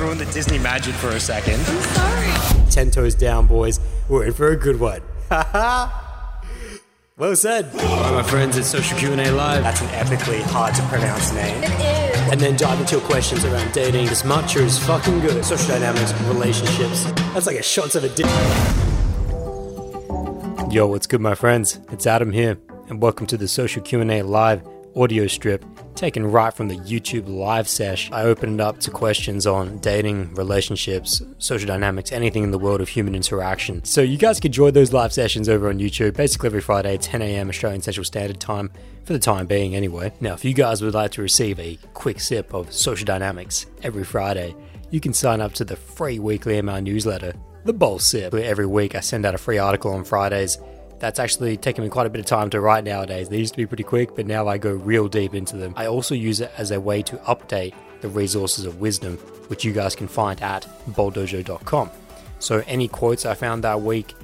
and ruin the Disney magic for a second. I'm sorry. Ten toes down, boys. We're in for a good one. well said. All right, my friends, it's Social Q&A Live. That's an epically hard to pronounce name. It is. And then dive into your questions around dating. This matcha is fucking good. Social dynamics, relationships. That's like a shot of a dick. Yo, what's good, my friends? It's Adam here, and welcome to the Social Q&A Live audio strip taken right from the YouTube live sesh. I opened up to questions on dating, relationships, social dynamics, anything in the world of human interaction. So you guys can join those live sessions over on YouTube, basically every Friday, 10 a.m. Australian Central Standard Time, for the time being anyway. Now, if you guys would like to receive a quick sip of social dynamics every Friday, you can sign up to the free weekly email newsletter, The Bowl Sip. Where every week I send out a free article on Fridays that's actually taken me quite a bit of time to write nowadays. They used to be pretty quick, but now I go real deep into them. I also use it as a way to update the resources of wisdom, which you guys can find at bowldojo.com. So any quotes I found that week,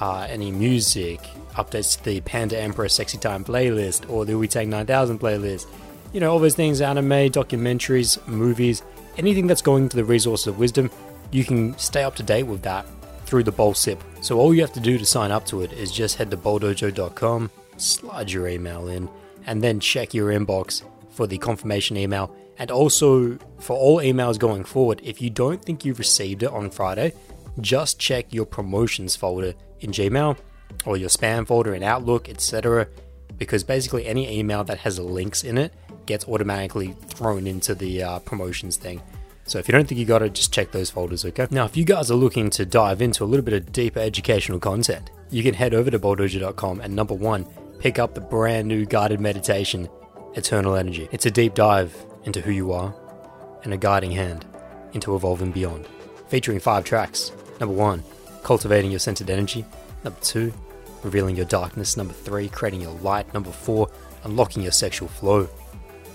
uh, any music, updates to the Panda Emperor Sexy Time playlist or the Wu Tang 9000 playlist, you know, all those things, anime, documentaries, movies, anything that's going to the resources of wisdom, you can stay up to date with that through the Bowl Sip. So all you have to do to sign up to it is just head to bowldojo.com, slide your email in, and then check your inbox for the confirmation email. And also for all emails going forward, if you don't think you've received it on Friday, just check your promotions folder in Gmail or your spam folder in Outlook, etc. Because basically any email that has links in it gets automatically thrown into the uh, promotions thing. So if you don't think you got it, just check those folders, okay? Now, if you guys are looking to dive into a little bit of deeper educational content, you can head over to bowldojo.com and number one, pick up the brand new guided meditation, Eternal Energy. It's a deep dive into who you are and a guiding hand into evolving beyond, featuring five tracks. Number one, cultivating your centered energy. Number two, revealing your darkness. Number three, creating your light. Number four, unlocking your sexual flow.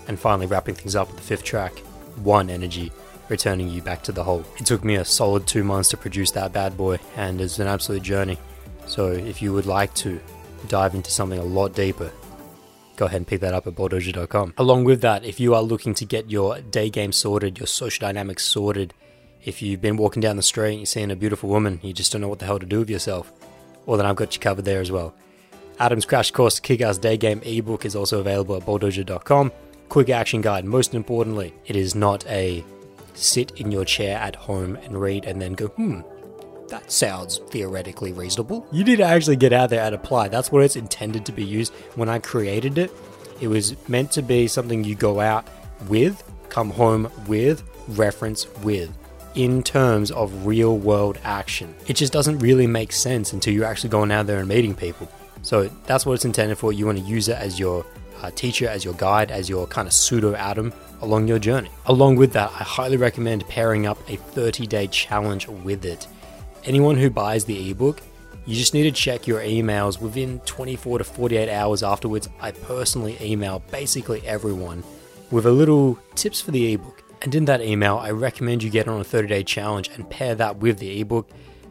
And finally, wrapping things up with the fifth track, One Energy, returning you back to the hole. It took me a solid two months to produce that bad boy, and it's an absolute journey. So if you would like to dive into something a lot deeper, go ahead and pick that up at bowldojo.com. Along with that, if you are looking to get your day game sorted, your social dynamics sorted, if you've been walking down the street and you're seeing a beautiful woman, you just don't know what the hell to do with yourself, well, then I've got you covered there as well. Adam's Crash Course Kick Ass Day Game ebook is also available at bowldojo.com. Quick action guide. Most importantly, it is not a sit in your chair at home and read and then go, hmm, that sounds theoretically reasonable. You need to actually get out there and apply. That's what it's intended to be used. When I created it, it was meant to be something you go out with, come home with, reference with, in terms of real world action. It just doesn't really make sense until you're actually going out there and meeting people. So that's what it's intended for. You want to use it as your uh, teacher, as your guide, as your kind of pseudo Adam along your journey. Along with that, I highly recommend pairing up a 30 day challenge with it. Anyone who buys the ebook, you just need to check your emails within 24 to 48 hours afterwards. I personally email basically everyone with a little tips for the ebook. And in that email, I recommend you get on a 30 day challenge and pair that with the ebook.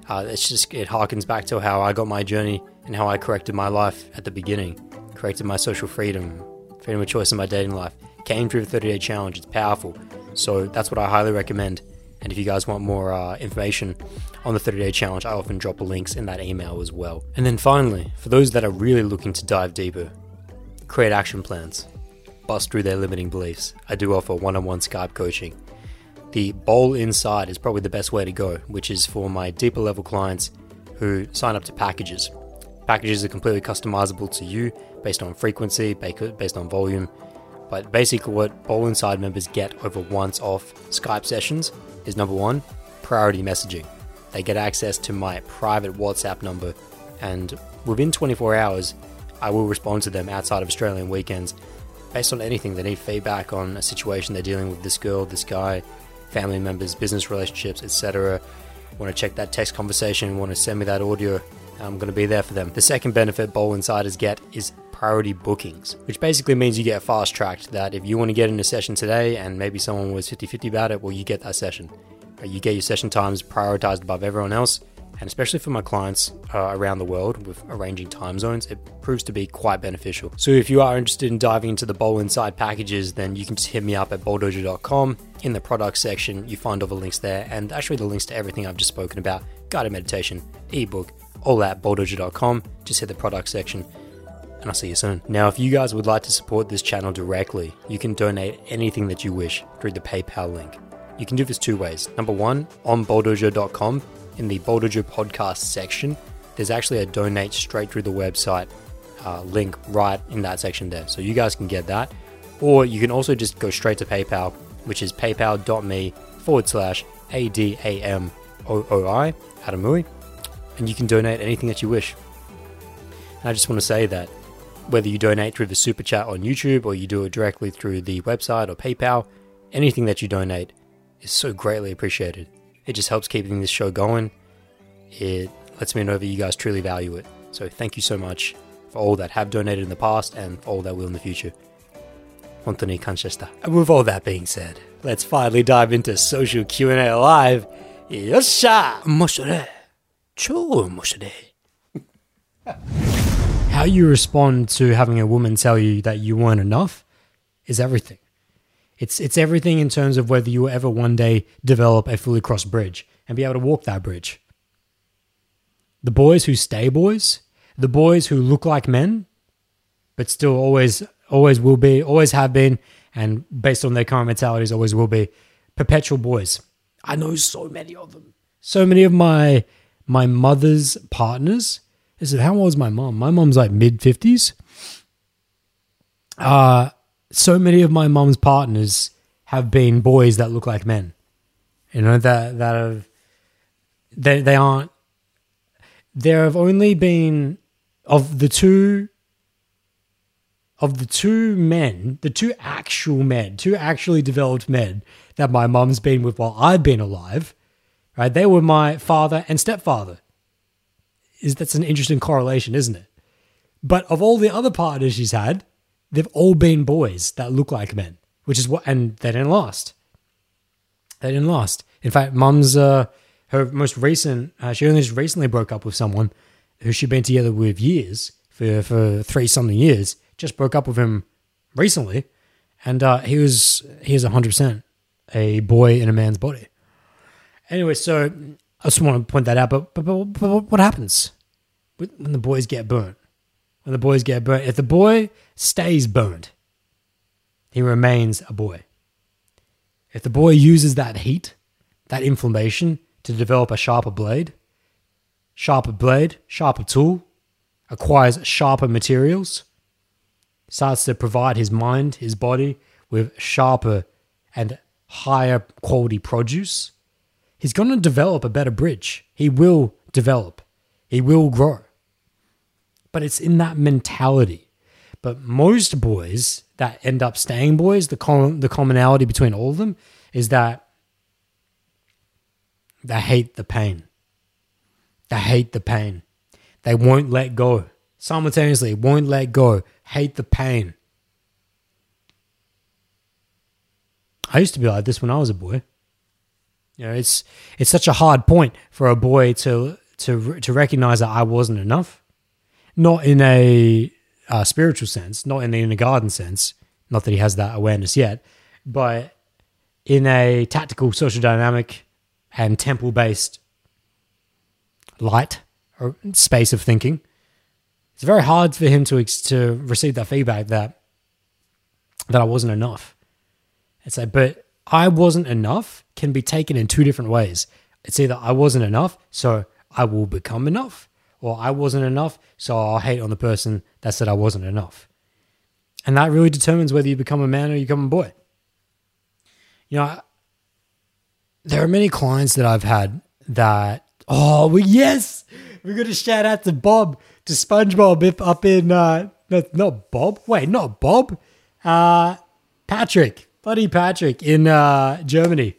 Uh, it's just, it harkens back to how I got my journey and how I corrected my life at the beginning, corrected my social freedom, freedom of choice in my dating life came through the 30 day challenge. It's powerful. So that's what I highly recommend. And if you guys want more uh, information on the 30 day challenge, I often drop links in that email as well. And then finally, for those that are really looking to dive deeper, create action plans, bust through their limiting beliefs. I do offer one on one Skype coaching. The Bowl Inside is probably the best way to go, which is for my deeper level clients who sign up to packages. Packages are completely customizable to you based on frequency, based on volume, but basically, what Bowl Inside members get over once off Skype sessions is number one, priority messaging. They get access to my private WhatsApp number, and within 24 hours, I will respond to them outside of Australian weekends based on anything they need feedback on a situation they're dealing with this girl, this guy, family members, business relationships, etc. Want to check that text conversation, want to send me that audio, I'm going to be there for them. The second benefit Bowl Insiders get is priority bookings, which basically means you get fast tracked. That if you want to get in a session today and maybe someone was 50 50 about it, well, you get that session. You get your session times prioritized above everyone else, And especially for my clients uh, around the world with arranging time zones, it proves to be quite beneficial. So if you are interested in diving into the Bowl Inside packages, then you can just hit me up at bowldojo.com. In the product section, you find all the links there, and actually the links to everything I've just spoken about guided meditation, ebook, all at bowldojo.com. Just hit the product section and I'll see you soon. Now, if you guys would like to support this channel directly, you can donate anything that you wish through the PayPal link. You can do this two ways. Number one, on bowldojo.com, in the Bowldojo podcast section, there's actually a donate straight through the website uh, link right in that section there. So you guys can get that. Or you can also just go straight to PayPal, which is paypal.me forward slash ADAMOOI, Adam Ooi, and you can donate anything that you wish. And I just want to say that whether you donate through the super chat on YouTube or you do it directly through the website or PayPal, anything that you donate is so greatly appreciated. It just helps keeping this show going. It lets me know that you guys truly value it. So thank you so much for all that have donated in the past and for all that will in the future. Anthony Kanchesta. And with all that being said, let's finally dive into social Q&A live. Yosha! Moshore. Cho moshore. How you respond to having a woman tell you that you weren't enough is everything. It's it's everything in terms of whether you will ever one day develop a fully crossed bridge and be able to walk that bridge. The boys who stay boys, the boys who look like men, but still always always will be, always have been, and based on their current mentalities, always will be, perpetual boys. I know so many of them. So many of my my mother's partners I said, how old is my mom? My mom's like mid 50s. Uh, so many of my mom's partners have been boys that look like men. You know, that, that have, they, they aren't, there have only been, of the two, of the two men, the two actual men, two actually developed men that my mom's been with while I've been alive, right? They were my father and stepfather is that's an interesting correlation, isn't it? But of all the other partners she's had, they've all been boys that look like men, which is what, and they didn't last. They didn't last. In fact, mum's uh, her most recent, uh, she only just recently broke up with someone who she'd been together with years for for three something years. Just broke up with him recently, and uh, he was he was hundred percent a boy in a man's body. Anyway, so I just want to point that out. But, but, but, but what happens when the boys get burnt? When the boys get burnt, if the boy stays burnt, he remains a boy. If the boy uses that heat, that inflammation to develop a sharper blade, sharper blade, sharper tool, acquires sharper materials, starts to provide his mind, his body with sharper and higher quality produce, he's going to develop a better bridge. He will develop, he will grow. But it's in that mentality. But most boys that end up staying boys, the, com- the commonality between all of them is that they hate the pain. They hate the pain. They won't let go. Simultaneously, won't let go, hate the pain. I used to be like this when I was a boy. You know, it's it's such a hard point for a boy to to to recognize that I wasn't enough, not in a uh, spiritual sense, not in the inner garden sense. Not that he has that awareness yet, but in a tactical, social dynamic, and temple based light or space of thinking, it's very hard for him to to receive that feedback that that I wasn't enough. It's like, but I wasn't enough can be taken in two different ways. It's either I wasn't enough, so I will become enough, or I wasn't enough, so I'll hate on the person that said I wasn't enough. And that really determines whether you become a man or you become a boy. You know, there are many clients that I've had that, oh, well, yes, we're going to shout out to Bob, to SpongeBob if up in, uh, not, not Bob, wait, not Bob, uh, Patrick Buddy Patrick in uh, Germany.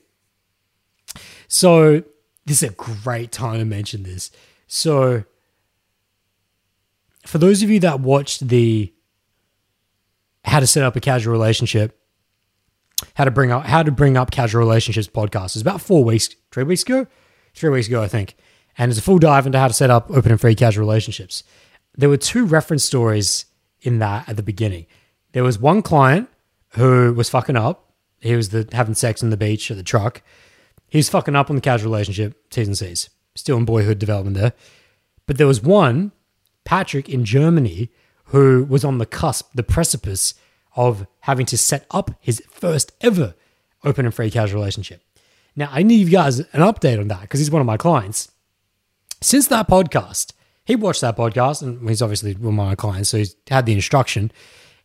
So this is a great time to mention this. So for those of you that watched the how to set up a casual relationship, how to bring up how to bring up casual relationships podcast, it's about four weeks, three weeks ago, three weeks ago, I think. and it's a full dive into how to set up open and free casual relationships. There were two reference stories in that at the beginning. There was one client who was fucking up. He was the having sex on the beach at the truck. He was fucking up on the casual relationship, T's and C's. Still in boyhood development there. But there was one, Patrick in Germany, who was on the cusp, the precipice of having to set up his first ever open and free casual relationship. Now, I need you guys an update on that because he's one of my clients. Since that podcast, he watched that podcast and he's obviously one of my clients, so he's had the instruction.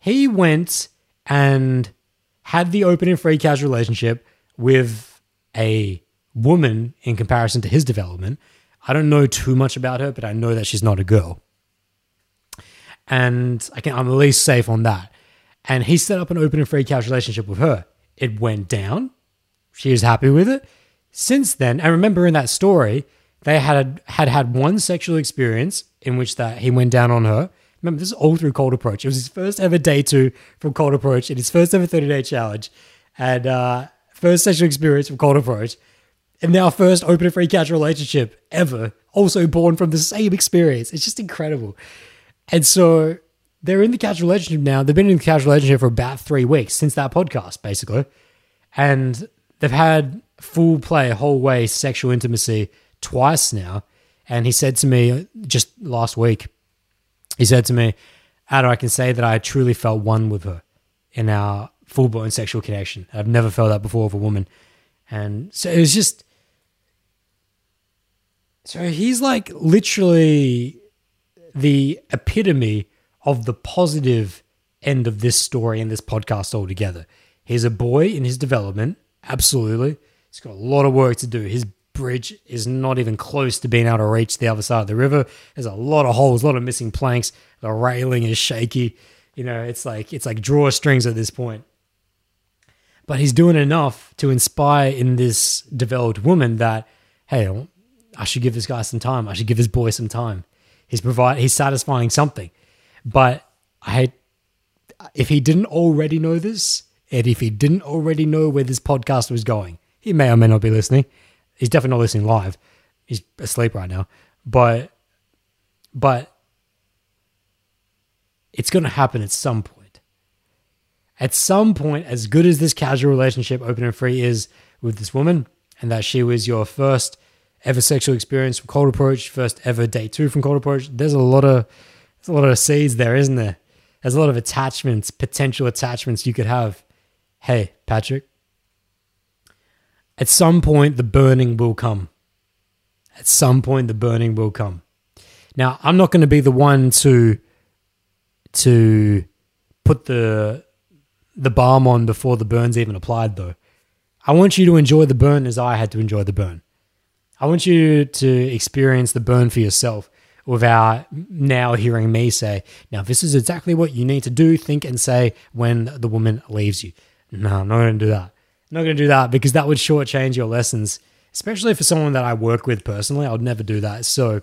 He went and had the open and free casual relationship with a woman in comparison to his development. I don't know too much about her, but I know that she's not a girl. And I can, I'm at least safe on that. And he set up an open and free casual relationship with her. It went down. She was happy with it. Since then, and remember in that story, they had had had one sexual experience in which that he went down on her. Remember, this is all through Cold Approach. It was his first ever day two from Cold Approach and his first ever 30 day challenge. And uh, first sexual experience from Cold Approach. And now first open and free casual relationship ever. Also born from the same experience. It's just incredible. And so they're in the casual relationship now. They've been in the casual relationship for about three weeks since that podcast, basically. And they've had full play, whole way sexual intimacy twice now. And he said to me just last week, he said to me, Adam, I can say that I truly felt one with her in our full blown sexual connection. I've never felt that before with a woman. And so it was just. So he's like literally the epitome of the positive end of this story and this podcast altogether. He's a boy in his development, absolutely. He's got a lot of work to do. His bridge is not even close to being able to reach the other side of the river. There's a lot of holes, a lot of missing planks. The railing is shaky. You know, it's like it's like drawstrings at this point. But he's doing enough to inspire in this developed woman that, hey, I should give this guy some time. I should give this boy some time. He's provide he's satisfying something. But I if he didn't already know this, and if he didn't already know where this podcast was going, he may or may not be listening. He's definitely not listening live. He's asleep right now. But but it's going to happen at some point. At some point, as good as this casual relationship, open and free, is with this woman, and that she was your first ever sexual experience from Cold Approach, first ever date two from Cold Approach, there's a lot of there's a lot of seeds there, isn't there? There's a lot of attachments, potential attachments you could have. Hey, Patrick, at some point, the burning will come. At some point, the burning will come. Now, I'm not going to be the one to to put the the balm on before the burn's even applied, though. I want you to enjoy the burn as I had to enjoy the burn. I want you to experience the burn for yourself without now hearing me say, now, this is exactly what you need to do, think, and say when the woman leaves you. No, I'm not going to do that. Not going to do that because that would shortchange your lessons, especially for someone that I work with personally. I would never do that. So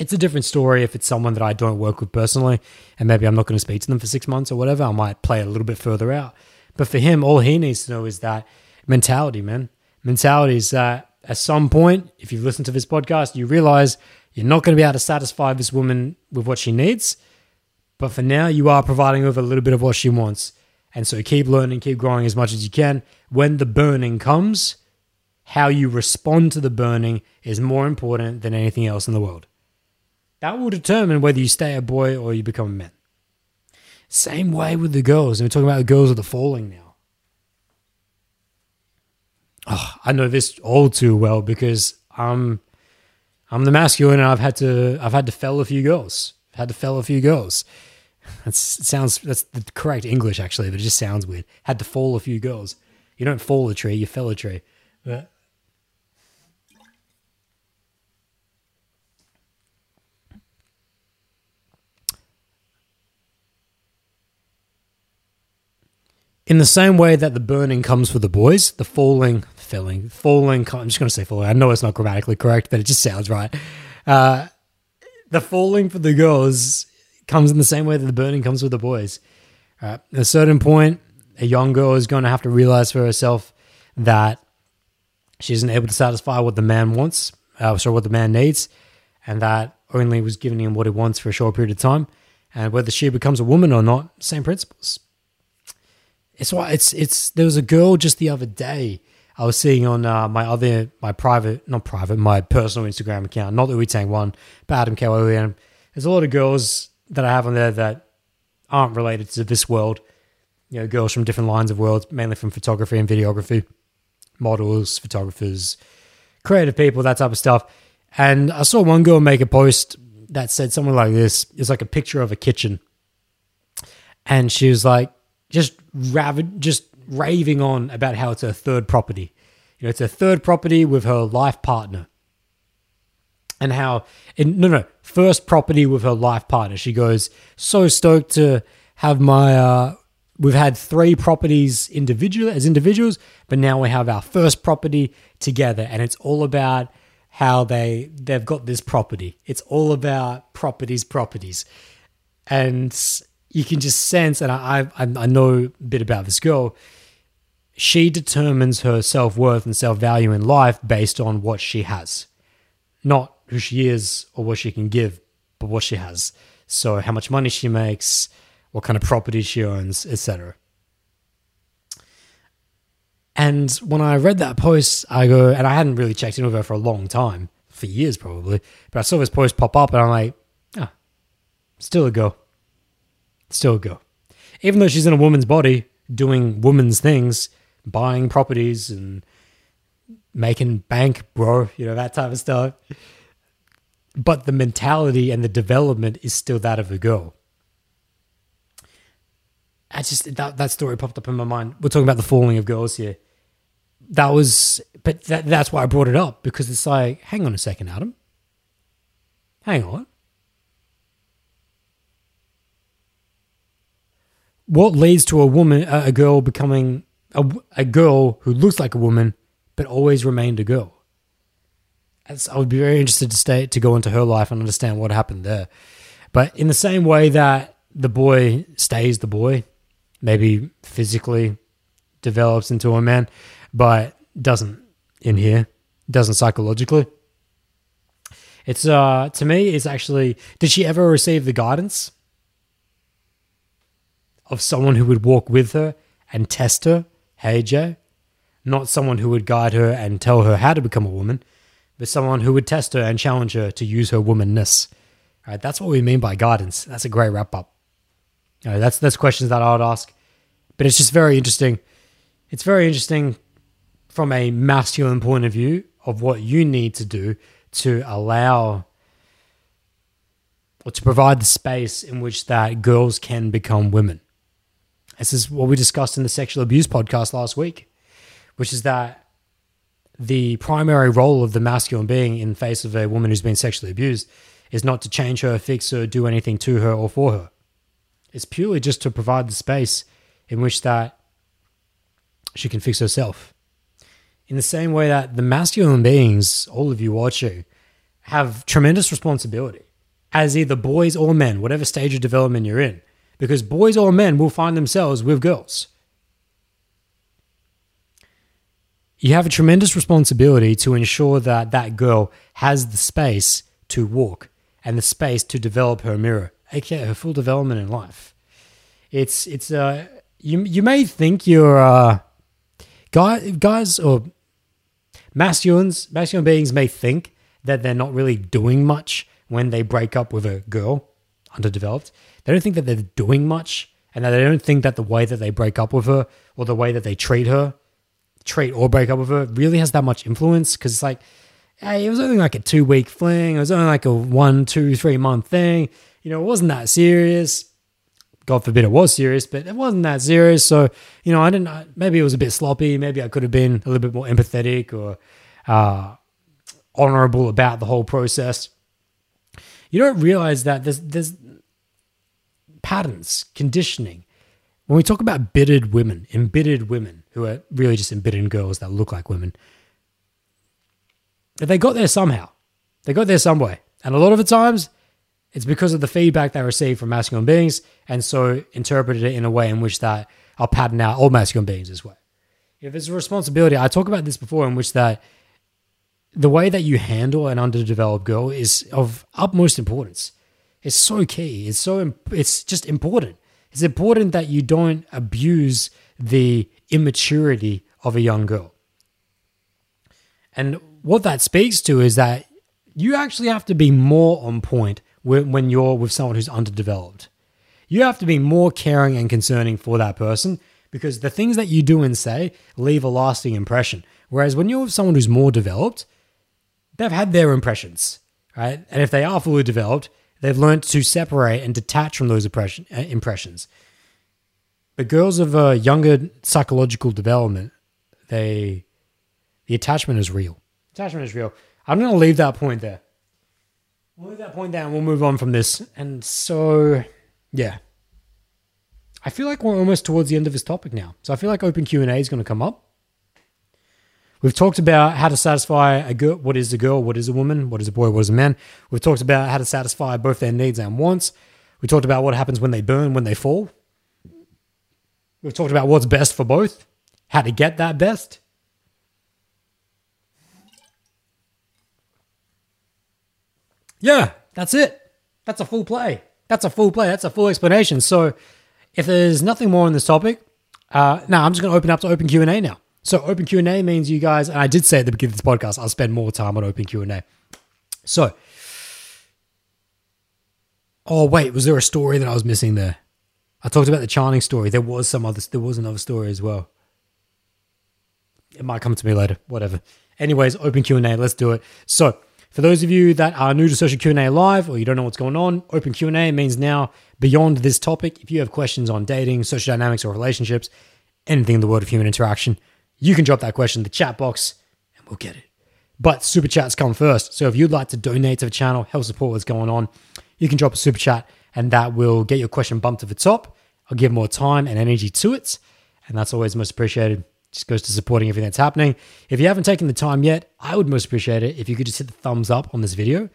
it's a different story if it's someone that I don't work with personally, and maybe I'm not going to speak to them for six months or whatever. I might play a little bit further out. But for him, all he needs to know is that mentality, man. Mentality is that at some point, if you've listened to this podcast, you realize you're not going to be able to satisfy this woman with what she needs. But for now, you are providing her with a little bit of what she wants. And so keep learning, keep growing as much as you can. When the burning comes, how you respond to the burning is more important than anything else in the world. That will determine whether you stay a boy or you become a man. Same way with the girls. And we're talking about the girls with the falling now. Oh, I know this all too well because I'm I'm the masculine and I've had to I've had to fell a few girls. I've had to fell a few girls. That sounds that's the correct English actually, but it just sounds weird. Had to fall a few girls. You don't fall a tree, you fell a tree. But in the same way that the burning comes for the boys, the falling, filling, falling. I'm just going to say falling. I know it's not grammatically correct, but it just sounds right. Uh, the falling for the girls comes in the same way that the burning comes for the boys. Uh, at a certain point, a young girl is going to have to realize for herself that she isn't able to satisfy what the man wants. uh, sorry, what the man needs, and that only was giving him what he wants for a short period of time. And whether she becomes a woman or not, same principles. It's why it's it's. There was a girl just the other day I was seeing on uh, my other my private not private my personal Instagram account, not the Wu Tang one, but Adam K. There's a lot of girls that I have on there that aren't related to this world. You know, girls from different lines of worlds, mainly from photography and videography, models, photographers, creative people, that type of stuff. And I saw one girl make a post that said something like this. It's like a picture of a kitchen. And she was like, just ravid, just raving on about how it's her third property. You know, it's a third property with her life partner. And how, in, no, no, first property with her life partner. She goes, so stoked to have my, uh, we've had three properties individual as individuals, but now we have our first property together. And it's all about how they, they've got this property. It's all about properties, properties. And you can just sense, and I, I, I know a bit about this girl. She determines her self worth and self value in life based on what she has, not who she is or what she can give, but what she has. So, how much money she makes, what kind of property she owns, etc. And when I read that post, I go, and I hadn't really checked in with her for a long time, for years probably, but I saw this post pop up and I'm like, ah, still a go still a go. Even though she's in a woman's body doing woman's things, buying properties and making bank, bro, you know, that type of stuff. But the mentality and the development is still that of a girl. I just that that story popped up in my mind. We're talking about the falling of girls here. That was, but that, that's why I brought it up because it's like, hang on a second, Adam. Hang on. what leads to a woman, a girl becoming a, a girl who looks like a woman, but always remained a girl? As I would be very interested to stay to go into her life and understand what happened there. But in the same way that the boy stays the boy, maybe physically develops into a man, but doesn't in here, doesn't psychologically. It's uh to me, it's actually did she ever receive the guidance of someone who would walk with her and test her, hey Jay, not someone who would guide her and tell her how to become a woman, but someone who would test her and challenge her to use her womanness. All right, that's what we mean by guidance. That's a great wrap up. Right, that's that's questions that I would ask, but it's just very interesting. It's very interesting from a masculine point of view of what you need to do to allow or to provide the space in which that girls can become women. This is what we discussed in the sexual abuse podcast last week, which is that the primary role of the masculine being in face of a woman who's been sexually abused is not to change her, fix her, do anything to her or for her. It's purely just to provide the space in which that she can fix herself. In the same way that the masculine beings, all of you watching, have tremendous responsibility as either boys or men, whatever stage of development you're in because boys or men will find themselves with girls. You have a tremendous responsibility to ensure that that girl has the space to walk and the space to develop her mirror, aka her full development in life. It's it's uh you you may think you're uh guy, guys or masculines masculine beings may think that they're not really doing much when they break up with a girl underdeveloped they don't think that they're doing much and that they don't think that the way that they break up with her or the way that they treat her, treat or break up with her, really has that much influence. Because it's like, hey, it was only like a two week fling. It was only like a one, two, three month thing. You know, it wasn't that serious. God forbid it was serious, but it wasn't that serious. So, you know, I didn't, maybe it was a bit sloppy. Maybe I could have been a little bit more empathetic or uh, honorable about the whole process. You don't realize that there's, there's, patterns, conditioning. When we talk about bittered women, embittered women, who are really just embittered girls that look like women, they got there somehow. They got there some way. And a lot of the times, it's because of the feedback they receive from masculine beings, and so interpreted it in a way in which that I'll pattern out all masculine beings this way. If it's a responsibility, I talk about this before, in which that the way that you handle an underdeveloped girl is of utmost importance. It's so key. It's so it's just important. It's important that you don't abuse the immaturity of a young girl. And what that speaks to is that you actually have to be more on point when, you're with someone who's underdeveloped. You have to be more caring and concerning for that person because the things that you do and say leave a lasting impression. Whereas when you're with someone who's more developed, they've had their impressions, right? And if they are fully developed, they've learned to separate and detach from those uh, impressions. But girls of a younger psychological development, they the attachment is real. Attachment is real. I'm going to leave that point there. We'll leave that point down. we'll move on from this. And so, yeah. I feel like we're almost towards the end of this topic now. So I feel like open Q&A is going to come up. We've talked about how to satisfy a girl, what is a girl, what is a woman, what is a boy, what is a man. We've talked about how to satisfy both their needs and wants. We talked about what happens when they burn, when they fall. We've talked about what's best for both, how to get that best. Yeah, that's it. That's a full play. That's a full play. That's a full explanation. So, if there's nothing more on this topic, uh, now I'm just going to open up to open Q and A now. So, open Q and A means you guys. And I did say at the beginning of this podcast, I'll spend more time on open Q and A. So, oh wait, was there a story that I was missing there? I talked about the Channing story. There was some other. There was another story as well. It might come to me later. Whatever. Anyways, open Q and A. Let's do it. So for those of you that are new to Social Q&A Live or you don't know what's going on, Open Q&A means now beyond this topic, if you have questions on dating, social dynamics or relationships, anything in the world of human interaction, you can drop that question in the chat box and we'll get it. But super chats come first. So if you'd like to donate to the channel, help support what's going on, you can drop a super chat and that will get your question bumped to the top. I'll give more time and energy to it. And that's always most appreciated just goes to supporting everything that's happening. If you haven't taken the time yet, I would most appreciate it if you could just hit the thumbs up on this video.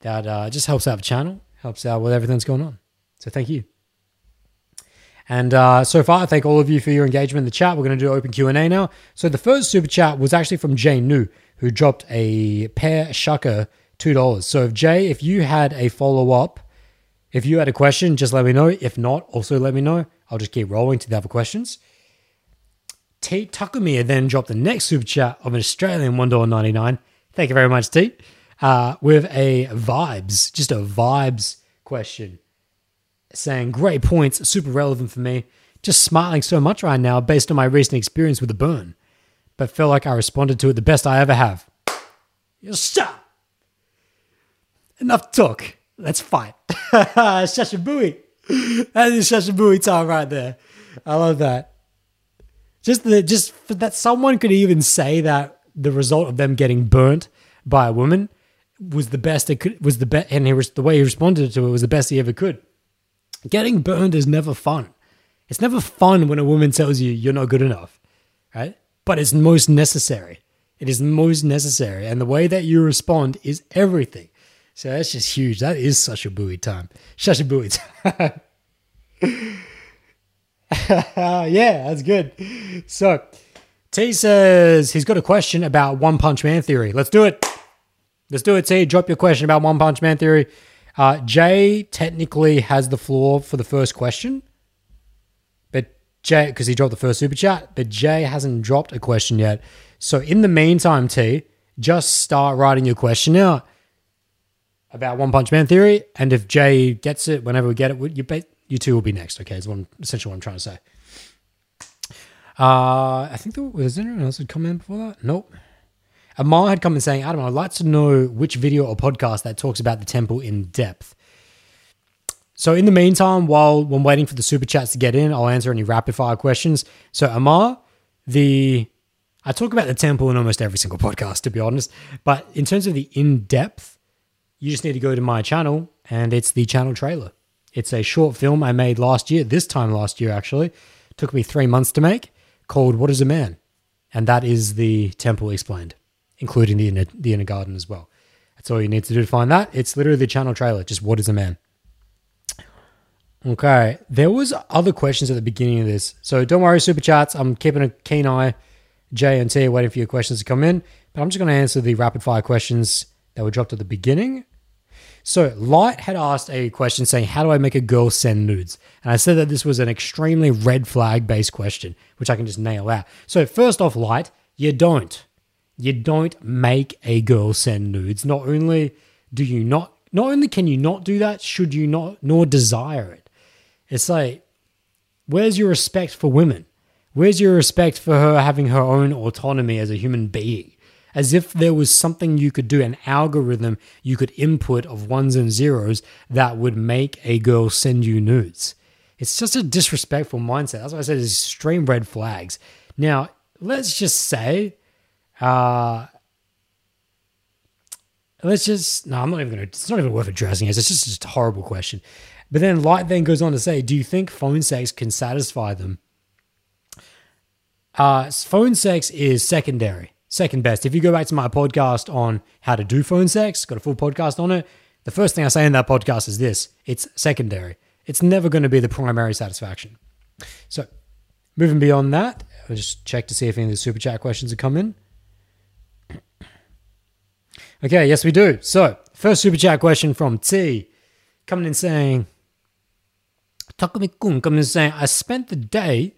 That uh, just helps out the channel, helps out with everything that's going on. So thank you. And uh, so far, I thank all of you for your engagement in the chat. We're going to do open Q and A now. So the first super chat was actually from Jay New, who dropped a pair shucker two dollars. So if Jay, if you had a follow up, if you had a question, just let me know. If not, also let me know. I'll just keep rolling to the other questions. Tate Takumia then dropped the next super chat of an Australian $1.99. Thank you very much, Tate. Uh, with a vibes, just a vibes question. Saying, great points, super relevant for me. Just smiling so much right now based on my recent experience with the burn. But felt like I responded to it the best I ever have. Stop! Enough talk. Let's fight. Shashabui. That is Shashabui time right there. I love that. Just the just that someone could even say that the result of them getting burnt by a woman was the best it could was the best and he was the way he responded to it was the best he ever could. Getting burned is never fun. It's never fun when a woman tells you you're not good enough, right? But it's most necessary. It is most necessary, and the way that you respond is everything. So that's just huge. That is such a buoy time. Such a buoy time. yeah, that's good. So, T says he's got a question about One Punch Man theory. Let's do it. Let's do it, T. Drop your question about One Punch Man theory. Uh, Jay technically has the floor for the first question, but Jay, because he dropped the first super chat, but Jay hasn't dropped a question yet. So, in the meantime, T, just start writing your question out about One Punch Man theory, and if Jay gets it, whenever we get it, you bet you two will be next. Okay, is I'm, essentially what I'm trying to say. Uh, I think there was anyone else who'd come in before that. Nope. Amar had come in saying, Adam, I'd like to know which video or podcast that talks about the temple in depth. So in the meantime, while I'm waiting for the super chats to get in, I'll answer any rapid fire questions. So Amar, the I talk about the temple in almost every single podcast, to be honest. But in terms of the in depth, you just need to go to my channel, and it's the channel trailer. It's a short film I made last year, this time last year actually. took me three months to make, called What is a Man? And that is the temple explained, including the inner, the inner garden as well. That's all you need to do to find that. It's literally the channel trailer, just What is a Man? Okay, there was other questions at the beginning of this. So don't worry, super chats. I'm keeping a keen eye. J and T waiting for your questions to come in. but I'm just going to answer the rapid fire questions that were dropped at the beginning. So, Light had asked a question saying, How do I make a girl send nudes? And I said that this was an extremely red flag based question, which I can just nail out. So, first off, Light, you don't. You don't make a girl send nudes. Not only do you not, not only can you not do that, should you not, nor desire it. It's like, where's your respect for women? Where's your respect for her having her own autonomy as a human being? As if there was something you could do, an algorithm you could input of ones and zeros that would make a girl send you nudes. It's just a disrespectful mindset. That's why I said it's extreme red flags. Now, let's just say, uh, let's just, no, I'm not even going to, it's not even worth addressing. It's just, just a horrible question. But then Light then goes on to say, do you think phone sex can satisfy them? Uh, phone sex is secondary, second best. If you go back to my podcast on how to do phone sex, got a full podcast on it. The first thing I say in that podcast is this it's secondary. It's never going to be the primary satisfaction. So, moving beyond that, I'll just check to see if any of the super chat questions have come in. Okay, yes, we do. So, first super chat question from T coming in saying, Takumi-kun coming in saying, I spent the day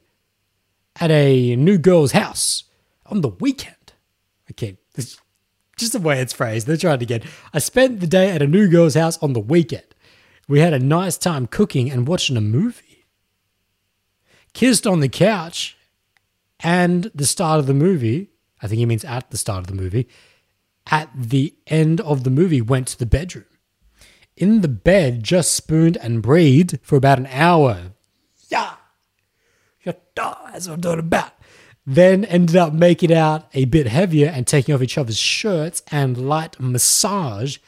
at a new girl's house on the weekend. Okay, this just the way it's phrased. They're trying to get. I spent the day at a new girl's house on the weekend. We had a nice time cooking and watching a movie. Kissed on the couch, and the start of the movie. I think he means at the start of the movie. At the end of the movie, went to the bedroom. In the bed, just spooned and breathed for about an hour. Yeah. That's what I'm talking about. Then ended up making out a bit heavier and taking off each other's shirts and light massage,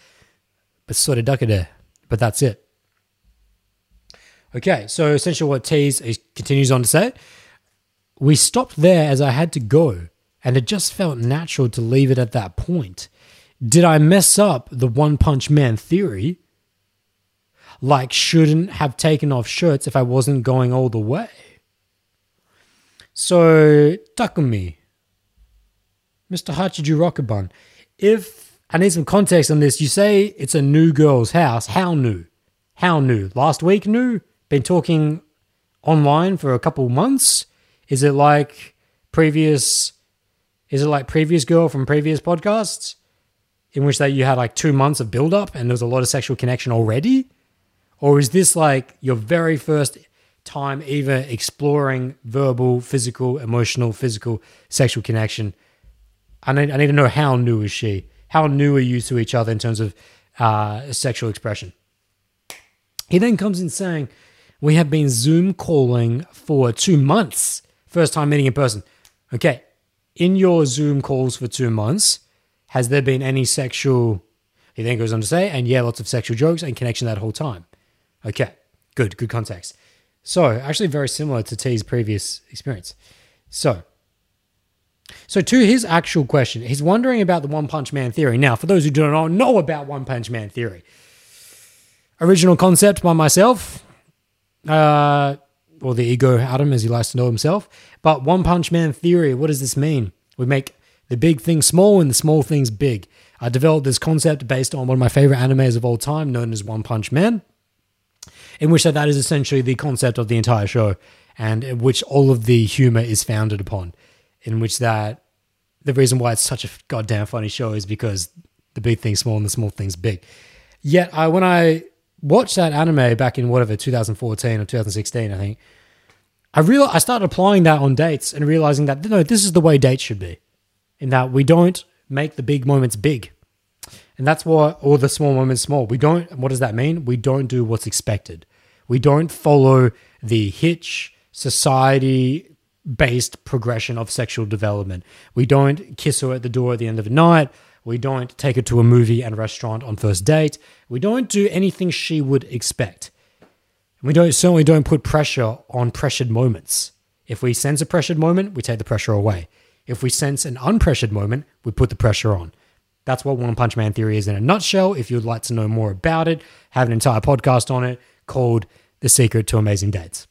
but sort of duck it there. But that's it. Okay, so essentially what Tease continues on to say, we stopped there as I had to go, and it just felt natural to leave it at that point. Did I mess up the One Punch Man theory? Like, shouldn't have taken off shirts if I wasn't going all the way? So, Takumi, Mr. Hachiju Rockabun, if I need some context on this, you say it's a new girl's house. How new? How new? Last week new? Been talking online for a couple months? Is it like previous? Is it like previous girl from previous podcasts, in which that you had like two months of build up and there was a lot of sexual connection already, or is this like your very first time either exploring verbal, physical, emotional, physical, sexual connection. I need, I need to know how new is she? How new are you to each other in terms of uh, sexual expression? He then comes in saying, We have been Zoom calling for two months. First time meeting in person. Okay, in your Zoom calls for two months, has there been any sexual? He then goes on to say, and yeah, lots of sexual jokes and connection that whole time. Okay, good, good context. So, actually, very similar to T's previous experience. So, so to his actual question, he's wondering about the One Punch Man theory. Now, for those who do not know about One Punch Man theory, original concept by myself, uh, or the ego Adam, as he likes to know himself. But One Punch Man theory, what does this mean? We make the big things small and the small things big. I developed this concept based on one of my favorite animes of all time, known as One Punch Man in which that, that is essentially the concept of the entire show and which all of the humor is founded upon. In which that the reason why it's such a goddamn funny show is because the big thing's small and the small thing's big. Yet I when I watched that anime back in whatever 2014 or 2016, I think I real I started applying that on dates and realizing that no, this is the way dates should be. In that we don't make the big moments big. And that's what all the small moments small. We don't what does that mean? We don't do what's expected. We don't follow the hitch society based progression of sexual development. We don't kiss her at the door at the end of the night. We don't take her to a movie and restaurant on first date. We don't do anything she would expect. We don't certainly don't put pressure on pressured moments. If we sense a pressured moment, we take the pressure away. If we sense an unpressured moment, we put the pressure on. That's what One Punch Man theory is in a nutshell. If you'd like to know more about it, have an entire podcast on it called The Secret to Amazing Dates.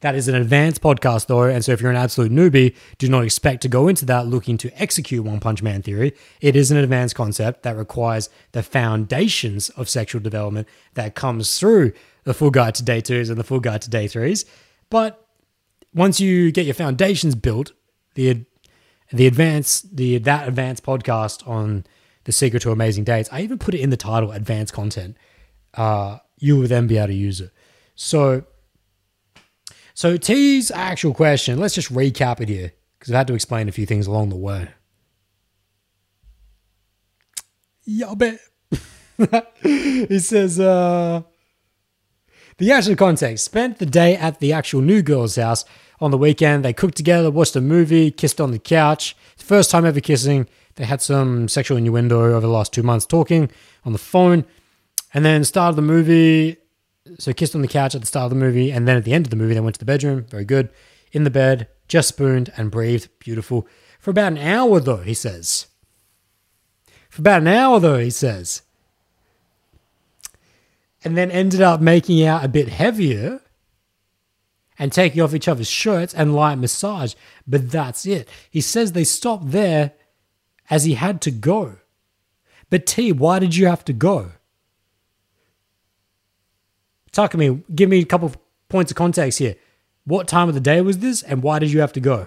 That is an advanced podcast, though. And so, if you're an absolute newbie, do not expect to go into that looking to execute One Punch Man theory. It is an advanced concept that requires the foundations of sexual development that comes through the full guide to day twos and the full guide to day threes. But once you get your foundations built, the the advanced the that advanced podcast on the secret to amazing dates, I even put it in the title, advanced content. Uh, you will then be able to use it. So so T's actual question, let's just recap it here because I've had to explain a few things along the way. Yeah, bet. he says, uh, the actual context spent the day at the actual new girl's house. On the weekend, they cooked together, watched a movie, kissed on the couch. First time ever kissing. They had some sexual innuendo over the last two months talking on the phone. And then started the movie so kissed on the couch at the start of the movie, and then at the end of the movie, they went to the bedroom. Very good. In the bed, just spooned and breathed. Beautiful. For about an hour, though, he says. For about an hour, though, he says. And then ended up making out a bit heavier and taking off each other's shirts and light massage. But that's it. He says they stopped there as he had to go. But T, why did you have to go? Me. Give me a couple of points of context here. What time of the day was this, and why did you have to go?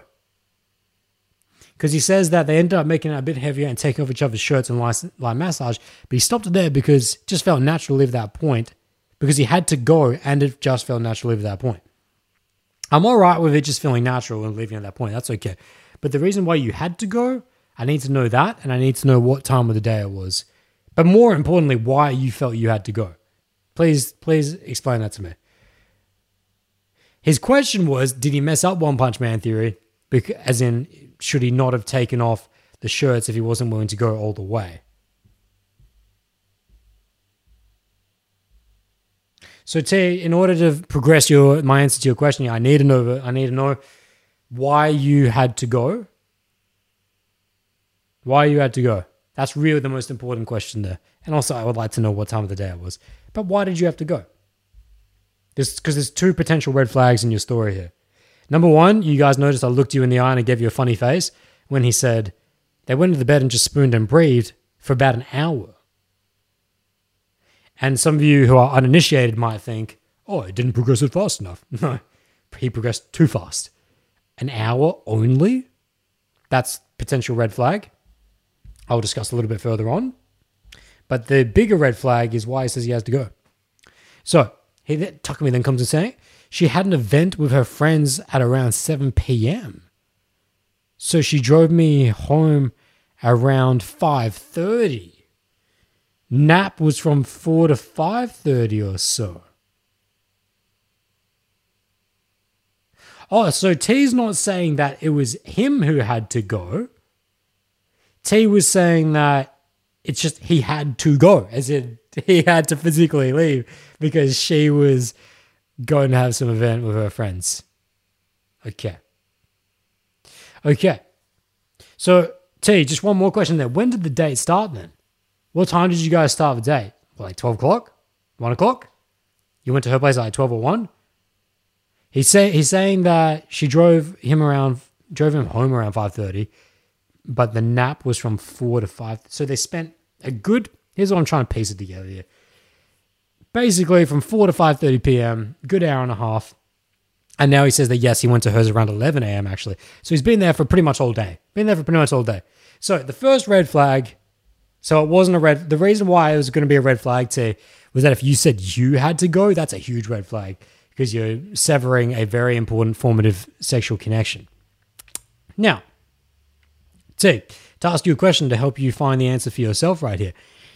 Because he says that they ended up making it a bit heavier and taking off each other's shirts and light, light massage, but he stopped it there because it just felt natural to leave that point because he had to go and it just felt natural to leave at that point. I'm all right with it just feeling natural and leaving at that point. That's okay. But the reason why you had to go, I need to know that and I need to know what time of the day it was. But more importantly, why you felt you had to go. Please, please explain that to me. His question was, did he mess up One Punch Man theory? As in, should he not have taken off the shirts if he wasn't willing to go all the way? So T, in order to progress your my answer to your question, I need to know I need to know why you had to go. Why you had to go. That's really the most important question there. And also I would like to know what time of the day it was. But why did you have to go? This because there's two potential red flags in your story here. Number one, you guys noticed I looked you in the eye and I gave you a funny face when he said they went to the bed and just spooned and breathed for about an hour. And some of you who are uninitiated might think, oh, it didn't progress it fast enough. No, he progressed too fast. An hour only? That's potential red flag. I'll discuss a little bit further on. But the bigger red flag is why he says he has to go. So he Takumi then comes and saying she had an event with her friends at around 7 p.m. So she drove me home around 5:30. Nap was from 4 to 5:30 or so. Oh, so T's not saying that it was him who had to go. T was saying that it's just he had to go, as in he had to physically leave because she was going to have some event with her friends. Okay. Okay. So, T, just one more question there. When did the date start then? What time did you guys start the date? Like 12 o'clock? 1 o'clock? You went to her place at like 12 or 1? He's, say, he's saying that she drove him around, drove him home around 5.30 but the nap was from four to five. So they spent a good. Here's what I'm trying to piece it together here. Basically, from four to five thirty p.m., good hour and a half. And now he says that yes, he went to hers around 11 a.m. actually. So he's been there for pretty much all day. Been there for pretty much all day. So the first red flag. So it wasn't a red. The reason why it was going to be a red flag to was that if you said you had to go, that's a huge red flag because you're severing a very important formative sexual connection. Now, Two, to ask you a question to help you find the answer for yourself right here.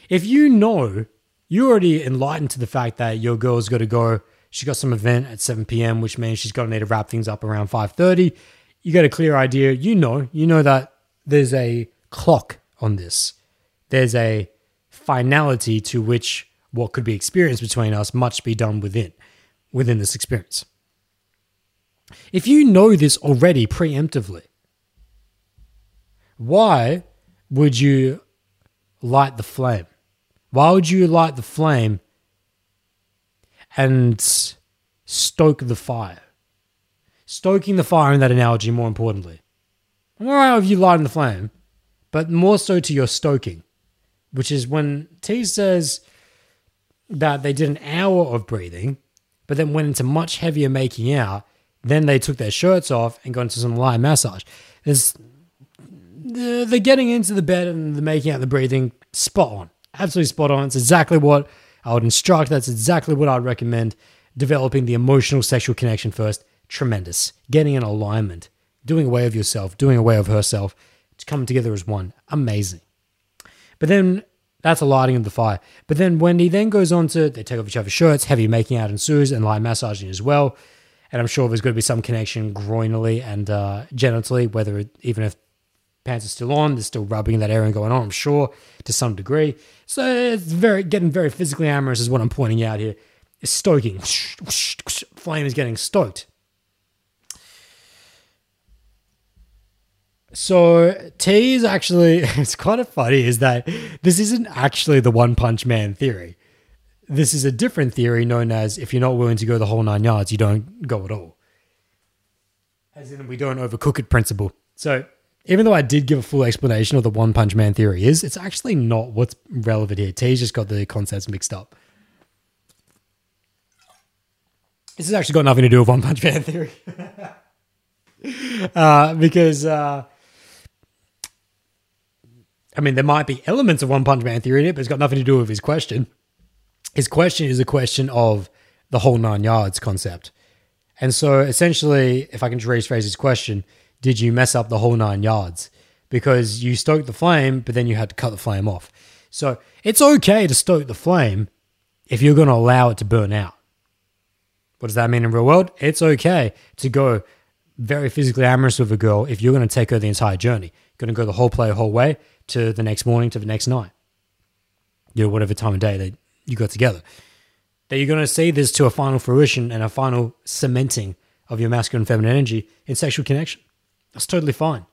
If you know you're already enlightened to the fact that your girl's got to go, she's got some event at 7 p.m., which means she's going to need to wrap things up around 5:30. You got a clear idea. You know, you know that there's a clock on this. There's a finality to which what could be experienced between us must be done within within this experience. If you know this already preemptively, why would you light the flame? Why would you light the flame and stoke the fire? stoking the fire in that analogy, more importantly. I'm all right with you lighting the flame, but more so to your stoking, which is when T says that they did an hour of breathing, but then went into much heavier making out. Then they took their shirts off and got into some light massage. There's the, getting into the bed and the making out the breathing, spot on. Absolutely spot on. It's exactly what I would instruct. That's exactly what I'd recommend. Developing the emotional sexual connection first, tremendous. Getting in alignment, doing away of yourself, doing away of herself, to come together as one, amazing. But then that's a lighting of the fire. But then Wendy then goes on to they take off each other's shirts, heavy making out ensues, and light massaging as well. And I'm sure there's going to be some connection groinally and uh, genitally, whether it, even if pants are still on, there's still rubbing that area and going on, I'm sure, to some degree. So it's very getting very physically amorous is what I'm pointing out here. It's stoking. Flame is getting stoked. So T is actually it's kind of funny is that this isn't actually the one punch man theory. This is a different theory known as if you're not willing to go the whole nine yards, you don't go at all. As in we don't overcook it principle. So even though I did give a full explanation of the one punch man theory is, it's actually not what's relevant here. T's just got the concepts mixed up. This has actually got nothing to do with one punch man theory. uh, because uh, I mean, there might be elements of One Punch Man theory in it, but it's got nothing to do with his question. His question is a question of the whole nine yards concept. And so essentially, if I can just rephrase his question, did you mess up the whole nine yards? Because you stoked the flame, but then you had to cut the flame off. So it's okay to stoke the flame if you're going to allow it to burn out. What does that mean in real world? It's okay to go very physically amorous with a girl if you're going to take her the entire journey. Going to go the whole play, whole way to the next morning to the next night. You know, whatever time of day that you got together. That you're going to see this to a final fruition and a final cementing of your masculine and feminine energy in sexual connection. That's totally fine.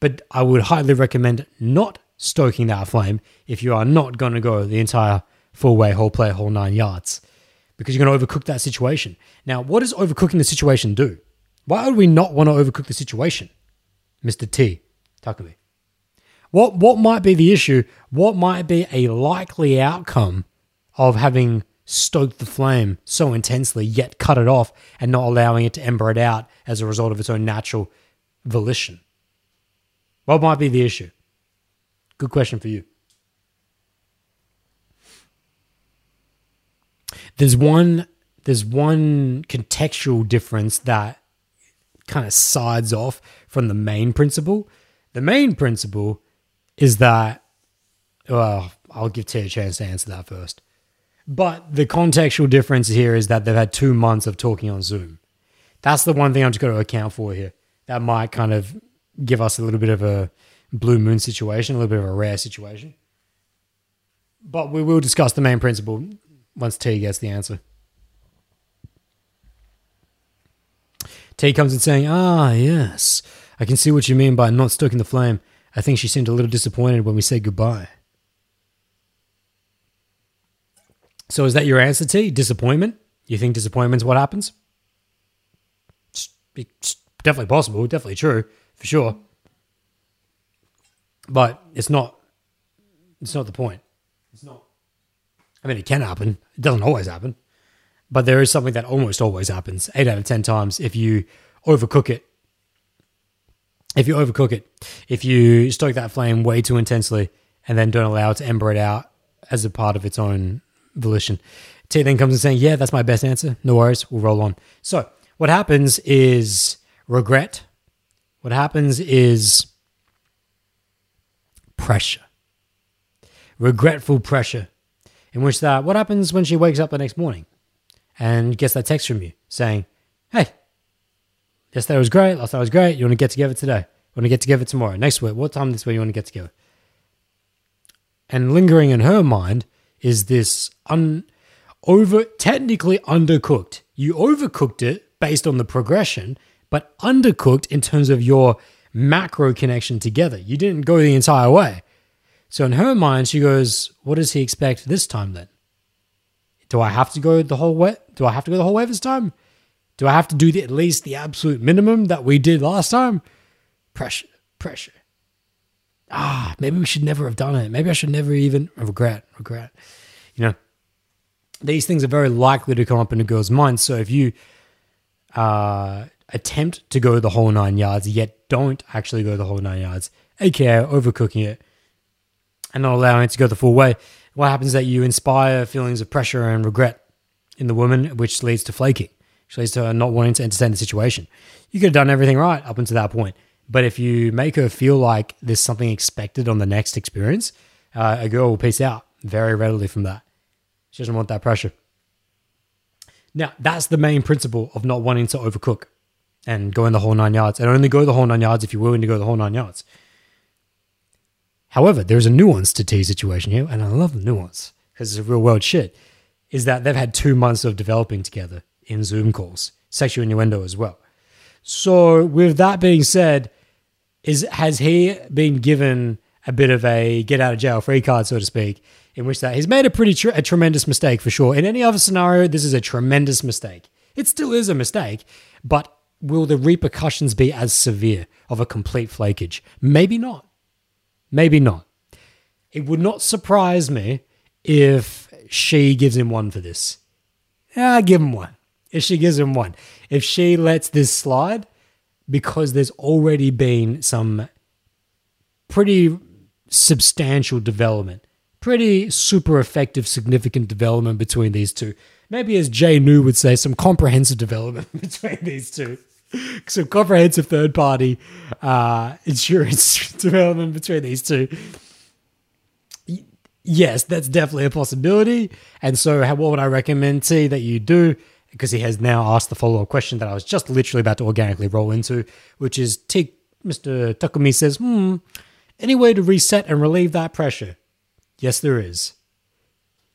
But I would highly recommend not stoking that flame if you are not going to go the entire full way, whole play, whole nine yards, because you're going to overcook that situation. Now, what does overcooking the situation do? Why would we not want to overcook the situation, Mr. T, Takumi? What what might be the issue? What might be a likely outcome of having stoked the flame so intensely, yet cut it off and not allowing it to ember it out as a result of its own natural volition? What might be the issue? Good question for you. There's one there's one contextual difference that kind of sides off from the main principle. The main principle is that, well, I'll give Ted a chance to answer that first. But the contextual difference here is that they've had two months of talking on Zoom. That's the one thing I'm just going to account for here. That might kind of give us a little bit of a blue moon situation, a little bit of a rare situation. But we will discuss the main principle once T gets the answer. T comes in saying, Ah, yes, I can see what you mean by not stoking the flame. I think she seemed a little disappointed when we said goodbye. So is that your answer, T? Disappointment? You think disappointment's what happens? It's definitely possible, definitely true, for sure. But it's not it's not the point. It's not I mean it can happen. It doesn't always happen. But there is something that almost always happens. Eight out of ten times if you overcook it if you overcook it, if you stoke that flame way too intensely and then don't allow it to ember it out as a part of its own volition. T then comes and saying, Yeah, that's my best answer. No worries, we'll roll on. So, what happens is regret. What happens is pressure. Regretful pressure. In which that, what happens when she wakes up the next morning and gets that text from you saying, Hey, Yesterday was great. Last night was great. You want to get together today? You want to get together tomorrow? Next week? What time this week you want to get together? And lingering in her mind is this un over technically undercooked. You overcooked it based on the progression, but undercooked in terms of your macro connection together. You didn't go the entire way. So in her mind, she goes, What does he expect this time then? Do I have to go the whole way? Do I have to go the whole way this time? Do I have to do the, at least the absolute minimum that we did last time? Pressure, pressure. Ah, maybe we should never have done it. Maybe I should never even regret, regret. You know, these things are very likely to come up in a girl's mind. So if you uh, attempt to go the whole nine yards, yet don't actually go the whole nine yards, aka overcooking it and not allowing it to go the full way, what happens is that you inspire feelings of pressure and regret in the woman, which leads to flaking, which leads to her not wanting to entertain the situation. You could have done everything right up until that point. But if you make her feel like there's something expected on the next experience, uh, a girl will peace out very readily from that. She doesn't want that pressure. Now, that's the main principle of not wanting to overcook and go in the whole nine yards, and only go the whole nine yards if you're willing to go the whole nine yards. However, there's a nuance to T's situation here, and I love the nuance because it's real world shit. Is that they've had two months of developing together in Zoom calls, sexual innuendo as well. So, with that being said, is has he been given a bit of a get out of jail free card, so to speak, in which that he's made a pretty tr- a tremendous mistake for sure. In any other scenario, this is a tremendous mistake. It still is a mistake, but will the repercussions be as severe of a complete flakage? Maybe not. Maybe not. It would not surprise me if she gives him one for this. Yeah, give him one. If she gives him one. If she lets this slide, because there's already been some pretty substantial development, pretty super effective, significant development between these two. Maybe, as Jay New would say, some comprehensive development between these two. Some comprehensive third party uh, insurance development between these two. Yes, that's definitely a possibility. And so, what would I recommend to that you do? Because he has now asked the follow up question that I was just literally about to organically roll into, which is T- Mr. Takumi says, hmm, any way to reset and relieve that pressure? Yes, there is.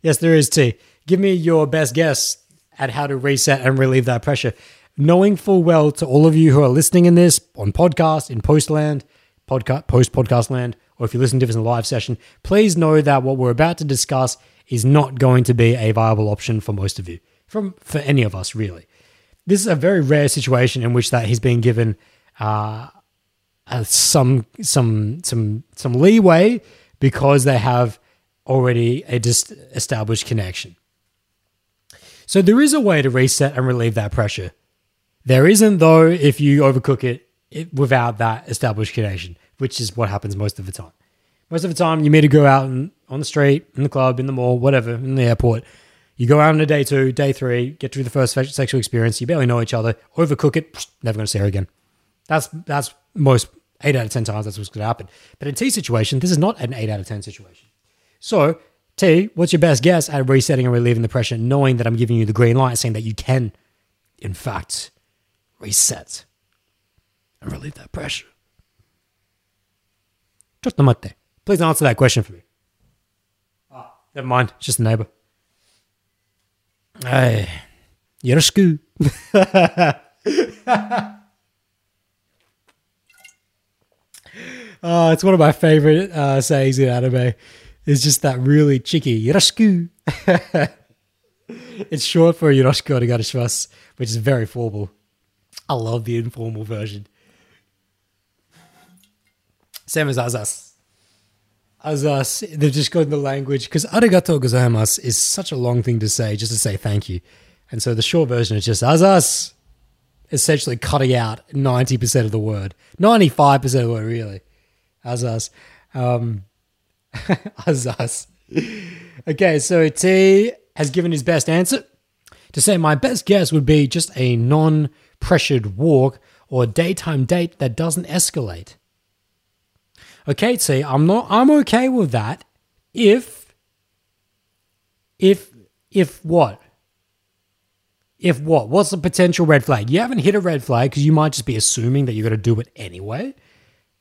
Yes, there is, T. Give me your best guess at how to reset and relieve that pressure. Knowing full well to all of you who are listening in this on podcast, in postland, podcast, post podcast land, or if you listen to this in a live session, please know that what we're about to discuss is not going to be a viable option for most of you, from for any of us really. This is a very rare situation in which that he's been given uh, uh, some some some some leeway because they have already a established connection. So there is a way to reset and relieve that pressure. There isn't though if you overcook it, it without that established connection, which is what happens most of the time. Most of the time, you meet a girl out in, on the street, in the club, in the mall, whatever, in the airport. You go out on a day two, day three, get through the first sexual experience. You barely know each other. Overcook it, never going to see her again. That's that's most eight out of ten times. That's what's going to happen. But in T's situation, this is not an eight out of ten situation. So T, what's your best guess at resetting and relieving the pressure, knowing that I'm giving you the green light, saying that you can, in fact, reset and relieve that pressure? Just. Please answer that question for me. Ah, never mind. It's just a neighbor. Hey, yoroshiku. Oh, it's one of my favorite uh, sayings in anime. It's just that really cheeky yoroshiku. it's short for yoroshiku onegaishimasu, which is very formal. I love the informal version. Same as azas. Azas, they've just got the language because arigato gozaimasu is such a long thing to say, just to say thank you. And so the short version is just azas, essentially cutting out 90% of the word. 95% of the word, really. Azas. Um, Azas. Okay, so T has given his best answer. To say my best guess would be just a non pressured walk or daytime date that doesn't escalate. Okay, see, I'm not I'm okay with that if if if what? If what? What's the potential red flag? You haven't hit a red flag because you might just be assuming that you're going to do it anyway.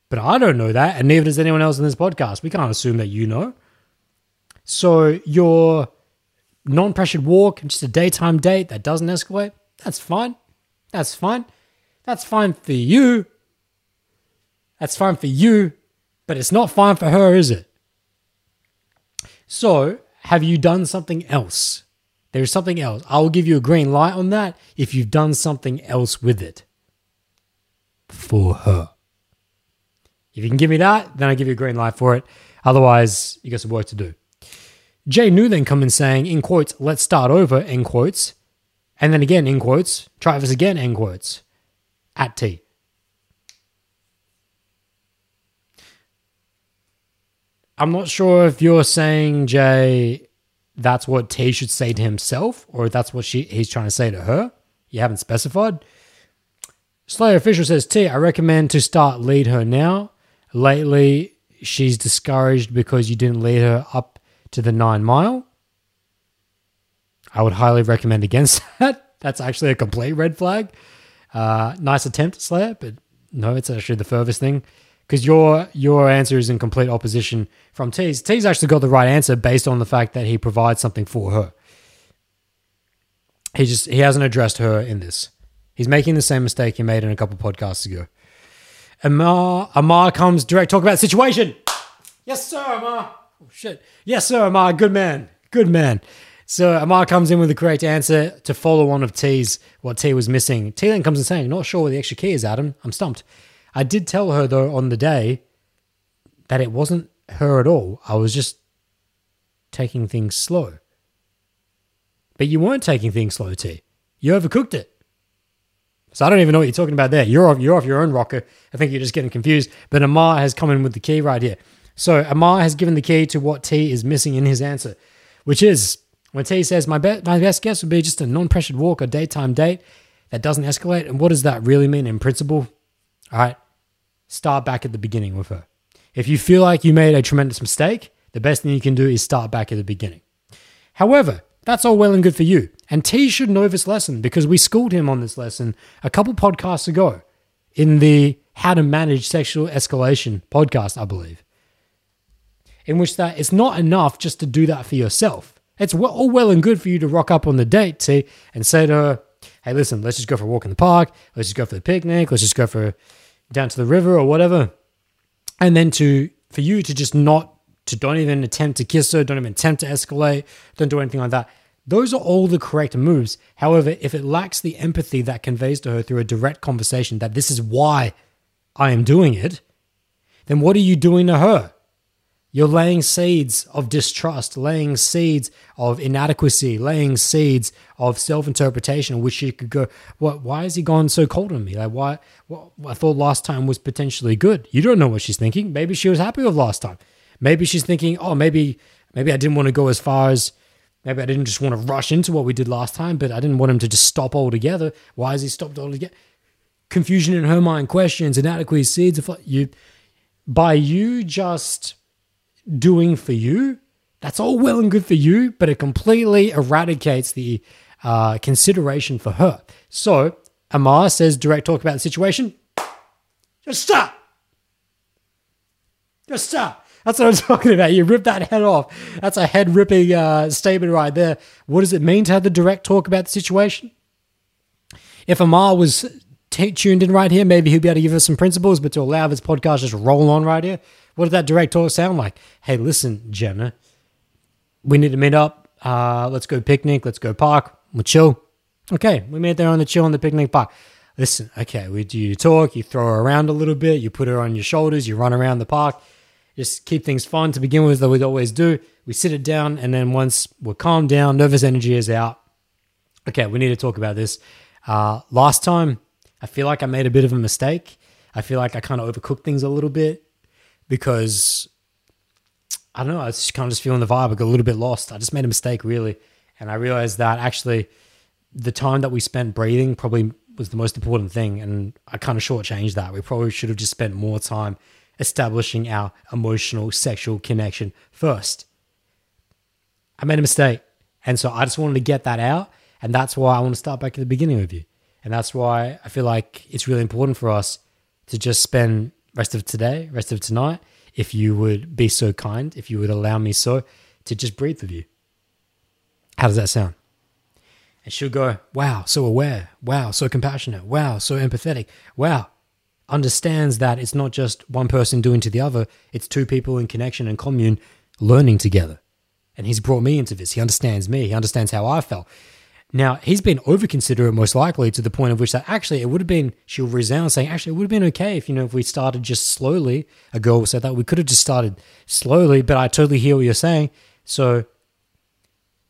But I don't know that, and neither does anyone else in this podcast. We can't assume that you know. So your non-pressured walk, just a daytime date that doesn't escalate, that's fine. That's fine. That's fine for you. That's fine for you, but it's not fine for her, is it? So, have you done something else There's something else. I will give you a green light on that if you've done something else with it for her. If you can give me that, then I give you a green light for it. Otherwise, you got some work to do. Jay New then come in saying, in quotes, let's start over, in quotes. And then again, in quotes, try this again, in quotes, at T. I'm not sure if you're saying, Jay, that's what T should say to himself, or that's what she he's trying to say to her. You haven't specified. Slayer official says, T, I recommend to start lead her now. Lately, she's discouraged because you didn't lead her up to the nine mile. I would highly recommend against that. That's actually a complete red flag. Uh, nice attempt, Slayer, but no, it's actually the furthest thing because your your answer is in complete opposition from T's. T's actually got the right answer based on the fact that he provides something for her. He just he hasn't addressed her in this. He's making the same mistake he made in a couple podcasts ago. Amar Amar comes direct talk about situation. Yes, sir, Amar. Oh shit. Yes, sir, Amar. Good man. Good man. So Amar comes in with the correct answer to follow one of T's what T was missing. T then comes in saying, "Not sure where the extra key is, Adam. I'm stumped." I did tell her though on the day that it wasn't her at all. I was just taking things slow. But you weren't taking things slow, T. You overcooked it. So I don't even know what you're talking about there. You're off, you're off your own rocker. I think you're just getting confused. But Amar has come in with the key right here. So Amar has given the key to what T is missing in his answer, which is when T says, my, be- my best guess would be just a non pressured walk or daytime date that doesn't escalate. And what does that really mean in principle? All right, start back at the beginning with her. If you feel like you made a tremendous mistake, the best thing you can do is start back at the beginning. However, that's all well and good for you. And T should know this lesson because we schooled him on this lesson a couple podcasts ago in the How to Manage Sexual Escalation podcast, I believe. In which that it's not enough just to do that for yourself. It's all well and good for you to rock up on the date, T, and say to her, hey, listen, let's just go for a walk in the park. Let's just go for the picnic. Let's just go for down to the river or whatever. And then to for you to just not to don't even attempt to kiss her, don't even attempt to escalate, don't do anything like that. Those are all the correct moves. However, if it lacks the empathy that conveys to her through a direct conversation that this is why I am doing it, then what are you doing to her? You're laying seeds of distrust, laying seeds of inadequacy, laying seeds of self-interpretation, which she could go, "What? Why has he gone so cold on me? Like, why? What, I thought last time was potentially good. You don't know what she's thinking. Maybe she was happy with last time. Maybe she's thinking, oh, maybe, maybe I didn't want to go as far as, maybe I didn't just want to rush into what we did last time, but I didn't want him to just stop altogether. Why has he stopped altogether? Confusion in her mind, questions, inadequacy, seeds of you. By you just doing for you, that's all well and good for you, but it completely eradicates the uh, consideration for her. So Amar says, direct talk about the situation. Just stop. Just stop. That's what I'm talking about. You rip that head off. That's a head ripping uh, statement right there. What does it mean to have the direct talk about the situation? If Amar was t- tuned in right here, maybe he'd be able to give us some principles, but to allow this podcast just roll on right here, what did that direct talk sound like? Hey, listen, Jenna, we need to meet up. Uh, let's go picnic. Let's go park. We'll chill. Okay, we meet there on the chill on the picnic park. Listen, okay, we do you talk, you throw her around a little bit, you put her on your shoulders, you run around the park, just keep things fun to begin with, that we always do. We sit it down, and then once we're calmed down, nervous energy is out. Okay, we need to talk about this. Uh, last time, I feel like I made a bit of a mistake. I feel like I kind of overcooked things a little bit because I don't know. I was just kind of just feeling the vibe. I got a little bit lost. I just made a mistake, really. And I realized that actually the time that we spent breathing probably was the most important thing. And I kind of shortchanged that. We probably should have just spent more time establishing our emotional sexual connection first. I made a mistake. And so I just wanted to get that out. And that's why I want to start back at the beginning with you. And that's why I feel like it's really important for us to just spend rest of today, rest of tonight, if you would be so kind, if you would allow me so to just breathe with you. How does that sound? And she'll go, wow, so aware. Wow, so compassionate. Wow, so empathetic. Wow, understands that it's not just one person doing to the other, it's two people in connection and commune learning together. and he's brought me into this. He understands me. He understands how I felt. Now, he's been over considerate, most likely, to the point of which that actually it would have been, she'll resound saying, actually, it would have been okay if, you know, if we started just slowly. A girl said that we could have just started slowly, but I totally hear what you're saying. So,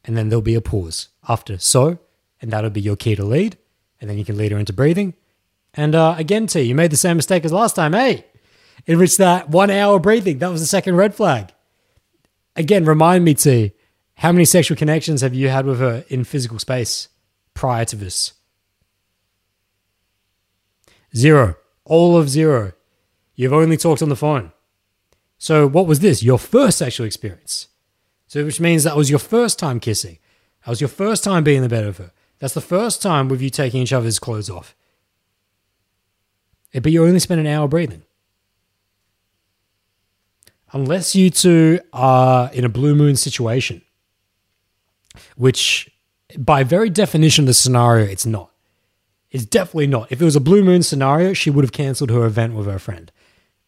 and then there'll be a pause after so, and that'll be your key to lead. And then you can lead her into breathing. And uh, again, T, you made the same mistake as last time, hey, in which that one hour breathing, that was the second red flag. Again, remind me, T, how many sexual connections have you had with her in physical space prior to this? Zero. All of zero. You've only talked on the phone. So, what was this? Your first sexual experience. So, which means that was your first time kissing. That was your first time being in the bed with her. That's the first time with you taking each other's clothes off. Eh, but you only spent an hour breathing. Unless you two are in a blue moon situation which by very definition of the scenario, it's not. It's definitely not. If it was a blue moon scenario, she would have cancelled her event with her friend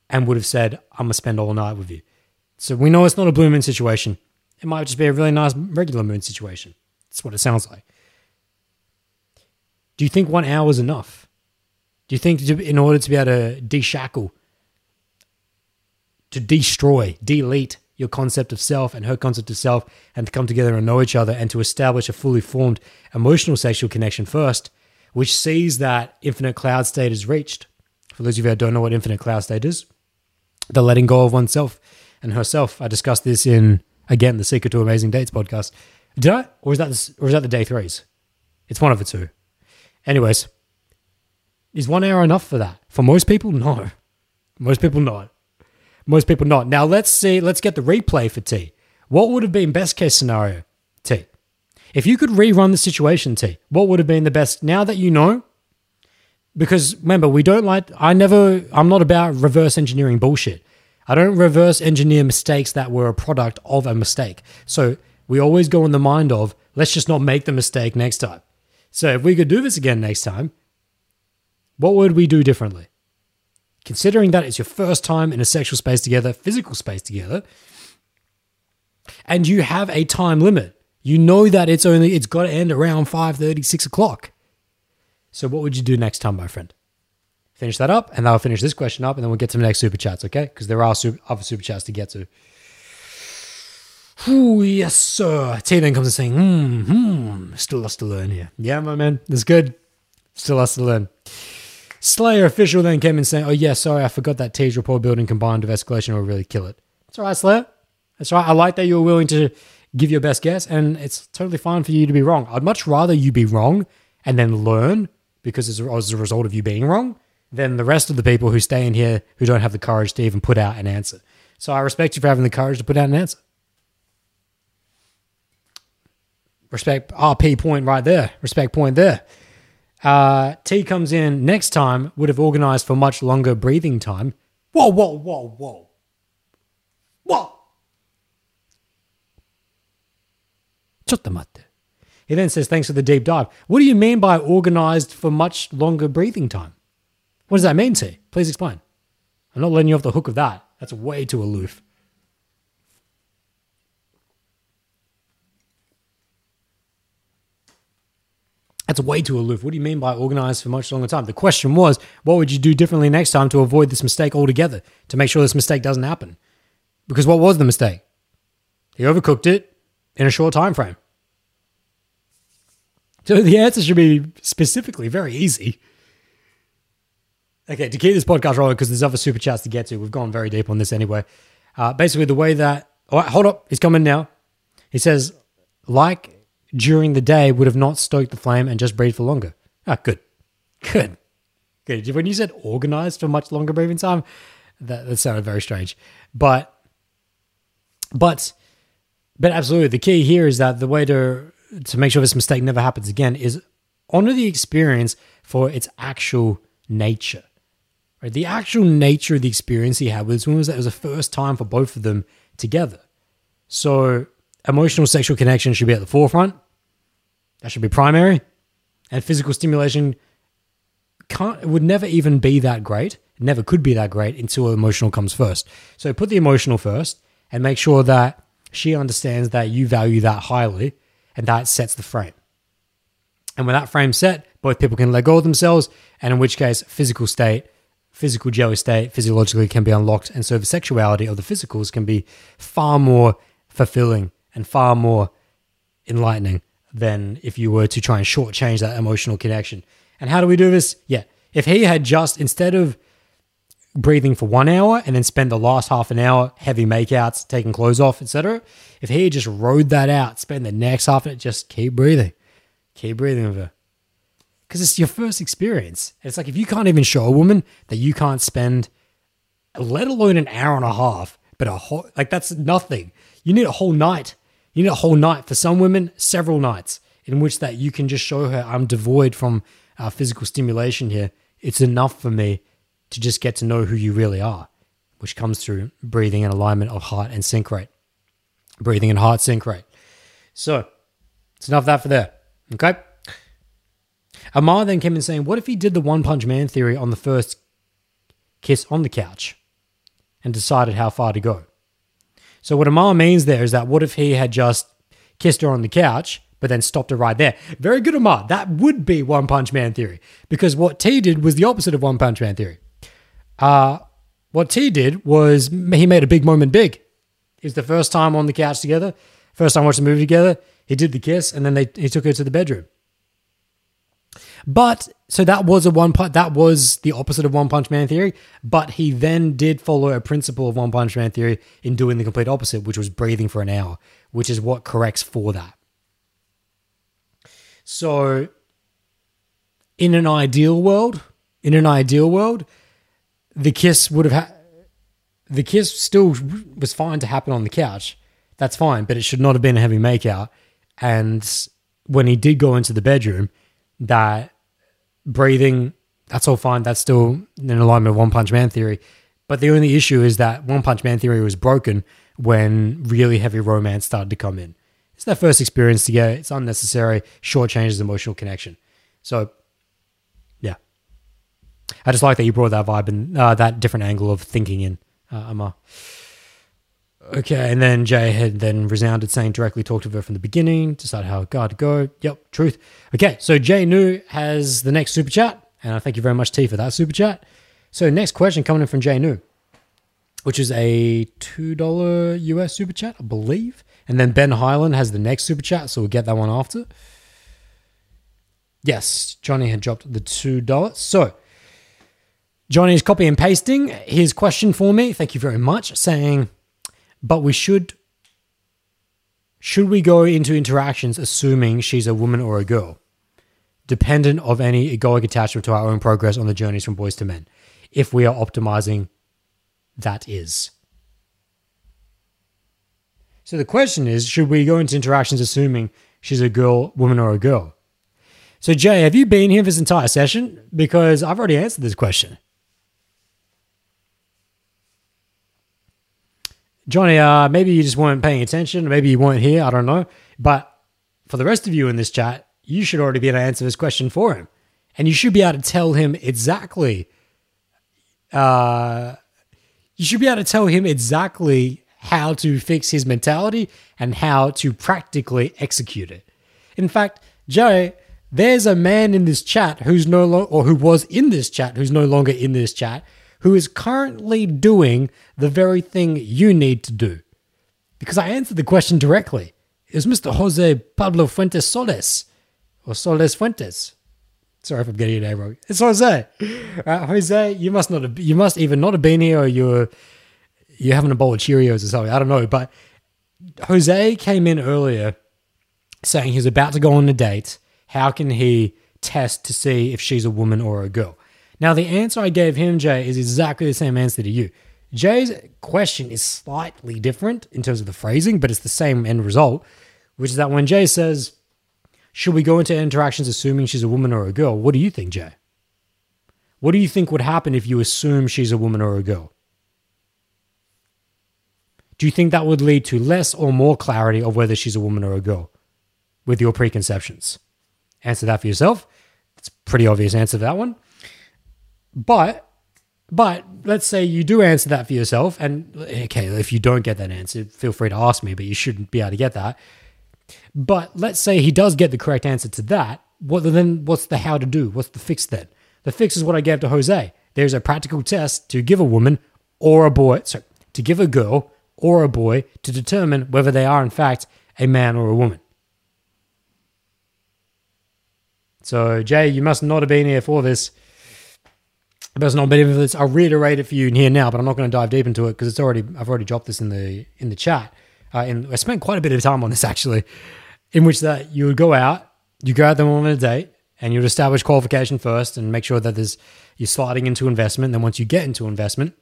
and would have said, I'm going to spend all night with you. So we know it's not a blue moon situation. It might just be a really nice regular moon situation. That's what it sounds like. Do you think one hour is enough? Do you think in order to be able to deshackle, to destroy, delete your concept of self and her concept of self and to come together and know each other and to establish a fully formed emotional sexual connection first, which sees that infinite cloud state is reached. For those of you who don't know what infinite cloud state is, the letting go of oneself and herself. I discussed this in, again, the Secret to Amazing Dates podcast. Did I? Or is that the, or is that the day threes? It's one of the two. Anyways, is one hour enough for that? For most people, no. Most people not. Most people not. Now let's see, let's get the replay for T. What would have been best case scenario, T? If you could rerun the situation, T, what would have been the best now that you know? Because remember, we don't like, I never, I'm not about reverse engineering bullshit. I don't reverse engineer mistakes that were a product of a mistake. So we always go in the mind of, let's just not make the mistake next time. So if we could do this again next time, what would we do differently? Considering that it's your first time in a sexual space together, physical space together, and you have a time limit. You know that it's only it's got to end around 5:30, 6 o'clock. So what would you do next time, my friend? Finish that up, and I'll finish this question up, and then we'll get to the next super chats, okay? Because there are super, other super chats to get to. Ooh, yes, sir. T then comes and saying, hmm, hmm, still lots to learn here. Yeah, my man, that's good. Still lots to learn. Slayer official then came in saying, "Oh yeah, sorry, I forgot that Tej rapport building combined with escalation will really kill it." That's all right, Slayer. That's right. I like that you were willing to give your best guess, and it's totally fine for you to be wrong. I'd much rather you be wrong and then learn because as a result of you being wrong than the rest of the people who stay in here who don't have the courage to even put out an answer. So I respect you for having the courage to put out an answer. Respect RP point right there. Respect point there. Uh, T comes in next time, would have organized for much longer breathing time. Whoa, whoa, whoa, whoa. Whoa. He then says, thanks for the deep dive. What do you mean by organized for much longer breathing time? What does that mean, T? Please explain. I'm not letting you off the hook of that. That's way too aloof. That's way too aloof. What do you mean by organized for much longer time? The question was, what would you do differently next time to avoid this mistake altogether, to make sure this mistake doesn't happen? Because what was the mistake? He overcooked it in a short time frame. So the answer should be specifically very easy. Okay, to keep this podcast rolling, because there's other super chats to get to, we've gone very deep on this anyway. Uh, basically, the way that, All right, hold up, he's coming now. He says, like during the day would have not stoked the flame and just breathed for longer. Ah, good. Good. Good. When you said organized for much longer breathing time, that, that sounded very strange. But, but, but absolutely, the key here is that the way to to make sure this mistake never happens again is honor the experience for its actual nature. Right? The actual nature of the experience he had with this woman was that it was the first time for both of them together. So emotional sexual connection should be at the forefront. That should be primary. And physical stimulation can't would never even be that great. It never could be that great until emotional comes first. So put the emotional first and make sure that she understands that you value that highly and that sets the frame. And when that frame's set, both people can let go of themselves, and in which case, physical state, physical jelly state, physiologically can be unlocked. And so the sexuality of the physicals can be far more fulfilling and far more enlightening than if you were to try and shortchange that emotional connection. And how do we do this? Yeah. If he had just, instead of breathing for one hour and then spend the last half an hour heavy makeouts, taking clothes off, etc., if he just rode that out, spend the next half of it, just keep breathing. Keep breathing with her. Because it's your first experience. It's like if you can't even show a woman that you can't spend, let alone an hour and a half, but a whole, like that's nothing. You need a whole night. You need a whole night. For some women, several nights in which that you can just show her I'm devoid from uh, physical stimulation here. It's enough for me to just get to know who you really are, which comes through breathing and alignment of heart and sync rate. Breathing and heart sync rate. So it's enough of that for there. Okay. Amar then came in saying, What if he did the One Punch Man theory on the first kiss on the couch and decided how far to go? So, what Amar means there is that what if he had just kissed her on the couch, but then stopped her right there? Very good, Amar. That would be One Punch Man theory because what T did was the opposite of One Punch Man theory. Uh, what T did was he made a big moment big. It was the first time on the couch together, first time watching the movie together. He did the kiss, and then they he took her to the bedroom. But so that was a one punch. That was the opposite of One Punch Man theory. But he then did follow a principle of One Punch Man theory in doing the complete opposite, which was breathing for an hour, which is what corrects for that. So, in an ideal world, in an ideal world, the kiss would have. The kiss still was fine to happen on the couch. That's fine, but it should not have been a heavy makeout. And when he did go into the bedroom, that breathing, that's all fine. That's still in alignment with One Punch Man theory. But the only issue is that One Punch Man theory was broken when really heavy romance started to come in. It's their first experience together. It's unnecessary. Short changes emotional connection. So, yeah, I just like that you brought that vibe and uh, that different angle of thinking in, uh, Amar. Okay, and then Jay had then resounded saying directly talk to her from the beginning, decide how God to go. Yep, truth. Okay, so Jay Nu has the next super chat, and I thank you very much, T, for that super chat. So next question coming in from Jay Nu, which is a two dollar US super chat, I believe. And then Ben Highland has the next super chat, so we'll get that one after. Yes, Johnny had dropped the two dollars. So Johnny is copy and pasting his question for me. Thank you very much, saying but we should should we go into interactions assuming she's a woman or a girl dependent of any egoic attachment to our own progress on the journeys from boys to men if we are optimizing that is? So the question is should we go into interactions assuming she's a girl woman or a girl? So jay have you been here this entire session? Because i've already answered this question Johnny, uh, maybe you just weren't paying attention. Maybe you weren't here. I don't know. But for the rest of you in this chat, you should already be able to answer this question for him. And you should be able to tell him exactly. Uh, you should be able to tell him exactly how to fix his mentality and how to practically execute it. In fact, Joe, there's a man in this chat who's no longer, or who was in this chat, who's no longer in this chat, who is currently doing the very thing you need to do? Because I answered the question directly. Was Mr. Jose Pablo Fuentes Soles, or Soles Fuentes. Sorry if I'm getting your name wrong. It's Jose. Uh, Jose, you must not have, you must either not have been here or you're you're having a bowl of Cheerios or something. I don't know. But Jose came in earlier saying he's about to go on a date. How can he test to see if she's a woman or a girl? Now, the answer I gave him, Jay, is exactly the same answer to you. Jay's question is slightly different in terms of the phrasing, but it's the same end result, which is that when Jay says, Should we go into interactions assuming she's a woman or a girl? What do you think, Jay? What do you think would happen if you assume she's a woman or a girl? Do you think that would lead to less or more clarity of whether she's a woman or a girl with your preconceptions? Answer that for yourself. It's a pretty obvious answer to that one. But But let's say you do answer that for yourself, and okay, if you don't get that answer, feel free to ask me, but you shouldn't be able to get that. But let's say he does get the correct answer to that. What then? What's the how to do? What's the fix then? The fix is what I gave to Jose. There's a practical test to give a woman or a boy, sorry, to give a girl or a boy to determine whether they are in fact a man or a woman. So, Jay, you must not have been here for this. Have been this. I'll reiterate it for you here now, but I'm not going to dive deep into it because it's already I've already dropped this in the in the chat. Uh, and I spent quite a bit of time on this actually, in which that you would go out, you go out them on a date, and you'd establish qualification first and make sure that there's you're sliding into investment. Then once you get into investment,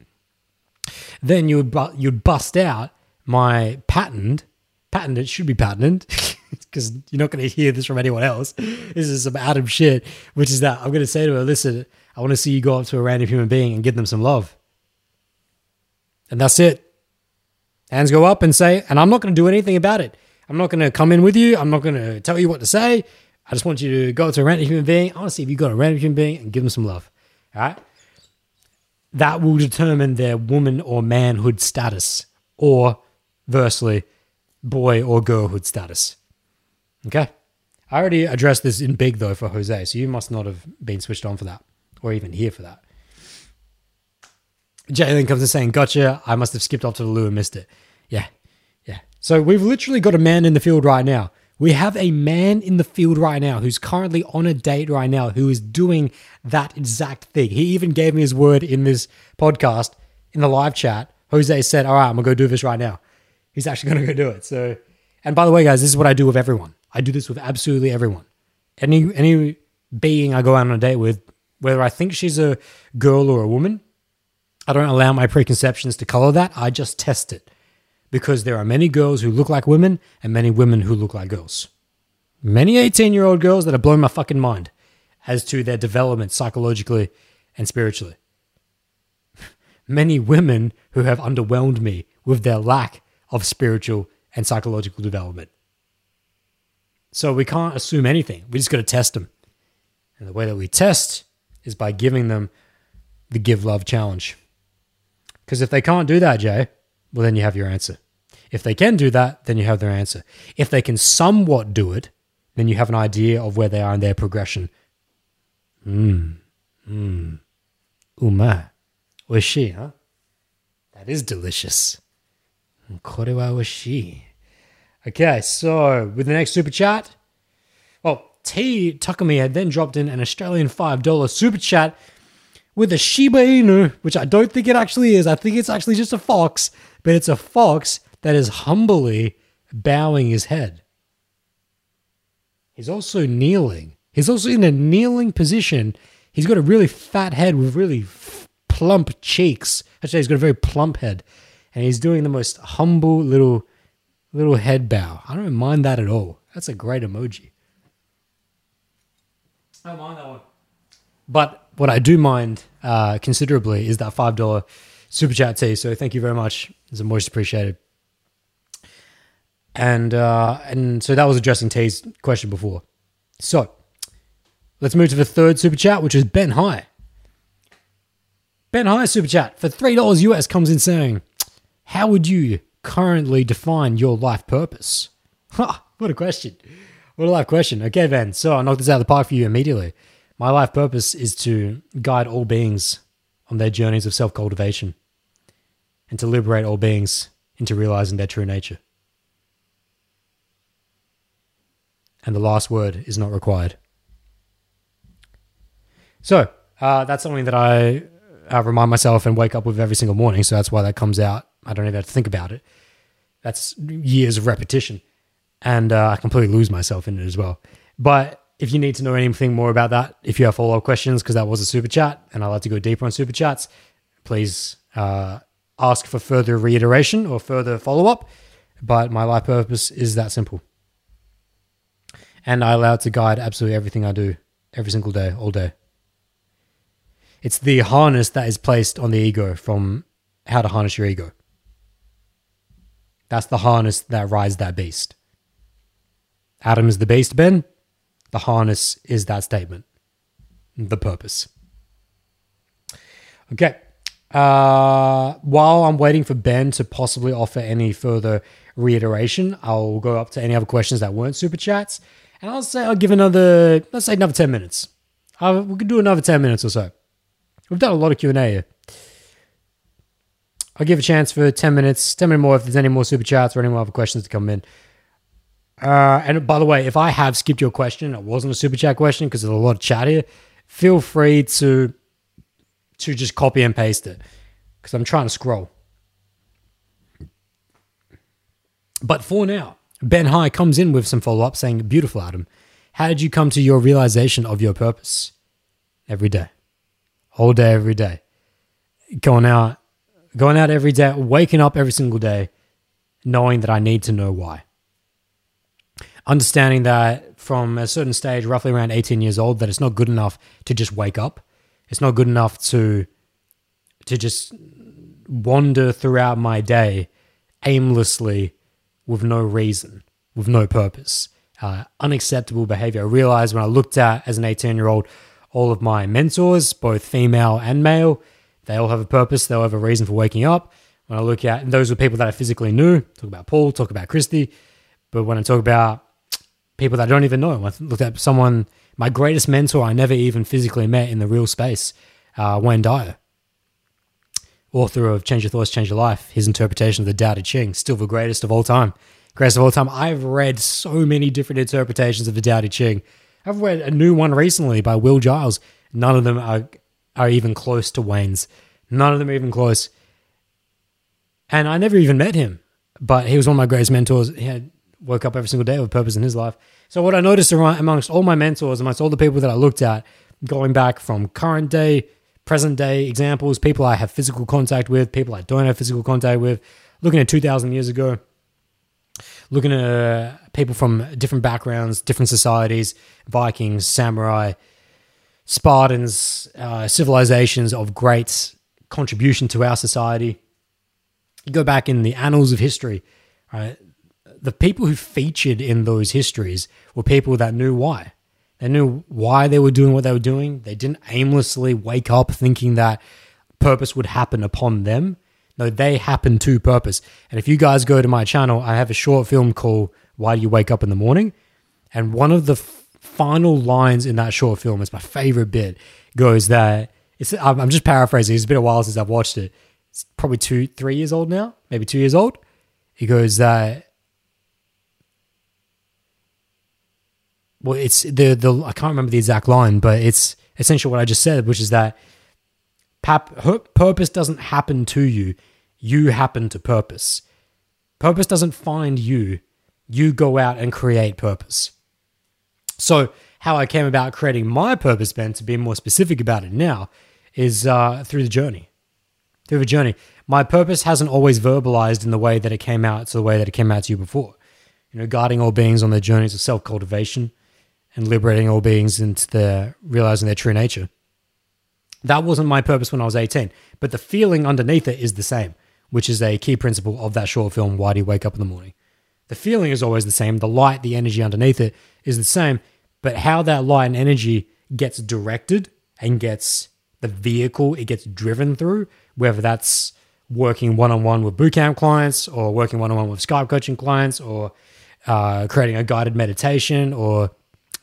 then you would bu- you'd bust out my patent. Patent it should be patented because you're not going to hear this from anyone else. This is some Adam shit, which is that I'm going to say to her, listen, I want to see you go up to a random human being and give them some love. And that's it. Hands go up and say, and I'm not going to do anything about it. I'm not going to come in with you. I'm not going to tell you what to say. I just want you to go up to a random human being. I want to see if you got a random human being and give them some love. All right. That will determine their woman or manhood status, or versely, boy or girlhood status. Okay. I already addressed this in big though for Jose, so you must not have been switched on for that or even here for that. Jay then comes in saying, Gotcha, I must have skipped off to the loo and missed it. Yeah, yeah. So we've literally got a man in the field right now. We have a man in the field right now who's currently on a date right now who is doing that exact thing. He even gave me his word in this podcast in the live chat. Jose said, All right, I'm going to go do this right now. He's actually going to go do it. So, and by the way, guys, this is what I do with everyone. I do this with absolutely everyone. Any any being I go out on a date with, whether I think she's a girl or a woman, I don't allow my preconceptions to color that. I just test it because there are many girls who look like women and many women who look like girls. Many 18 year old girls that have blown my fucking mind as to their development psychologically and spiritually. many women who have underwhelmed me with their lack of spiritual and psychological development. So we can't assume anything. We just got to test them. And the way that we test is by giving them the give love challenge. Because if they can't do that, Jay, well, then you have your answer. If they can do that, then you have their answer. If they can somewhat do it, then you have an idea of where they are in their progression. Mmm. Mmm. Uma. Oishi, huh? That is delicious. Korewa oishi. Okay, so with the next super chat, T Takami had then dropped in an Australian $5 super chat with a Shiba Inu, which I don't think it actually is. I think it's actually just a fox, but it's a fox that is humbly bowing his head. He's also kneeling. He's also in a kneeling position. He's got a really fat head with really f- plump cheeks. Actually, he's got a very plump head. And he's doing the most humble little little head bow. I don't mind that at all. That's a great emoji. I mind that one. But what I do mind uh, considerably is that five dollar super chat T. So thank you very much. It's most appreciated. And uh, and so that was addressing T's question before. So let's move to the third super chat, which is Ben High. Ben High super chat for three dollars US comes in saying, "How would you currently define your life purpose?" Ha! What a question! What a life question. Okay, Ben. So I knocked this out of the park for you immediately. My life purpose is to guide all beings on their journeys of self cultivation and to liberate all beings into realizing their true nature. And the last word is not required. So, uh, that's something that I uh, remind myself and wake up with every single morning. So, that's why that comes out. I don't even have to think about it. That's years of repetition. And uh, I completely lose myself in it as well. But if you need to know anything more about that, if you have follow up questions, because that was a super chat and I'd like to go deeper on super chats, please uh, ask for further reiteration or further follow up. But my life purpose is that simple. And I allow it to guide absolutely everything I do every single day, all day. It's the harness that is placed on the ego from how to harness your ego. That's the harness that rides that beast. Adam is the beast, Ben. The harness is that statement, the purpose. Okay, Uh, while I'm waiting for Ben to possibly offer any further reiteration, I'll go up to any other questions that weren't super chats, and I'll say I'll give another, let's say another ten minutes. Uh, we could do another ten minutes or so. We've done a lot of Q and A here. I'll give a chance for ten minutes, ten minutes more if there's any more super chats or any more other questions to come in. Uh, and by the way, if I have skipped your question, it wasn't a super chat question because there's a lot of chat here. Feel free to to just copy and paste it because I'm trying to scroll. But for now, Ben High comes in with some follow up saying, Beautiful, Adam. How did you come to your realization of your purpose? Every day, whole day, every day. Going out, going out every day, waking up every single day, knowing that I need to know why. Understanding that from a certain stage, roughly around 18 years old, that it's not good enough to just wake up it's not good enough to to just wander throughout my day aimlessly with no reason, with no purpose. Uh, unacceptable behavior. I realized when I looked at as an 18 year old all of my mentors, both female and male, they all have a purpose. They all have a reason for waking up. When I look at those were people that I physically knew, talk about Paul, talk about Christy. But when I talk about people that I don't even know, I looked at someone my greatest mentor I never even physically met in the real space, uh, Wayne Dyer, author of Change Your Thoughts, Change Your Life. His interpretation of the Tao Te Ching, still the greatest of all time. Greatest of all time. I've read so many different interpretations of the Tao Te Ching. I've read a new one recently by Will Giles. None of them are, are even close to Wayne's. None of them are even close. And I never even met him, but he was one of my greatest mentors. He had woke up every single day with purpose in his life. So what I noticed amongst all my mentors, amongst all the people that I looked at, going back from current day, present day examples, people I have physical contact with, people I don't have physical contact with, looking at 2,000 years ago, looking at people from different backgrounds, different societies, Vikings, samurai, Spartans, uh, civilizations of great contribution to our society. You go back in the annals of history, right? The people who featured in those histories were people that knew why. They knew why they were doing what they were doing. They didn't aimlessly wake up thinking that purpose would happen upon them. No, they happen to purpose. And if you guys go to my channel, I have a short film called Why Do You Wake Up in the Morning? And one of the f- final lines in that short film is my favorite bit goes that it's I'm just paraphrasing. It's been a while since I've watched it. It's probably two, three years old now, maybe two years old. He goes that well, it's the the I can't remember the exact line, but it's essentially what I just said, which is that pap, purpose doesn't happen to you, you happen to purpose. Purpose doesn't find you, you go out and create purpose. So, how I came about creating my purpose, Ben, to be more specific about it now, is uh, through the journey. Through the journey. My purpose hasn't always verbalized in the way that it came out to the way that it came out to you before. You know, guiding all beings on their journeys of self cultivation, and liberating all beings into the realizing their true nature. That wasn't my purpose when I was 18, but the feeling underneath it is the same, which is a key principle of that short film, Why Do You Wake Up in the Morning? The feeling is always the same. The light, the energy underneath it is the same, but how that light and energy gets directed and gets the vehicle it gets driven through, whether that's working one on one with bootcamp clients or working one on one with Skype coaching clients or uh, creating a guided meditation or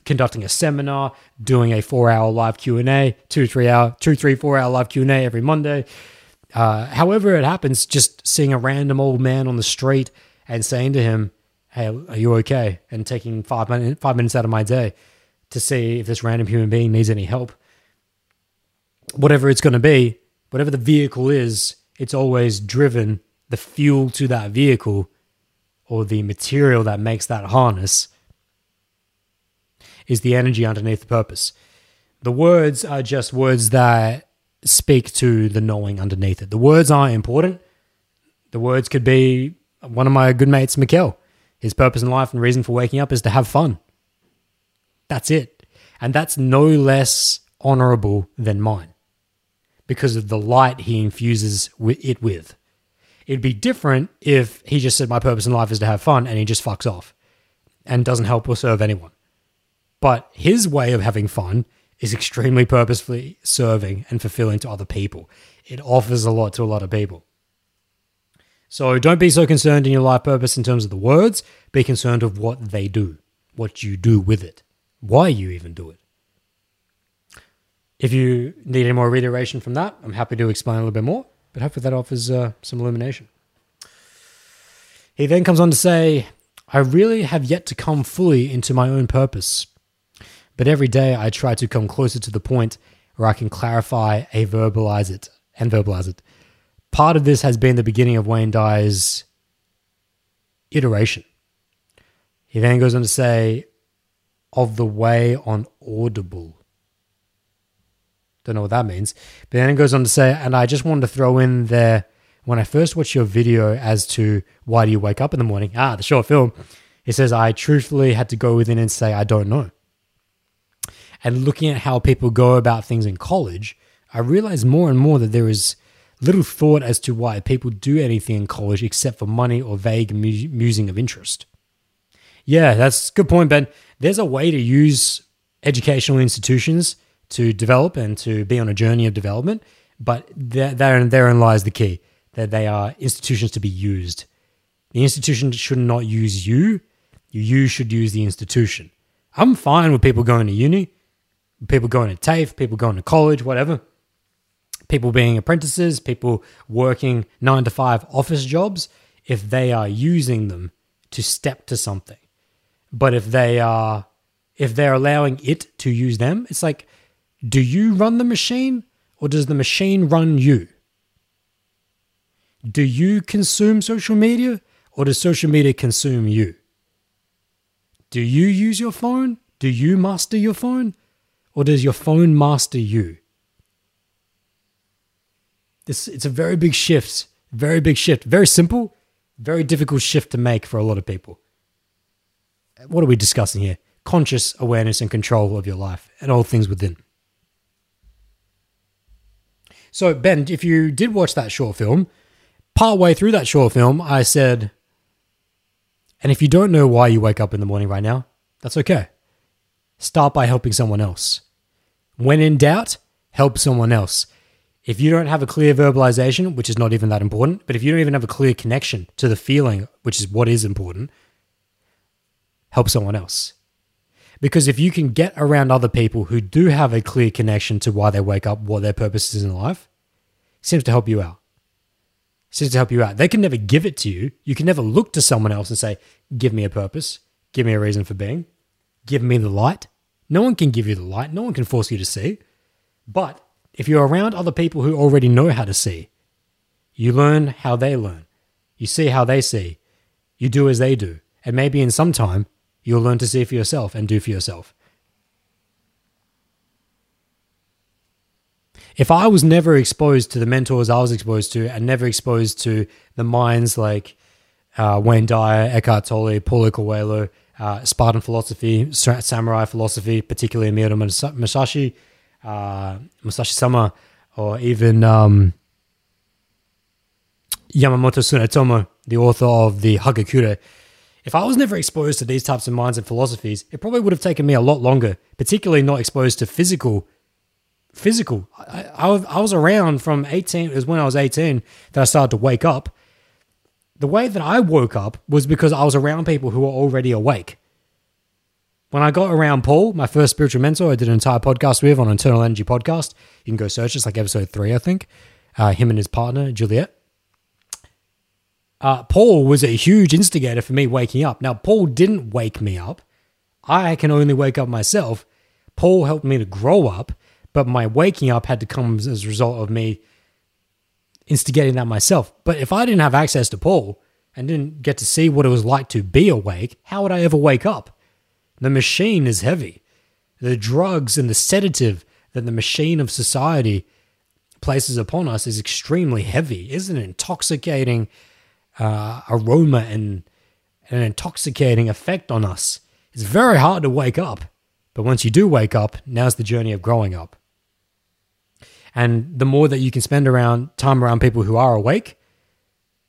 conducting a seminar, doing a four-hour live Q and A, two, three hour, two, three, four-hour live Q and A every Monday. Uh, however, it happens, just seeing a random old man on the street and saying to him, "Hey, are you okay?" and taking five minutes, five minutes out of my day to see if this random human being needs any help. Whatever it's going to be, whatever the vehicle is, it's always driven the fuel to that vehicle or the material that makes that harness is the energy underneath the purpose. The words are just words that speak to the knowing underneath it. The words aren't important. The words could be one of my good mates, Mikkel. His purpose in life and reason for waking up is to have fun. That's it. And that's no less honorable than mine because of the light he infuses it with. It'd be different if he just said, My purpose in life is to have fun and he just fucks off and doesn't help or serve anyone. But his way of having fun is extremely purposefully serving and fulfilling to other people. it offers a lot to a lot of people. So don't be so concerned in your life purpose in terms of the words, be concerned of what they do, what you do with it, why you even do it. If you need any more reiteration from that, I'm happy to explain a little bit more, but hopefully that offers uh, some illumination. He then comes on to say, I really have yet to come fully into my own purpose, but every day I try to come closer to the point where I can clarify and verbalize it and verbalize it. Part of this has been the beginning of Wayne Dyer's iteration. He then goes on to say, of the way on audible. Don't know what that means. But then it goes on to say, and I just wanted to throw in there when I first watched your video as to why do you wake up in the morning? Ah, the short film. It says, I truthfully had to go within and say, I don't know. And looking at how people go about things in college, I realized more and more that there is little thought as to why people do anything in college except for money or vague musing of interest. Yeah, that's a good point, Ben. There's a way to use educational institutions to develop and to be on a journey of development, but there, therein lies the key that they are institutions to be used. The institution should not use you, you should use the institution. I'm fine with people going to uni, people going to TAFE, people going to college, whatever people being apprentices, people working nine to five office jobs, if they are using them to step to something. But if they are if they're allowing it to use them, it's like, do you run the machine or does the machine run you? Do you consume social media or does social media consume you? Do you use your phone? Do you master your phone? Or does your phone master you? This it's a very big shift, very big shift, very simple, very difficult shift to make for a lot of people. What are we discussing here? Conscious awareness and control of your life and all things within. So, Ben, if you did watch that short film, part way through that short film, I said, and if you don't know why you wake up in the morning right now, that's okay. Start by helping someone else. When in doubt, help someone else if you don't have a clear verbalization, which is not even that important, but if you don't even have a clear connection to the feeling, which is what is important, help someone else. Because if you can get around other people who do have a clear connection to why they wake up, what their purpose is in life, seems to help you out. Seems to help you out. They can never give it to you. You can never look to someone else and say, Give me a purpose, give me a reason for being, give me the light. No one can give you the light, no one can force you to see. But if you're around other people who already know how to see, you learn how they learn. You see how they see. You do as they do. And maybe in some time, you'll learn to see for yourself and do for yourself. If I was never exposed to the mentors I was exposed to and never exposed to the minds like uh, Wayne Dyer, Eckhart Tolle, Paulo Coelho, uh, Spartan philosophy, samurai philosophy, particularly Miyamoto Musashi, uh, Musashi Sama, or even um, Yamamoto Tsunetomo, the author of the Hagakure. If I was never exposed to these types of minds and philosophies, it probably would have taken me a lot longer, particularly not exposed to physical. Physical. I, I, I was around from 18, it was when I was 18 that I started to wake up. The way that I woke up was because I was around people who were already awake. When I got around Paul, my first spiritual mentor, I did an entire podcast with on Eternal Energy Podcast. You can go search it's like episode three, I think. Uh, him and his partner, Juliet. Uh, Paul was a huge instigator for me waking up. Now, Paul didn't wake me up. I can only wake up myself. Paul helped me to grow up, but my waking up had to come as a result of me instigating that myself. But if I didn't have access to Paul and didn't get to see what it was like to be awake, how would I ever wake up? The machine is heavy. The drugs and the sedative that the machine of society places upon us is extremely heavy. Is an intoxicating uh, aroma and an intoxicating effect on us. It's very hard to wake up, but once you do wake up, now's the journey of growing up. And the more that you can spend around time around people who are awake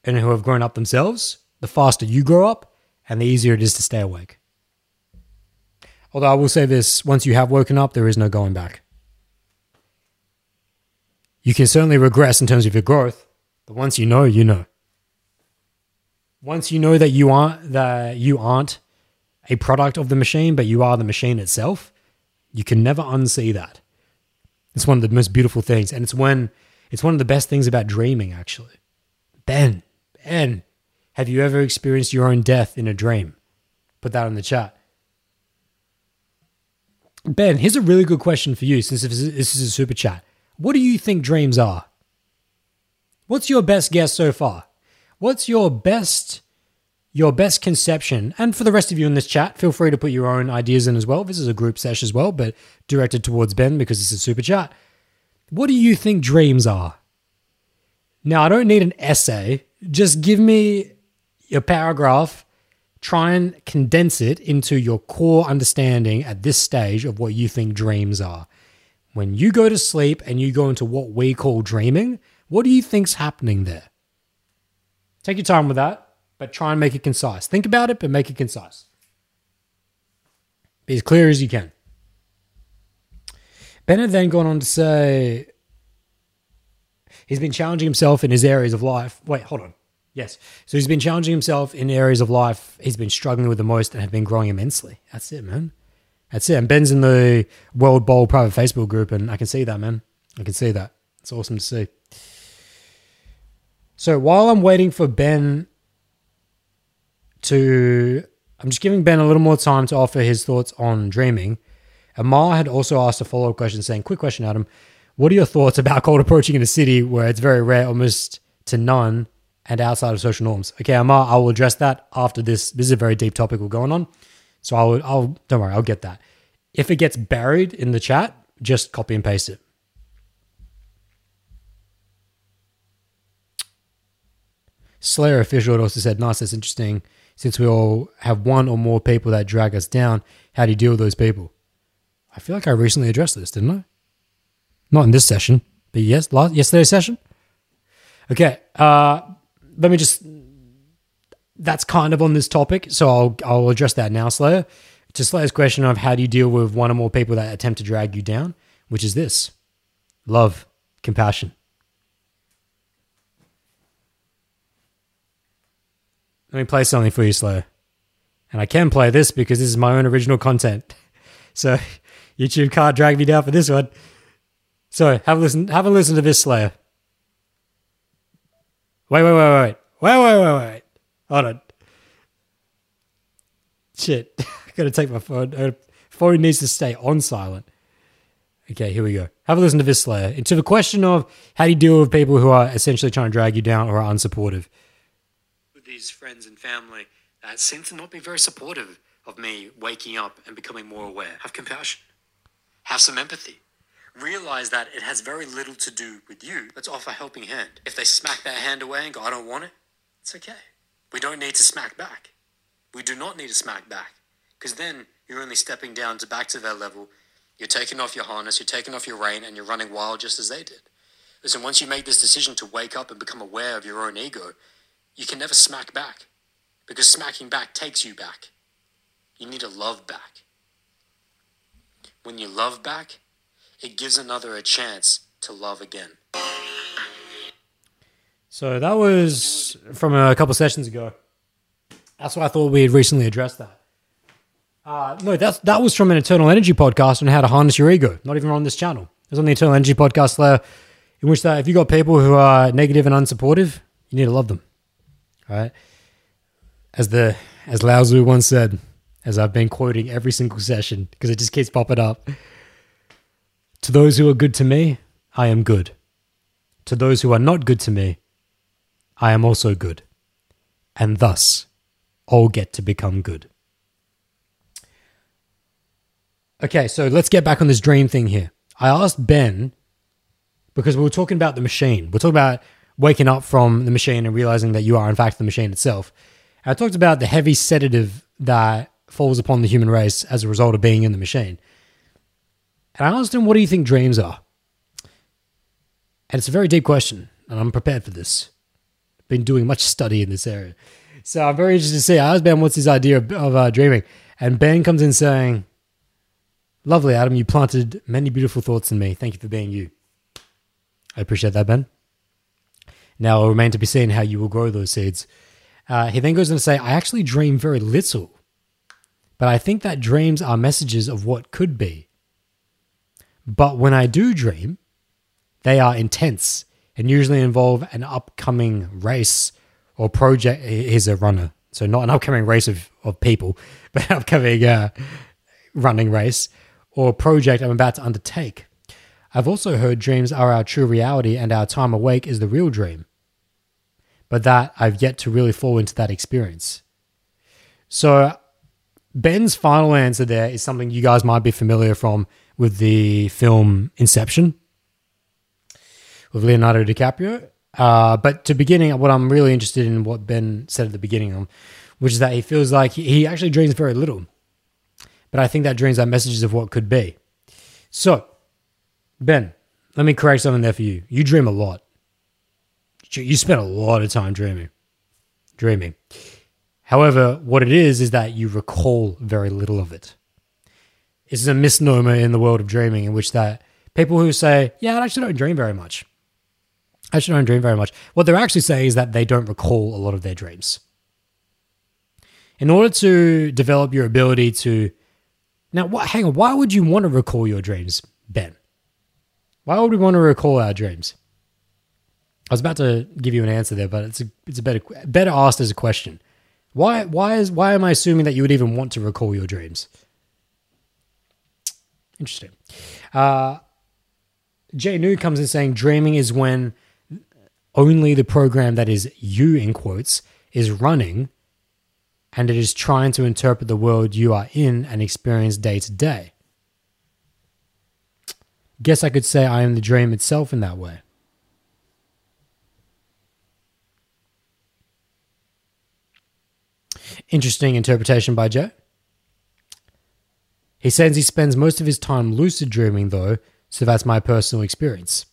and who have grown up themselves, the faster you grow up and the easier it is to stay awake. Although I will say this once you have woken up, there is no going back. You can certainly regress in terms of your growth, but once you know, you know. Once you know that you aren't that you aren't a product of the machine, but you are the machine itself, you can never unsee that. It's one of the most beautiful things, and it's when it's one of the best things about dreaming. Actually, Ben, Ben, have you ever experienced your own death in a dream? Put that in the chat. Ben, here's a really good question for you since this is a super chat. What do you think dreams are? What's your best guess so far? What's your best your best conception? And for the rest of you in this chat, feel free to put your own ideas in as well. This is a group sesh as well, but directed towards Ben because it's a super chat. What do you think dreams are? Now, I don't need an essay. Just give me a paragraph try and condense it into your core understanding at this stage of what you think dreams are. When you go to sleep and you go into what we call dreaming, what do you think's happening there? Take your time with that, but try and make it concise. Think about it, but make it concise. Be as clear as you can. Bennett then gone on to say he's been challenging himself in his areas of life. Wait, hold on. Yes. So he's been challenging himself in areas of life he's been struggling with the most and have been growing immensely. That's it, man. That's it. And Ben's in the World Bowl private Facebook group, and I can see that, man. I can see that. It's awesome to see. So while I'm waiting for Ben to, I'm just giving Ben a little more time to offer his thoughts on dreaming. Amar had also asked a follow up question saying, Quick question, Adam. What are your thoughts about cold approaching in a city where it's very rare, almost to none, and outside of social norms. Okay, Amar, I will address that after this. This is a very deep topic we're going on. So I'll, I'll don't worry, I'll get that. If it gets buried in the chat, just copy and paste it. Slayer official also said, nice, that's interesting. Since we all have one or more people that drag us down, how do you deal with those people? I feel like I recently addressed this, didn't I? Not in this session, but yes, last yesterday's session. Okay, uh, let me just that's kind of on this topic, so I'll I'll address that now, Slayer. To Slayer's question of how do you deal with one or more people that attempt to drag you down, which is this: love, compassion. Let me play something for you, Slayer. And I can play this because this is my own original content. So YouTube can't drag me down for this one. So have a listen have a listen to this Slayer. Wait, wait, wait, wait, wait, wait, wait, wait. Hold on. Shit, I gotta take my phone. Uh, phone needs to stay on silent. Okay, here we go. Have a listen to this Slayer. Into the question of how do you deal with people who are essentially trying to drag you down or are unsupportive. These friends and family that seem to not be very supportive of me waking up and becoming more aware. Have compassion. Have some empathy realize that it has very little to do with you. Let's offer a helping hand. If they smack their hand away and go, I don't want it, it's okay. We don't need to smack back. We do not need to smack back because then you're only stepping down to back to their level. You're taking off your harness, you're taking off your rein, and you're running wild just as they did. Listen, once you make this decision to wake up and become aware of your own ego, you can never smack back because smacking back takes you back. You need to love back. When you love back, it gives another a chance to love again. So that was from a couple sessions ago. That's why I thought we had recently addressed that. Uh, no, that's, that was from an Eternal Energy podcast on how to harness your ego. Not even on this channel. It was on the Eternal Energy podcast there, in which that if you got people who are negative and unsupportive, you need to love them. Right. As the as Lao Tzu once said, as I've been quoting every single session because it just keeps popping up. To those who are good to me, I am good. To those who are not good to me, I am also good. And thus, all get to become good. Okay, so let's get back on this dream thing here. I asked Ben because we were talking about the machine. We're talking about waking up from the machine and realizing that you are, in fact, the machine itself. I talked about the heavy sedative that falls upon the human race as a result of being in the machine. And I asked him, What do you think dreams are? And it's a very deep question, and I'm prepared for this. I've been doing much study in this area. So I'm very interested to see. I asked Ben, What's his idea of, of uh, dreaming? And Ben comes in saying, Lovely, Adam. You planted many beautiful thoughts in me. Thank you for being you. I appreciate that, Ben. Now it'll remain to be seen how you will grow those seeds. Uh, he then goes on to say, I actually dream very little, but I think that dreams are messages of what could be. But when I do dream, they are intense and usually involve an upcoming race or project. He's a runner, so not an upcoming race of, of people, but an upcoming uh, running race or project I'm about to undertake. I've also heard dreams are our true reality and our time awake is the real dream. But that I've yet to really fall into that experience. So Ben's final answer there is something you guys might be familiar from with the film Inception with Leonardo DiCaprio. Uh, but to beginning, what I'm really interested in what Ben said at the beginning, which is that he feels like he, he actually dreams very little. But I think that dreams are messages of what could be. So, Ben, let me correct something there for you. You dream a lot. You spend a lot of time dreaming. Dreaming. However, what it is is that you recall very little of it. This is a misnomer in the world of dreaming, in which that people who say, "Yeah, I actually don't dream very much," I actually don't dream very much. What they're actually saying is that they don't recall a lot of their dreams. In order to develop your ability to now, what, hang on, why would you want to recall your dreams, Ben? Why would we want to recall our dreams? I was about to give you an answer there, but it's a it's a better better asked as a question. Why why is why am I assuming that you would even want to recall your dreams? Interesting. Uh, Jay New comes in saying dreaming is when only the program that is you in quotes is running and it is trying to interpret the world you are in and experience day to day. Guess I could say I am the dream itself in that way. Interesting interpretation by Joe. He says he spends most of his time lucid dreaming, though, so that's my personal experience.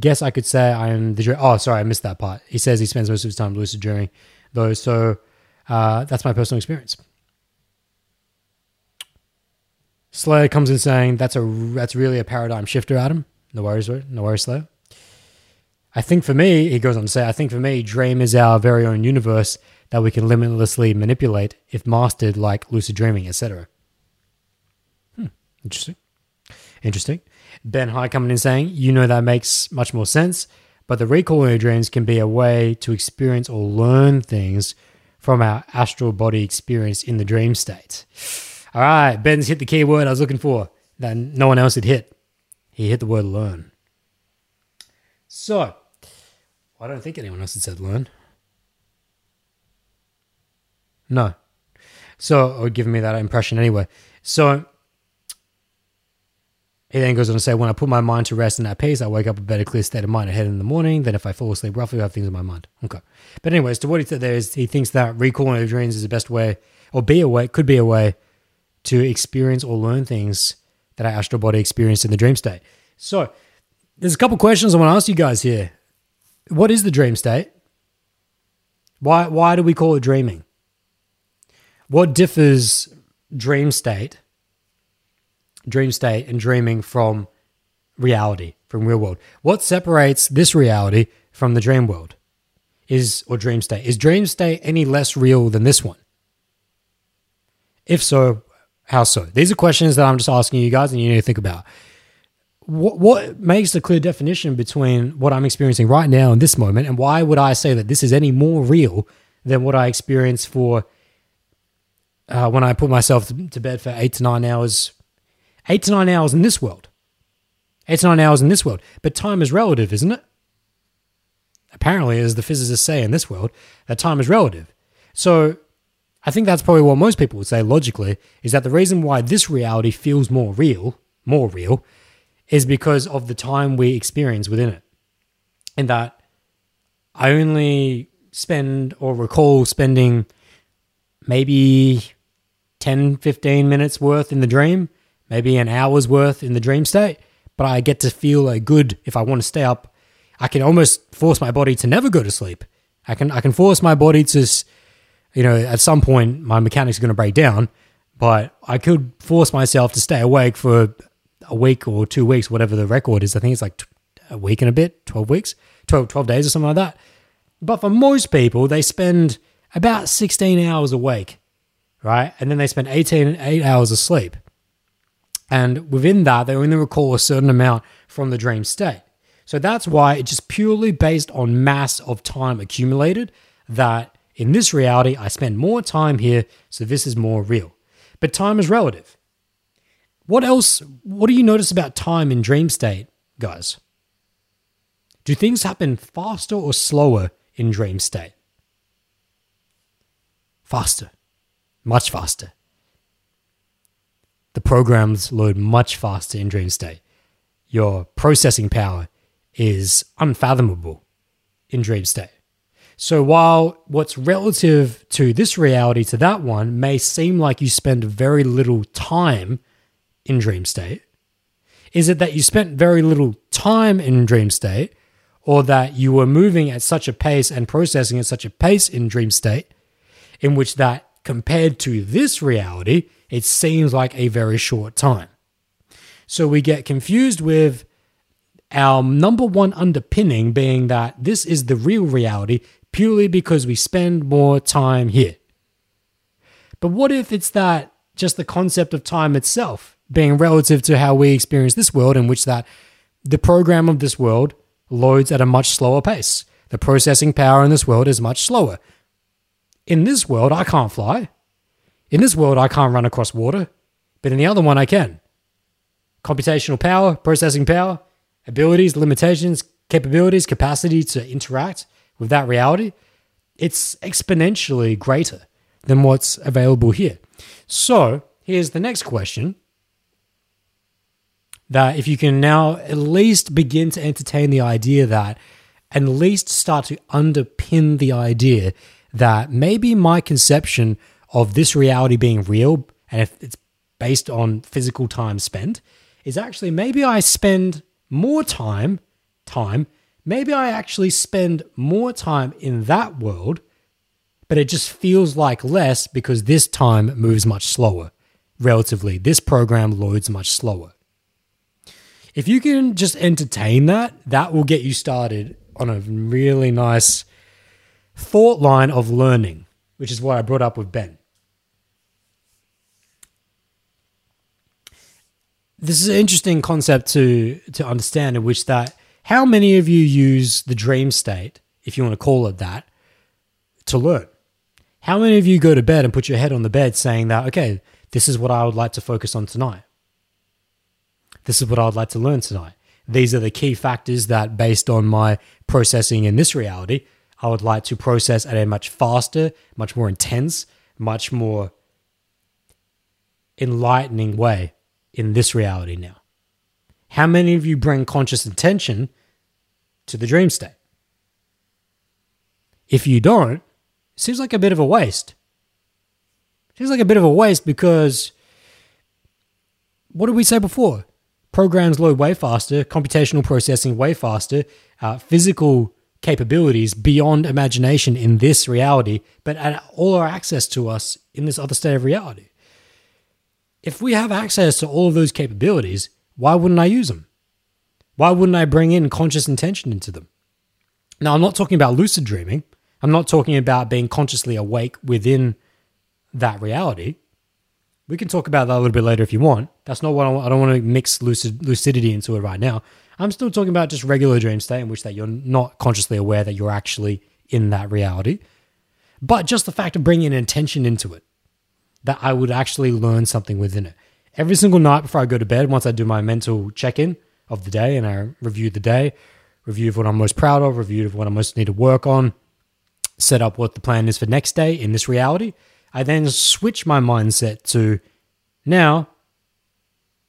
Guess I could say I am the. Oh, sorry, I missed that part. He says he spends most of his time lucid dreaming, though, so uh, that's my personal experience. Slayer comes in saying that's a that's really a paradigm shifter, Adam. No worries, no worries, Slayer. I think for me, he goes on to say, I think for me, dream is our very own universe that we can limitlessly manipulate if mastered, like lucid dreaming, etc. Hmm, interesting. Interesting. Ben High coming in saying, you know that makes much more sense, but the recalling of dreams can be a way to experience or learn things from our astral body experience in the dream state. All right, Ben's hit the key word I was looking for that no one else had hit. He hit the word learn. So, I don't think anyone else had said learn. No. So, or giving me that impression anyway. So, he then goes on to say, when I put my mind to rest in that peace, I wake up with a better, clear state of mind ahead in the morning than if I fall asleep roughly, I have things in my mind. Okay. But anyways, to what he said there is he thinks that recalling of dreams is the best way, or be a way, could be a way to experience or learn things that our astral body experienced in the dream state. So there's a couple questions I want to ask you guys here. What is the dream state? Why, why do we call it dreaming? What differs dream state dream state and dreaming from reality, from real world. What separates this reality from the dream world? Is or dream state. Is dream state any less real than this one? If so, how so? These are questions that I'm just asking you guys and you need to think about. What, what makes the clear definition between what I'm experiencing right now in this moment and why would I say that this is any more real than what I experienced for uh, when I put myself to bed for eight to nine hours Eight to nine hours in this world. Eight to nine hours in this world. But time is relative, isn't it? Apparently, as the physicists say in this world, that time is relative. So I think that's probably what most people would say logically is that the reason why this reality feels more real, more real, is because of the time we experience within it. And that I only spend or recall spending maybe 10, 15 minutes worth in the dream maybe an hour's worth in the dream state, but I get to feel a good if I want to stay up. I can almost force my body to never go to sleep. I can I can force my body to, you know, at some point my mechanics are going to break down, but I could force myself to stay awake for a week or two weeks, whatever the record is. I think it's like a week and a bit, 12 weeks, 12, 12 days or something like that. But for most people, they spend about 16 hours awake, right? And then they spend 18 8 hours of sleep. And within that, they only recall a certain amount from the dream state. So that's why it's just purely based on mass of time accumulated that in this reality, I spend more time here, so this is more real. But time is relative. What else? What do you notice about time in dream state, guys? Do things happen faster or slower in dream state? Faster, much faster. The programs load much faster in dream state. Your processing power is unfathomable in dream state. So while what's relative to this reality to that one may seem like you spend very little time in dream state, is it that you spent very little time in dream state or that you were moving at such a pace and processing at such a pace in dream state in which that compared to this reality, it seems like a very short time. So we get confused with our number one underpinning being that this is the real reality purely because we spend more time here. But what if it's that just the concept of time itself being relative to how we experience this world, in which that the program of this world loads at a much slower pace? The processing power in this world is much slower. In this world, I can't fly. In this world, I can't run across water, but in the other one, I can. Computational power, processing power, abilities, limitations, capabilities, capacity to interact with that reality, it's exponentially greater than what's available here. So here's the next question that if you can now at least begin to entertain the idea that, at least start to underpin the idea that maybe my conception of this reality being real, and if it's based on physical time spent, is actually maybe I spend more time, time maybe I actually spend more time in that world, but it just feels like less because this time moves much slower. Relatively, this program loads much slower. If you can just entertain that, that will get you started on a really nice thought line of learning, which is why I brought up with Ben. This is an interesting concept to to understand in which that how many of you use the dream state, if you want to call it that, to learn? How many of you go to bed and put your head on the bed saying that, okay, this is what I would like to focus on tonight? This is what I would like to learn tonight. These are the key factors that, based on my processing in this reality, I would like to process at a much faster, much more intense, much more enlightening way in this reality now. How many of you bring conscious intention to the dream state? If you don't, it seems like a bit of a waste. It seems like a bit of a waste because what did we say before? Programs load way faster, computational processing way faster, uh, physical capabilities beyond imagination in this reality, but at all our access to us in this other state of reality. If we have access to all of those capabilities, why wouldn't I use them? Why wouldn't I bring in conscious intention into them? Now, I'm not talking about lucid dreaming. I'm not talking about being consciously awake within that reality. We can talk about that a little bit later if you want. That's not what I, want. I don't want to mix lucid lucidity into it right now. I'm still talking about just regular dream state in which that you're not consciously aware that you're actually in that reality. But just the fact of bringing intention into it, that I would actually learn something within it every single night before I go to bed, once I do my mental check in of the day and I review the day, review of what I'm most proud of, review of what I most need to work on, set up what the plan is for next day in this reality, I then switch my mindset to now,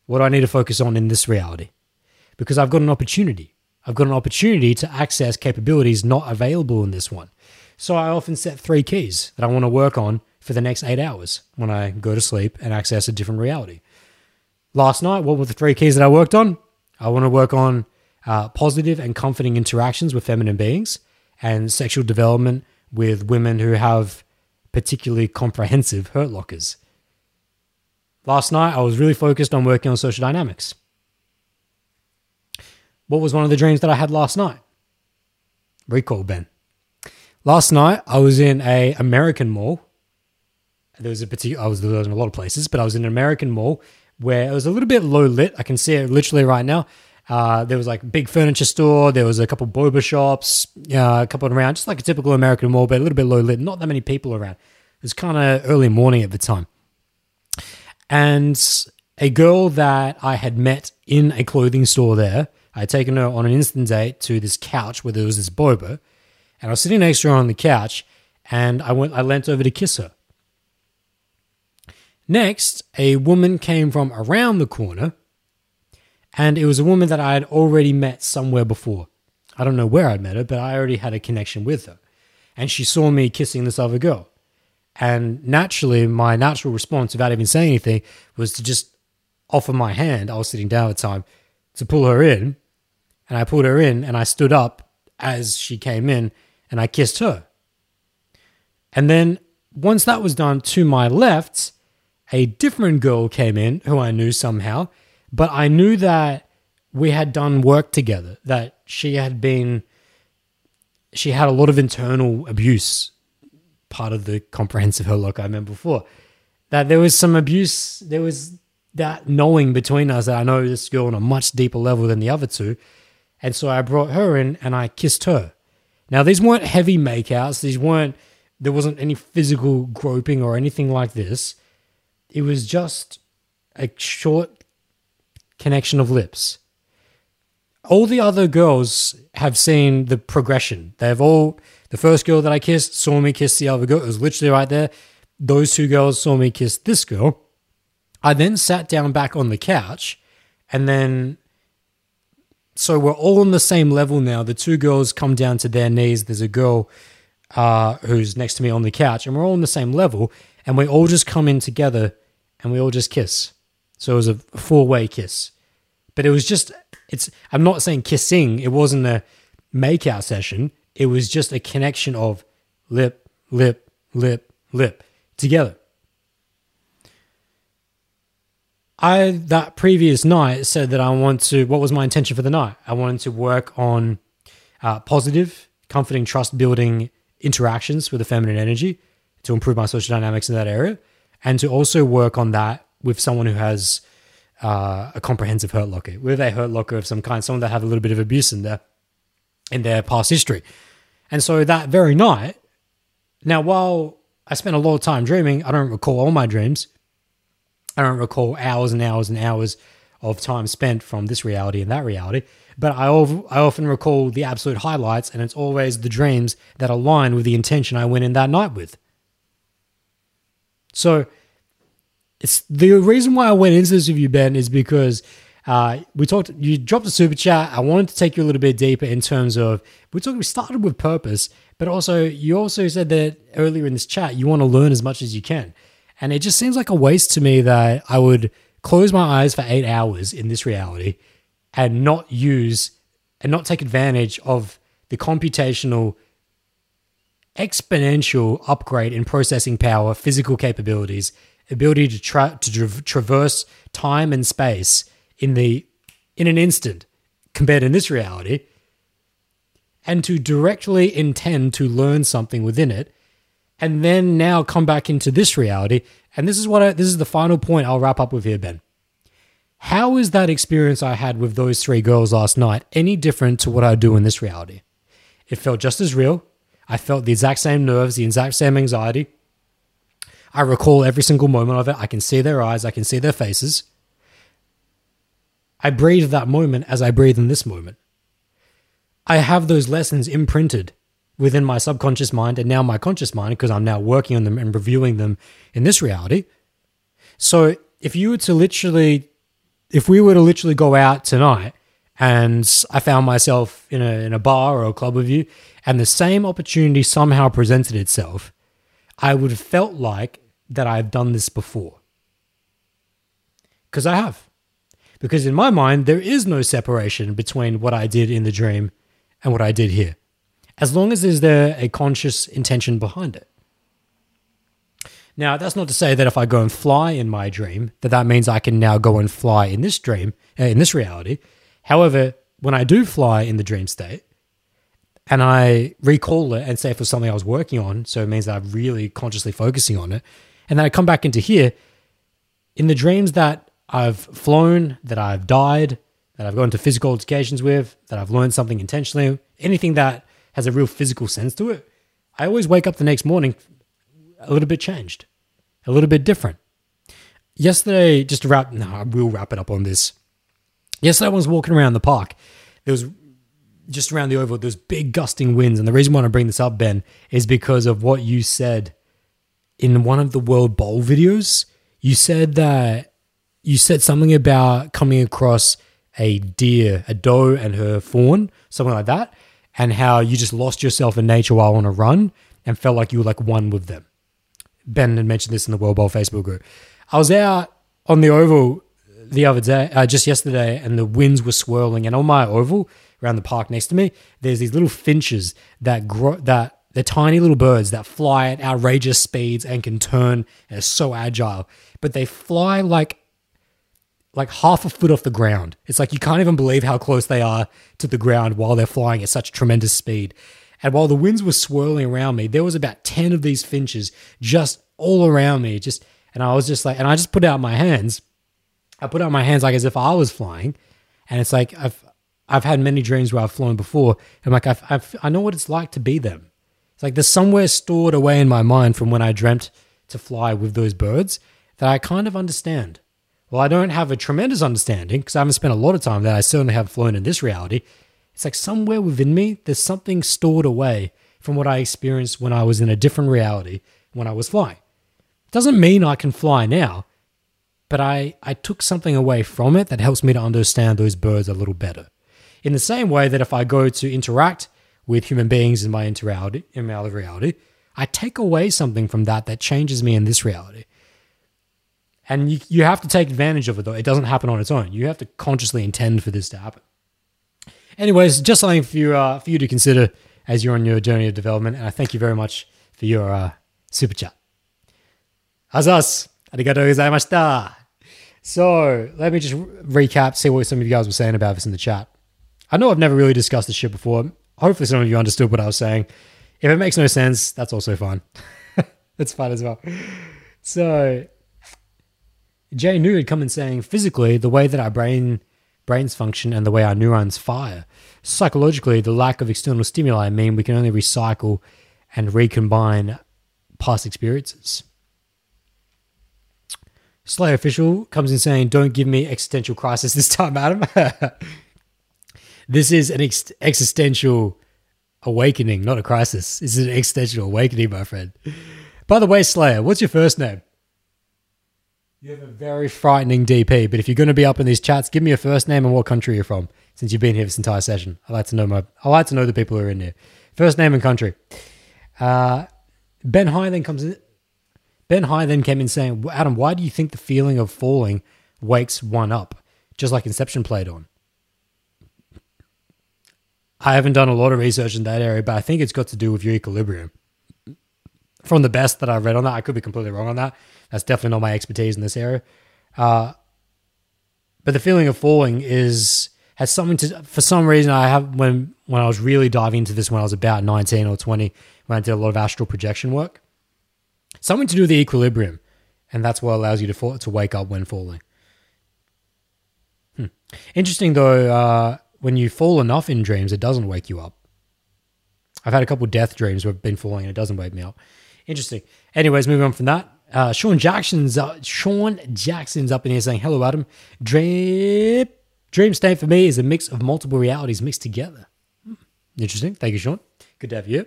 what do I need to focus on in this reality? Because I've got an opportunity. I've got an opportunity to access capabilities not available in this one. So I often set three keys that I want to work on for the next eight hours when I go to sleep and access a different reality last night, what were the three keys that I worked on? I want to work on uh, positive and comforting interactions with feminine beings and sexual development with women who have particularly comprehensive hurt lockers. Last night, I was really focused on working on social dynamics. What was one of the dreams that I had last night? Recall, Ben. Last night I was in a American mall. There was a particular, I was, in a lot of places, but I was in an American mall where it was a little bit low lit. I can see it literally right now. Uh, there was like a big furniture store. There was a couple boba shops, uh, a couple around, just like a typical American mall, but a little bit low lit. Not that many people around. It was kind of early morning at the time. And a girl that I had met in a clothing store there, I had taken her on an instant date to this couch where there was this boba. And I was sitting next to her on the couch and I went I leant over to kiss her. Next, a woman came from around the corner, and it was a woman that I had already met somewhere before. I don't know where I'd met her, but I already had a connection with her. And she saw me kissing this other girl. And naturally, my natural response, without even saying anything, was to just offer my hand. I was sitting down at the time to pull her in. And I pulled her in and I stood up as she came in and I kissed her. And then once that was done, to my left, a different girl came in who I knew somehow, but I knew that we had done work together, that she had been, she had a lot of internal abuse part of the comprehensive her look I remember before. That there was some abuse, there was that knowing between us that I know this girl on a much deeper level than the other two. And so I brought her in and I kissed her. Now, these weren't heavy makeouts. These weren't, there wasn't any physical groping or anything like this. It was just a short connection of lips. All the other girls have seen the progression. They've all the first girl that I kissed saw me kiss the other girl. It was literally right there. Those two girls saw me kiss this girl. I then sat down back on the couch and then so we're all on the same level now. The two girls come down to their knees. There's a girl uh, who's next to me on the couch, and we're all on the same level, and we all just come in together and we all just kiss. So it was a four way kiss. But it was just, it's, I'm not saying kissing, it wasn't a makeout session. It was just a connection of lip, lip, lip, lip together. I that previous night said that I want to. What was my intention for the night? I wanted to work on uh, positive, comforting, trust building interactions with the feminine energy to improve my social dynamics in that area, and to also work on that with someone who has uh, a comprehensive hurt locker, with a hurt locker of some kind, someone that have a little bit of abuse in their in their past history. And so that very night, now while I spent a lot of time dreaming, I don't recall all my dreams. I don't recall hours and hours and hours of time spent from this reality and that reality, but I, I often recall the absolute highlights, and it's always the dreams that align with the intention I went in that night with. So, it's the reason why I went into this with you, Ben, is because uh, we talked. You dropped a super chat. I wanted to take you a little bit deeper in terms of we talked. We started with purpose, but also you also said that earlier in this chat you want to learn as much as you can, and it just seems like a waste to me that I would close my eyes for eight hours in this reality and not use and not take advantage of the computational exponential upgrade in processing power, physical capabilities, ability to tra- to tra- traverse time and space in the in an instant compared in this reality and to directly intend to learn something within it and then now come back into this reality. And this is what I, this is the final point I'll wrap up with here Ben. How is that experience I had with those three girls last night any different to what I do in this reality? It felt just as real. I felt the exact same nerves the exact same anxiety. I recall every single moment of it. I can see their eyes. I can see their faces. I breathe that moment as I breathe in this moment. I have those lessons imprinted within my subconscious mind and now my conscious mind because I'm now working on them and reviewing them in this reality. So if you were to literally, if we were to literally go out tonight and I found myself in a, in a bar or a club with you and the same opportunity somehow presented itself, I would have felt like that I've done this before. Because I have. Because in my mind, there is no separation between what I did in the dream and what I did here, as long as there's there a conscious intention behind it. Now, that's not to say that if I go and fly in my dream, that that means I can now go and fly in this dream, uh, in this reality. However, when I do fly in the dream state and I recall it and say it's something I was working on, so it means that I'm really consciously focusing on it, and then I come back into here, in the dreams that I've flown, that I've died, that I've gone to physical altercations with, that I've learned something intentionally, anything that has a real physical sense to it, I always wake up the next morning a little bit changed, a little bit different. Yesterday, just to wrap, no, I will wrap it up on this. Yesterday, I was walking around the park. There was just around the oval, there's big gusting winds. And the reason why I bring this up, Ben, is because of what you said in one of the World Bowl videos. You said that you said something about coming across a deer, a doe and her fawn, something like that, and how you just lost yourself in nature while on a run and felt like you were like one with them. Ben had mentioned this in the World Bowl Facebook group. I was out on the oval the other day, uh, just yesterday, and the winds were swirling. And on my oval around the park next to me, there's these little finches that grow that they're tiny little birds that fly at outrageous speeds and can turn and are so agile. But they fly like like half a foot off the ground. It's like you can't even believe how close they are to the ground while they're flying at such tremendous speed. And while the winds were swirling around me, there was about 10 of these finches just all around me. Just and I was just like, and I just put out my hands. I put out my hands like as if I was flying. And it's like I've I've had many dreams where I've flown before. I'm like I've, I've I know what it's like to be them. It's like there's somewhere stored away in my mind from when I dreamt to fly with those birds that I kind of understand. Well, I don't have a tremendous understanding because I haven't spent a lot of time there. I certainly have flown in this reality. It's like somewhere within me, there's something stored away from what I experienced when I was in a different reality when I was flying. It doesn't mean I can fly now, but I, I took something away from it that helps me to understand those birds a little better. In the same way that if I go to interact with human beings in my in my other reality, I take away something from that that changes me in this reality. And you, you have to take advantage of it, though. It doesn't happen on its own. You have to consciously intend for this to happen. Anyways, just something for you, uh, for you to consider as you're on your journey of development. And I thank you very much for your uh, super chat. Azas, arigatou gozaimashita. So let me just recap, see what some of you guys were saying about this in the chat. I know I've never really discussed this shit before. Hopefully, some of you understood what I was saying. If it makes no sense, that's also fine. that's fine as well. So Jay New had come in saying physically, the way that our brain brains function and the way our neurons fire. Psychologically, the lack of external stimuli mean we can only recycle and recombine past experiences. Slay official comes in saying, "Don't give me existential crisis this time, Adam. this is an ex- existential awakening, not a crisis. This is an existential awakening, my friend." By the way, Slayer, what's your first name? You have a very frightening DP, but if you're going to be up in these chats, give me your first name and what country you're from. Since you've been here this entire session, I like to know my. I like to know the people who are in here. First name and country. Uh, ben High then comes in. Ben High then came in saying, "Adam, why do you think the feeling of falling wakes one up, just like Inception played on?" I haven't done a lot of research in that area, but I think it's got to do with your equilibrium. From the best that I've read on that, I could be completely wrong on that. That's definitely not my expertise in this area. Uh, but the feeling of falling is has something to for some reason I have when when I was really diving into this when I was about 19 or 20 when I did a lot of astral projection work. Something to do with the equilibrium, and that's what allows you to fall, to wake up when falling. Hmm. Interesting though, uh, when you fall enough in dreams, it doesn't wake you up. I've had a couple death dreams where I've been falling and it doesn't wake me up. Interesting. Anyways, moving on from that. Uh, Sean Jackson's uh, Sean Jackson's up in here saying, "Hello, Adam. Dream Dream state for me is a mix of multiple realities mixed together." Hmm. Interesting. Thank you, Sean. Good to have you.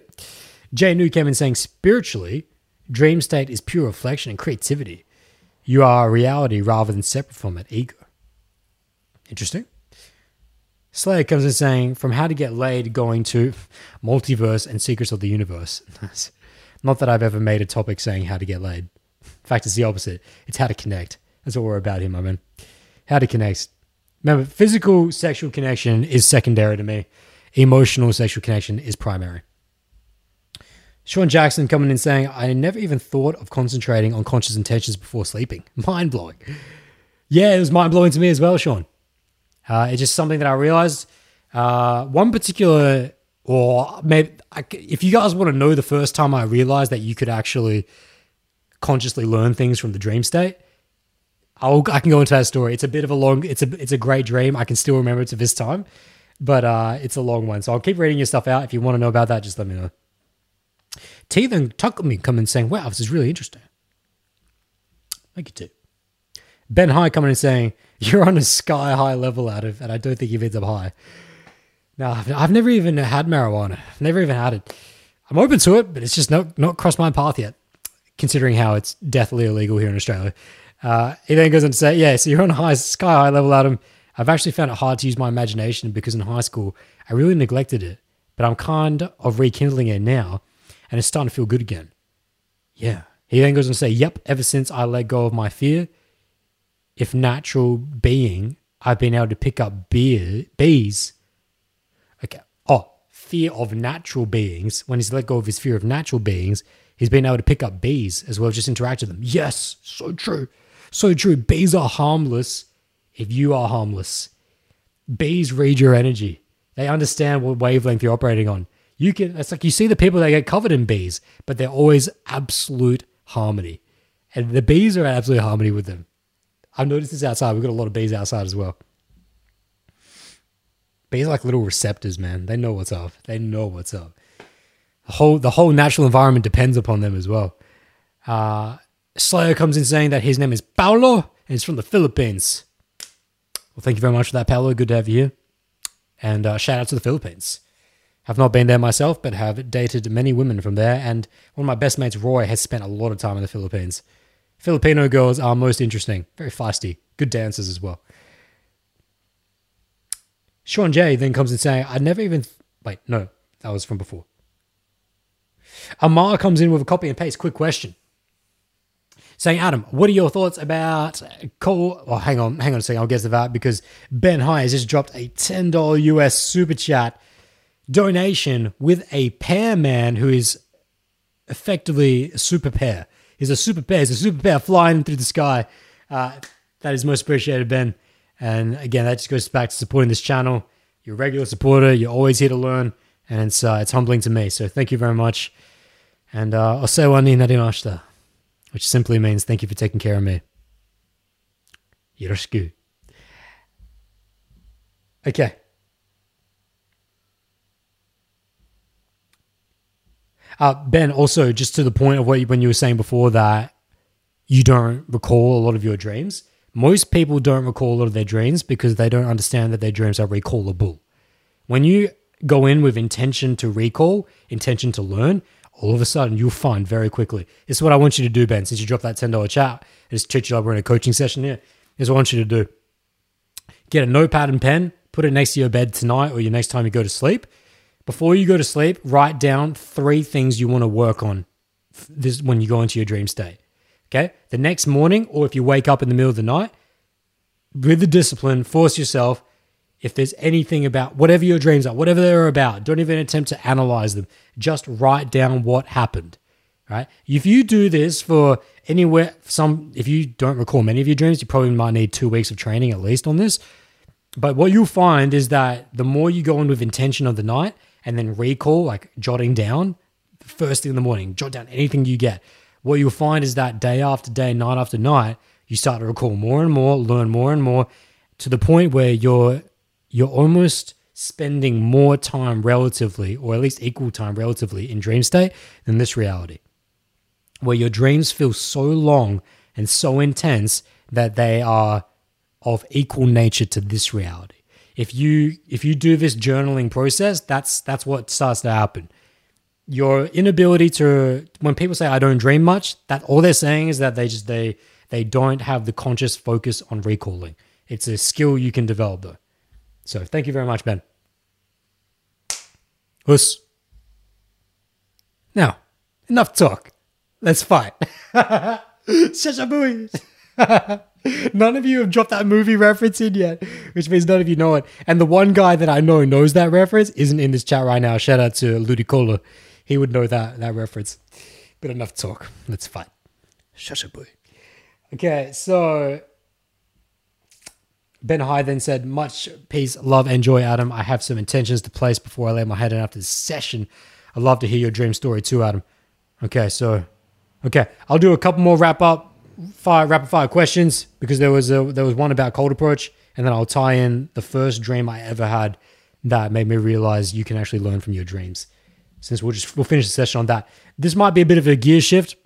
Jay New came in saying, "Spiritually, dream state is pure reflection and creativity. You are reality rather than separate from it. Ego." Interesting. Slayer comes in saying, "From how to get laid, going to multiverse and secrets of the universe." Not that I've ever made a topic saying how to get laid. In fact, it's the opposite. It's how to connect. That's what we're about here, my man. How to connect. Remember, physical sexual connection is secondary to me. Emotional sexual connection is primary. Sean Jackson coming in saying, I never even thought of concentrating on conscious intentions before sleeping. Mind blowing. Yeah, it was mind blowing to me as well, Sean. Uh, it's just something that I realized Uh, one particular, or maybe I if you guys want to know the first time I realized that you could actually consciously learn things from the dream state, I'll, I can go into that story. It's a bit of a long, it's a it's a great dream. I can still remember it to this time, but uh, it's a long one. So I'll keep reading your stuff out. If you want to know about that, just let me know. T then took me coming saying, "Wow, this is really interesting." Thank you, T. Ben High coming in saying, "You're on a sky high level out of, and I don't think you've ended up high." Now, I've, I've never even had marijuana. I've never even had it. I'm open to it, but it's just not not crossed my path yet, considering how it's deathly illegal here in Australia. Uh, he then goes on to say, "Yeah, so you're on a high sky high level, Adam. I've actually found it hard to use my imagination because in high school I really neglected it, but I'm kind of rekindling it now, and it's starting to feel good again." Yeah. He then goes on to say, "Yep. Ever since I let go of my fear, if natural being, I've been able to pick up beer, bees. Okay. Oh, fear of natural beings. When he's let go of his fear of natural beings, he's been able to pick up bees as well, as just interact with them. Yes, so true. So true. Bees are harmless if you are harmless. Bees read your energy. They understand what wavelength you're operating on. You can it's like you see the people that get covered in bees, but they're always absolute harmony. And the bees are in absolute harmony with them. I've noticed this outside. We've got a lot of bees outside as well. Bees like little receptors, man. They know what's up. They know what's up. The whole the whole natural environment depends upon them as well. Uh, Slayer comes in saying that his name is Paulo and he's from the Philippines. Well, thank you very much for that, Paulo. Good to have you here. And uh, shout out to the Philippines. Have not been there myself, but have dated many women from there. And one of my best mates, Roy, has spent a lot of time in the Philippines. Filipino girls are most interesting, very feisty, good dancers as well. Sean J then comes in saying, I never even. Wait, no, that was from before. Amar comes in with a copy and paste quick question. Saying, Adam, what are your thoughts about Cole? Oh, hang on, hang on a second. I'll guess that because Ben High has just dropped a $10 US super chat donation with a pair man who is effectively a super pair. He's a super pair. He's a super pair flying through the sky. Uh, that is most appreciated, Ben. And again, that just goes back to supporting this channel. You're a regular supporter. You're always here to learn, and it's uh, it's humbling to me. So thank you very much. And uh, osewa ni narimashita, which simply means thank you for taking care of me. Yoroshiku. Okay. Uh, ben, also just to the point of what you, when you were saying before that you don't recall a lot of your dreams. Most people don't recall a lot of their dreams because they don't understand that their dreams are recallable. When you go in with intention to recall, intention to learn, all of a sudden you'll find very quickly. Is what I want you to do, Ben. Since you dropped that ten dollar chat, just teach you like we're in a coaching session here. Here's what I want you to do: get a notepad and pen, put it next to your bed tonight or your next time you go to sleep. Before you go to sleep, write down three things you want to work on this when you go into your dream state. Okay. The next morning, or if you wake up in the middle of the night, with the discipline, force yourself. If there's anything about whatever your dreams are, whatever they're about, don't even attempt to analyze them. Just write down what happened. Right. If you do this for anywhere, some, if you don't recall many of your dreams, you probably might need two weeks of training at least on this. But what you'll find is that the more you go in with intention of the night and then recall, like jotting down first thing in the morning, jot down anything you get. What you'll find is that day after day, night after night, you start to recall more and more, learn more and more, to the point where you're you're almost spending more time relatively, or at least equal time relatively, in dream state than this reality. Where your dreams feel so long and so intense that they are of equal nature to this reality. If you if you do this journaling process, that's that's what starts to happen. Your inability to when people say I don't dream much, that all they're saying is that they just they they don't have the conscious focus on recalling. It's a skill you can develop though. So thank you very much, Ben. Us. Now, enough talk. Let's fight. Shashabui. none of you have dropped that movie reference in yet, which means none of you know it. And the one guy that I know knows that reference isn't in this chat right now. Shout out to Ludicola. He would know that that reference. But enough talk. Let's fight. Shashabui. Okay, so Ben High then said, Much peace, love, and joy, Adam. I have some intentions to place before I lay my head down after this session. I'd love to hear your dream story too, Adam. Okay, so okay. I'll do a couple more wrap up fire rapid fire questions because there was a there was one about cold approach, and then I'll tie in the first dream I ever had that made me realize you can actually learn from your dreams. Since we'll just we'll finish the session on that. This might be a bit of a gear shift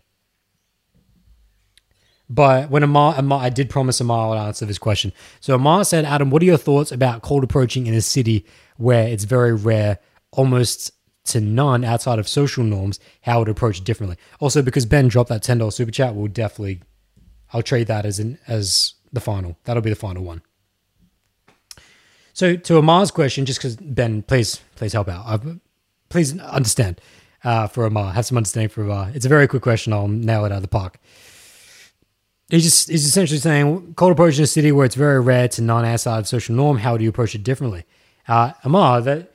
but when Amar, Amar, I did promise Amar would answer this question. So Amar said, Adam, what are your thoughts about cold approaching in a city where it's very rare, almost to none outside of social norms, how would approach differently? Also, because Ben dropped that $10 super chat, we'll definitely, I'll trade that as an, as the final. That'll be the final one. So to Amar's question, just because Ben, please, please help out. Uh, please understand uh, for Amar, have some understanding for Amar. It's a very quick question. I'll nail it out of the park. He's just he's essentially saying cold approach in a city where it's very rare to non outside social norm. How do you approach it differently? Uh, Amar, that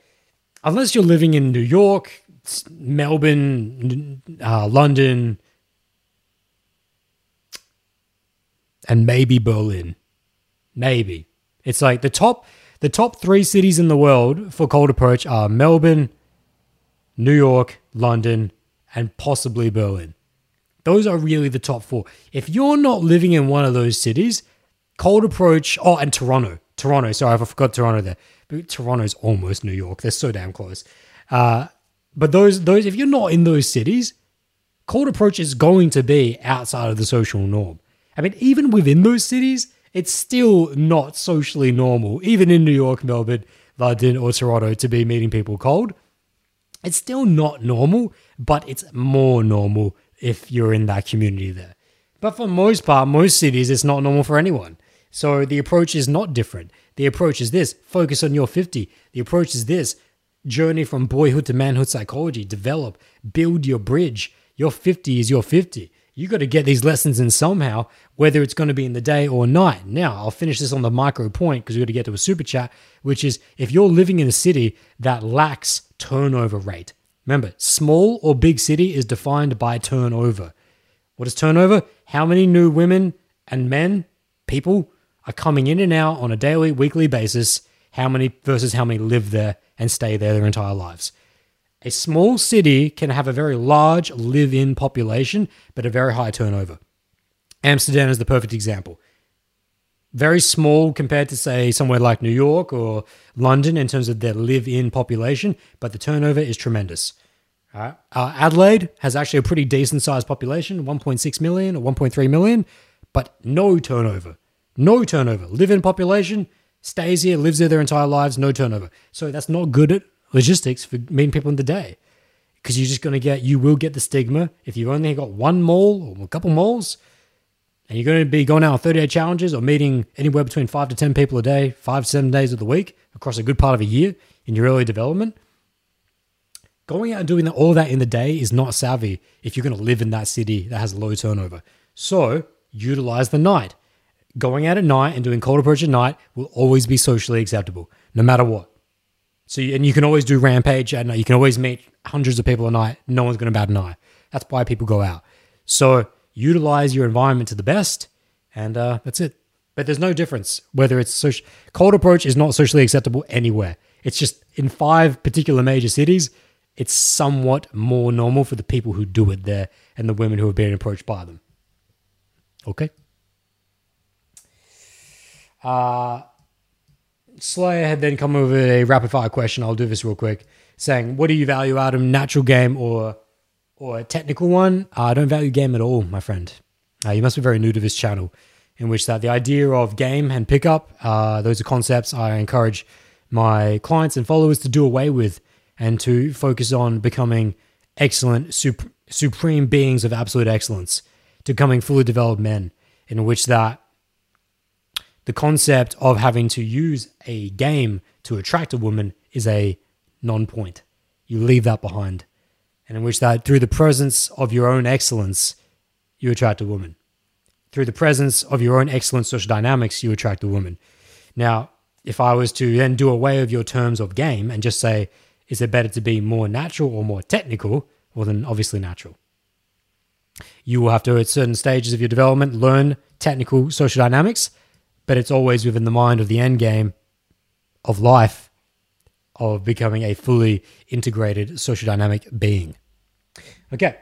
unless you're living in New York, Melbourne, uh, London, and maybe Berlin, maybe it's like the top the top three cities in the world for cold approach are Melbourne, New York, London, and possibly Berlin. Those are really the top four. If you're not living in one of those cities, cold approach. Oh, and Toronto. Toronto. Sorry, I forgot Toronto there. But Toronto's almost New York. They're so damn close. Uh, but those those if you're not in those cities, cold approach is going to be outside of the social norm. I mean, even within those cities, it's still not socially normal, even in New York, Melbourne, London, or Toronto, to be meeting people cold. It's still not normal, but it's more normal if you're in that community there. But for most part, most cities, it's not normal for anyone. So the approach is not different. The approach is this focus on your 50. The approach is this journey from boyhood to manhood psychology, develop, build your bridge. Your 50 is your 50. You got to get these lessons in somehow, whether it's going to be in the day or night. Now, I'll finish this on the micro point because we got to get to a super chat, which is if you're living in a city that lacks turnover rate, Remember, small or big city is defined by turnover. What is turnover? How many new women and men, people, are coming in and out on a daily, weekly basis? How many versus how many live there and stay there their entire lives? A small city can have a very large live in population, but a very high turnover. Amsterdam is the perfect example very small compared to say somewhere like New York or London in terms of their live-in population, but the turnover is tremendous. Uh, Adelaide has actually a pretty decent sized population, 1.6 million or 1.3 million, but no turnover. No turnover. Live-in population stays here, lives there their entire lives, no turnover. So that's not good at logistics for meeting people in the day. Because you're just going to get, you will get the stigma if you've only got one mole or a couple moles and you're going to be going out on 38 challenges or meeting anywhere between five to 10 people a day, five seven days of the week across a good part of a year in your early development, going out and doing all that in the day is not savvy if you're going to live in that city that has low turnover. So utilize the night. Going out at night and doing cold approach at night will always be socially acceptable, no matter what. So, and you can always do rampage at night. You can always meet hundreds of people a night. No one's going to bat an eye. That's why people go out. So utilize your environment to the best, and uh, that's it. But there's no difference whether it's social. Cold approach is not socially acceptable anywhere. It's just in five particular major cities, it's somewhat more normal for the people who do it there and the women who are being approached by them. Okay. Uh, Slayer had then come over a rapid fire question. I'll do this real quick, saying, "What do you value Adam? natural game or or a technical one, uh, I don't value game at all, my friend. Uh, you must be very new to this channel, in which that the idea of game and pickup, uh, those are concepts I encourage my clients and followers to do away with and to focus on becoming excellent, sup- supreme beings of absolute excellence, to becoming fully developed men, in which that the concept of having to use a game to attract a woman is a non point. You leave that behind and in which that through the presence of your own excellence, you attract a woman. Through the presence of your own excellent social dynamics, you attract a woman. Now, if I was to then do away with your terms of game and just say, is it better to be more natural or more technical? Well, then obviously natural. You will have to, at certain stages of your development, learn technical social dynamics, but it's always within the mind of the end game of life of becoming a fully integrated social dynamic being. Okay.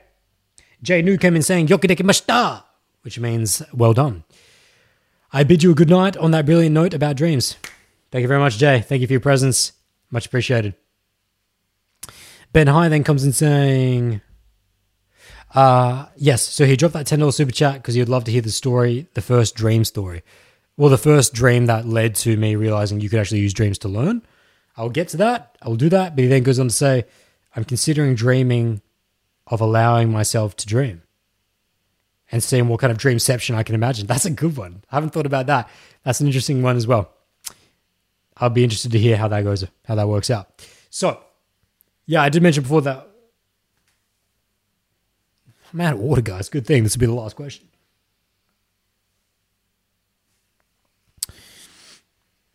Jay New came in saying, Yoku dekimashita, which means well done. I bid you a good night on that brilliant note about dreams. Thank you very much, Jay. Thank you for your presence. Much appreciated. Ben High then comes in saying, uh, yes, so he dropped that $10 super chat because he would love to hear the story, the first dream story. Well, the first dream that led to me realizing you could actually use dreams to learn. I'll get to that. I'll do that. But he then goes on to say, I'm considering dreaming of allowing myself to dream and seeing what kind of dreamception I can imagine. That's a good one. I haven't thought about that. That's an interesting one as well. I'll be interested to hear how that goes, how that works out. So, yeah, I did mention before that. I'm out of water, guys. Good thing. This will be the last question.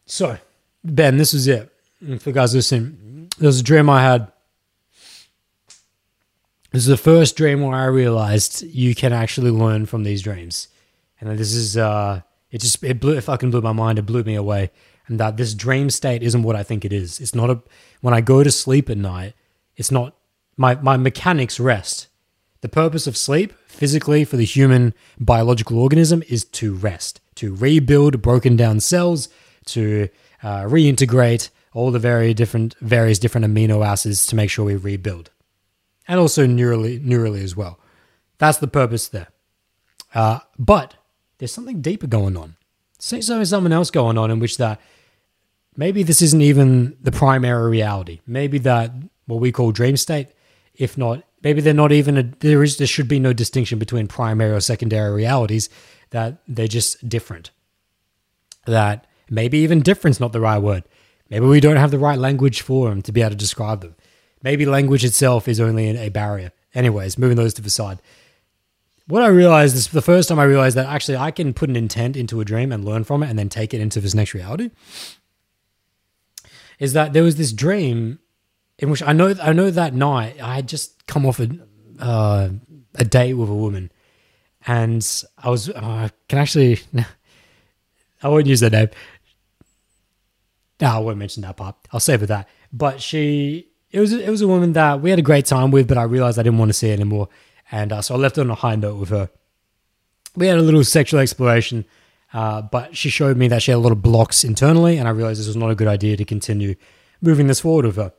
So, Ben, this is it. For guys listening, there was a dream I had. This is the first dream where I realized you can actually learn from these dreams, and this is uh, it just it blew it fucking blew my mind. It blew me away, and that this dream state isn't what I think it is. It's not a when I go to sleep at night. It's not my my mechanics rest. The purpose of sleep, physically for the human biological organism, is to rest, to rebuild broken down cells, to uh, reintegrate all the very different various different amino acids to make sure we rebuild, and also neurally neurally as well. That's the purpose there. Uh, but there's something deeper going on. Say something else going on in which that maybe this isn't even the primary reality. Maybe that what we call dream state, if not, maybe they're not even a, there is there should be no distinction between primary or secondary realities. That they're just different. That maybe even difference not the right word. Maybe we don't have the right language for them to be able to describe them. Maybe language itself is only a barrier. Anyways, moving those to the side. What I realized is the first time I realized that actually I can put an intent into a dream and learn from it and then take it into this next reality is that there was this dream in which I know I know that night I had just come off a uh, a date with a woman, and I was uh, I can actually I won't use that name. No, I won't mention that part. I'll save it that. But she it was it was a woman that we had a great time with, but I realized I didn't want to see anymore, and uh, so I left on a high note with her. We had a little sexual exploration uh, but she showed me that she had a lot of blocks internally, and I realized this was not a good idea to continue moving this forward with her,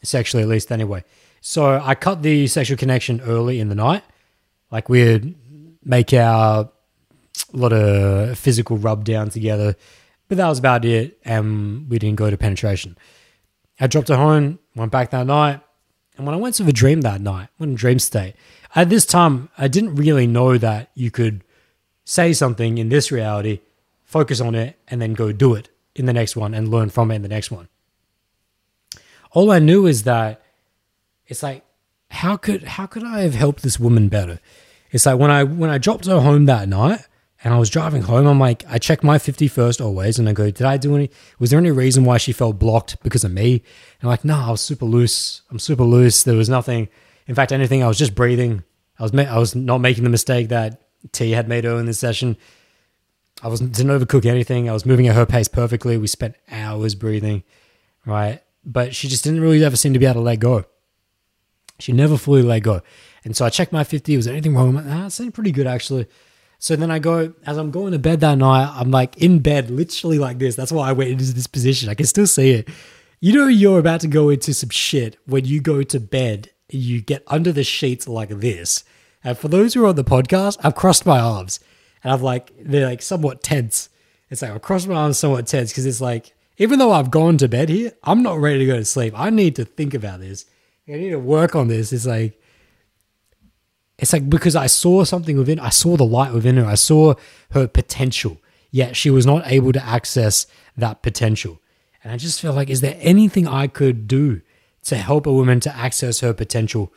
sexually at least anyway. So I cut the sexual connection early in the night. Like we'd make our a lot of physical rub down together, but that was about it, and we didn't go to penetration. I dropped her home, went back that night, and when I went to the dream that night, went in dream state, at this time I didn't really know that you could say something in this reality, focus on it, and then go do it in the next one and learn from it in the next one. All I knew is that it's like, how could how could I have helped this woman better? It's like when I when I dropped her home that night and I was driving home, I'm like, I check my 51st always and I go, did I do any was there any reason why she felt blocked because of me? And I'm like, no, I was super loose. I'm super loose. There was nothing. In fact, anything, I was just breathing. I was I was not making the mistake that T had made earlier in the session. I was didn't overcook anything. I was moving at her pace perfectly. We spent hours breathing, right? But she just didn't really ever seem to be able to let go. She never fully let go. And so I checked my 50. Was there anything wrong? I'm like, ah, it seemed pretty good actually. So then I go, as I'm going to bed that night, I'm like in bed, literally like this. That's why I went into this position. I can still see it. You know, you're about to go into some shit when you go to bed, you get under the sheets like this and for those who are on the podcast, I've crossed my arms and I've like, they're like somewhat tense. It's like I've crossed my arms somewhat tense because it's like, even though I've gone to bed here, I'm not ready to go to sleep. I need to think about this. I need to work on this. It's like, it's like because I saw something within, I saw the light within her. I saw her potential, yet she was not able to access that potential. And I just feel like, is there anything I could do to help a woman to access her potential?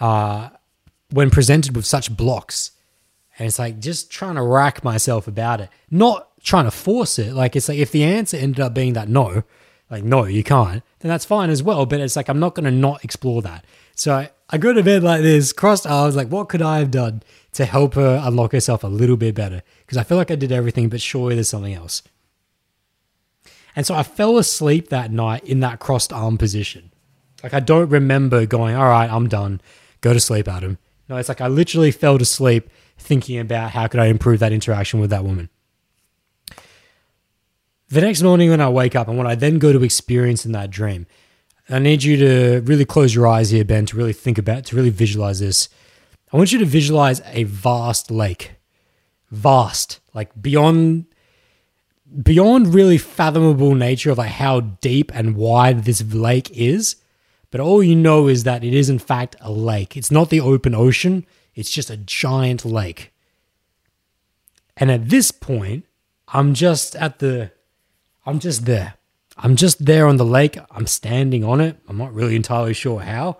Uh, when presented with such blocks. And it's like just trying to rack myself about it, not trying to force it. Like it's like if the answer ended up being that no, like, no, you can't, then that's fine as well. But it's like, I'm not going to not explore that. So I, go to bed like this, crossed arms, like, what could I have done to help her unlock herself a little bit better? Because I feel like I did everything, but surely there's something else. And so I fell asleep that night in that crossed arm position. Like, I don't remember going, all right, I'm done. Go to sleep, Adam. No, it's like I literally fell to sleep thinking about how could I improve that interaction with that woman. The next morning when I wake up and when I then go to experience in that dream, I need you to really close your eyes here, Ben, to really think about, to really visualize this. I want you to visualize a vast lake. Vast, like beyond beyond really fathomable nature of like how deep and wide this lake is. But all you know is that it is in fact a lake. It's not the open ocean, it's just a giant lake. And at this point, I'm just at the I'm just there. I'm just there on the lake. I'm standing on it. I'm not really entirely sure how.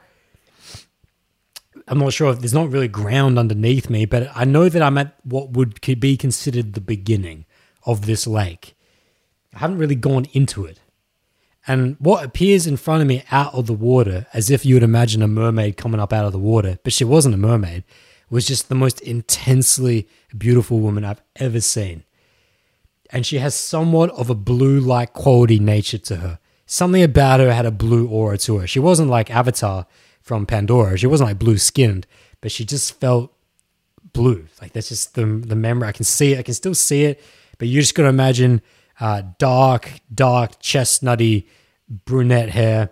I'm not sure if there's not really ground underneath me, but I know that I'm at what would be considered the beginning of this lake. I haven't really gone into it. And what appears in front of me out of the water, as if you would imagine a mermaid coming up out of the water, but she wasn't a mermaid, was just the most intensely beautiful woman I've ever seen and she has somewhat of a blue like quality nature to her. Something about her had a blue aura to her. She wasn't like Avatar from Pandora. She wasn't like blue skinned, but she just felt blue. Like that's just the the memory. I can see it. I can still see it, but you just got to imagine uh, dark, dark, chestnutty, brunette hair,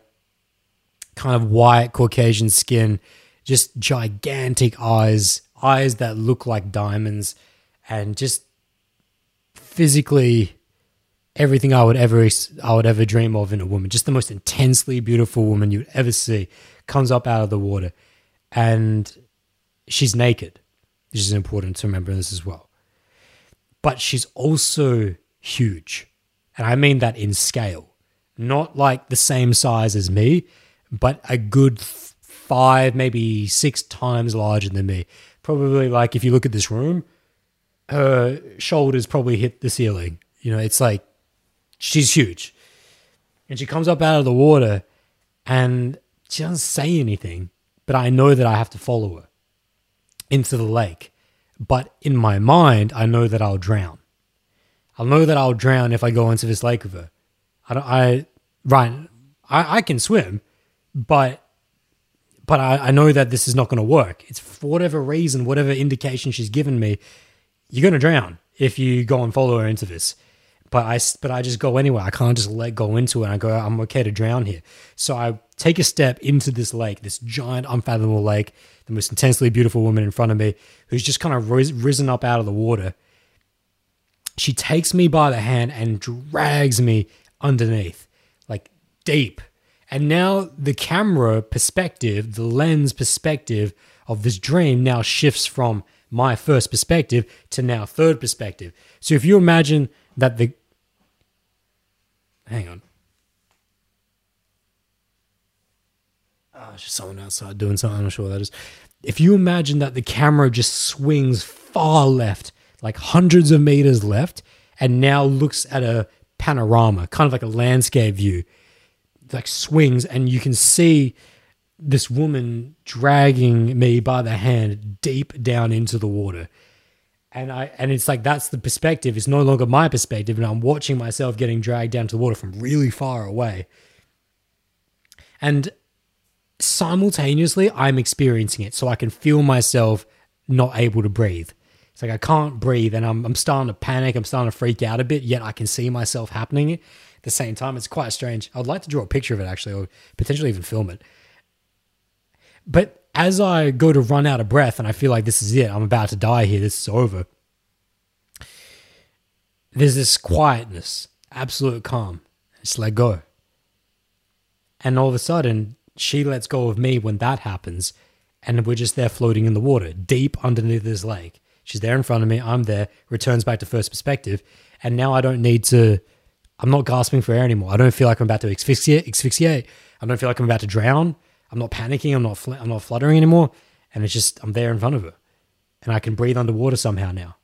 kind of white Caucasian skin, just gigantic eyes, eyes that look like diamonds, and just physically everything I would ever I would ever dream of in a woman. Just the most intensely beautiful woman you'd ever see comes up out of the water, and she's naked, which is important to remember this as well. But she's also huge, and I mean that in scale, not like the same size as me, but a good five, maybe six times larger than me. Probably like if you look at this room her shoulders probably hit the ceiling. You know, it's like she's huge. And she comes up out of the water and she doesn't say anything, but I know that I have to follow her into the lake. But in my mind, I know that I'll drown. I'll know that I'll drown if I go into this lake with her. I don't, I, right, I, I can swim, but but I, I know that this is not going to work. It's for whatever reason, whatever indication she's given me, you're going to drown if you go and follow her into this. But I, but I just go anyway. I can't just let go into it. I go, I'm okay to drown here. So I take a step into this lake, this giant, unfathomable lake, the most intensely beautiful woman in front of me, who's just kind of risen up out of the water. She takes me by the hand and drags me underneath, like deep. And now the camera perspective, the lens perspective of this dream now shifts from my first perspective to now third perspective. So if you imagine that the hang on. Oh, it's just someone outside doing something. I'm not sure what that is. If you imagine that the camera just swings far left, like hundreds of meters left, and now looks at a panorama, kind of like a landscape view, like swings, and you can see this woman dragging me by the hand deep down into the water. And I and it's like that's the perspective. It's no longer my perspective, and I'm watching myself getting dragged down to the water from really far away. And simultaneously, I'm experiencing it, so I can feel myself not able to breathe. It's like I can't breathe, and I'm I'm starting to panic. I'm starting to freak out a bit. Yet I can see myself happening at the same time. It's quite strange. I'd like to draw a picture of it actually, or potentially even film it. But as I go to run out of breath and I feel like this is it, I'm about to die here, this is over, there's this quietness, absolute calm. Just let go. And all of a sudden, she lets go of me when that happens. And we're just there floating in the water, deep underneath this lake. She's there in front of me. I'm there. Returns back to first perspective. And now I don't need to, I'm not gasping for air anymore. I don't feel like I'm about to asphyxiate. asphyxiate. I don't feel like I'm about to drown. I'm not panicking. I'm not. Fl- I'm not fluttering anymore. And it's just I'm there in front of her, and I can breathe underwater somehow now.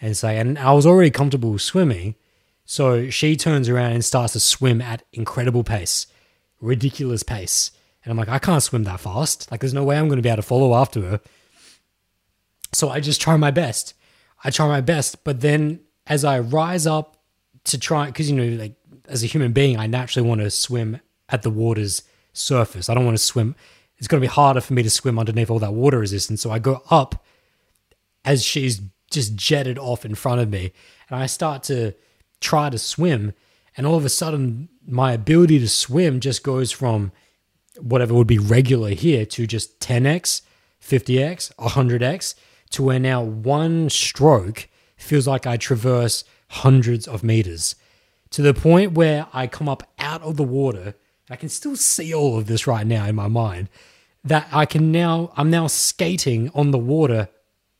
And say, and I was already comfortable swimming, So she turns around and starts to swim at incredible pace, ridiculous pace. And I'm like, I can't swim that fast. Like, there's no way I'm going to be able to follow after her. So I just try my best. I try my best. But then as I rise up to try, because, you know, like as a human being, I naturally want to swim at the water's surface. I don't want to swim. It's going to be harder for me to swim underneath all that water resistance. So I go up as she's just jetted off in front of me. And I start to try to swim. And all of a sudden, my ability to swim just goes from whatever would be regular here to just 10x, 50x, 100x to where now one stroke feels like I traverse hundreds of meters to the point where I come up out of the water. I can still see all of this right now in my mind. That I can now, I'm now skating on the water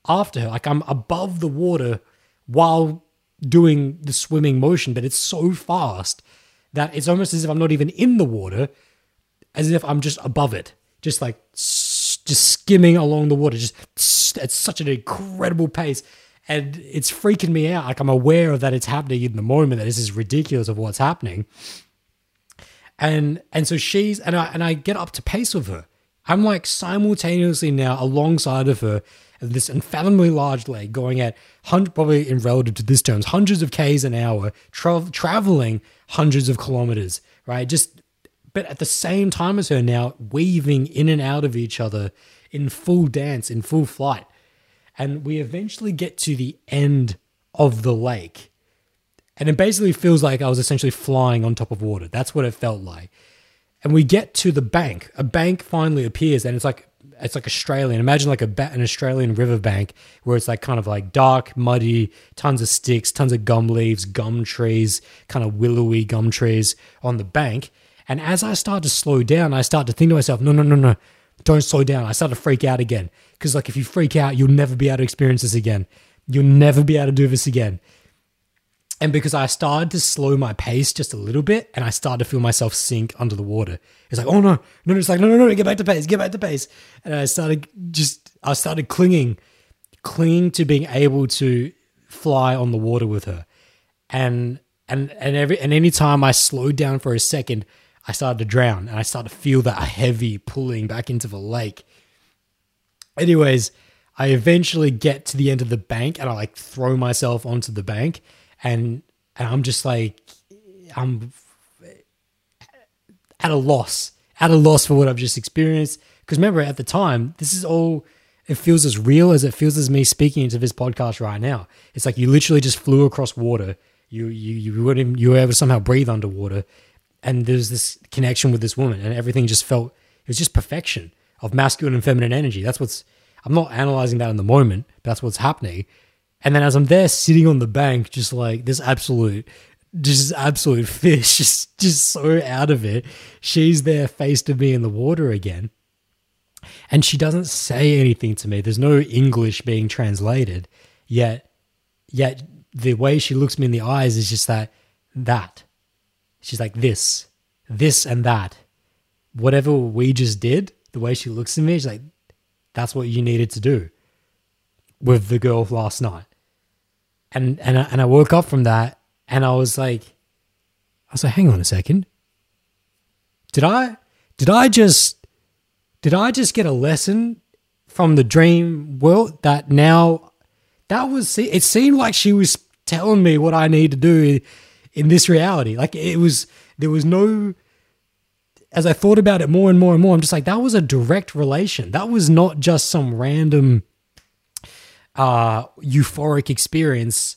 after her. Like I'm above the water while doing the swimming motion, but it's so fast that it's almost as if I'm not even in the water, as if I'm just above it, just like just skimming along the water, just at such an incredible pace. And it's freaking me out. Like I'm aware of that it's happening in the moment, that this is ridiculous of what's happening. And and so she's and I and I get up to pace with her. I'm like simultaneously now alongside of her this unfathomably large lake going at hundred, probably in relative to this terms, hundreds of k's an hour, tra- traveling hundreds of kilometers, right? Just, but at the same time as her now, weaving in and out of each other in full dance, in full flight, and we eventually get to the end of the lake, and it basically feels like I was essentially flying on top of water. That's what it felt like. And we get to the bank. A bank finally appears, and it's like it's like Australian. Imagine like a an Australian riverbank where it's like kind of like dark, muddy, tons of sticks, tons of gum leaves, gum trees, kind of willowy gum trees on the bank. And as I start to slow down, I start to think to myself, no, no, no, no, don't slow down. I start to freak out again because like if you freak out, you'll never be able to experience this again. You'll never be able to do this again. And because I started to slow my pace just a little bit and I started to feel myself sink under the water. It's like, oh no, no, no, it's like, no, no, no, get back to pace, get back to pace. And I started just, I started clinging, clinging to being able to fly on the water with her. And, and, and every, and anytime I slowed down for a second, I started to drown and I started to feel that heavy pulling back into the lake. Anyways, I eventually get to the end of the bank and I like throw myself onto the bank and and I'm just like I'm at a loss, at a loss for what I've just experienced. Because remember, at the time, this is all. It feels as real as it feels as me speaking into this podcast right now. It's like you literally just flew across water. You you you were you were able to somehow breathe underwater, and there's this connection with this woman, and everything just felt it was just perfection of masculine and feminine energy. That's what's. I'm not analyzing that in the moment, but that's what's happening. And then as I'm there sitting on the bank, just like this absolute, just absolute fish, just just so out of it. She's there face to me in the water again. And she doesn't say anything to me. There's no English being translated. Yet yet the way she looks me in the eyes is just that that. She's like this, this and that. Whatever we just did, the way she looks at me, she's like, that's what you needed to do with the girl last night and and I, and I woke up from that and I was like, I was like, hang on a second, did I did I just did I just get a lesson from the dream world that now that was it seemed like she was telling me what I need to do in this reality. Like it was there was no as I thought about it more and more and more, I'm just like, that was a direct relation. That was not just some random uh, euphoric experience.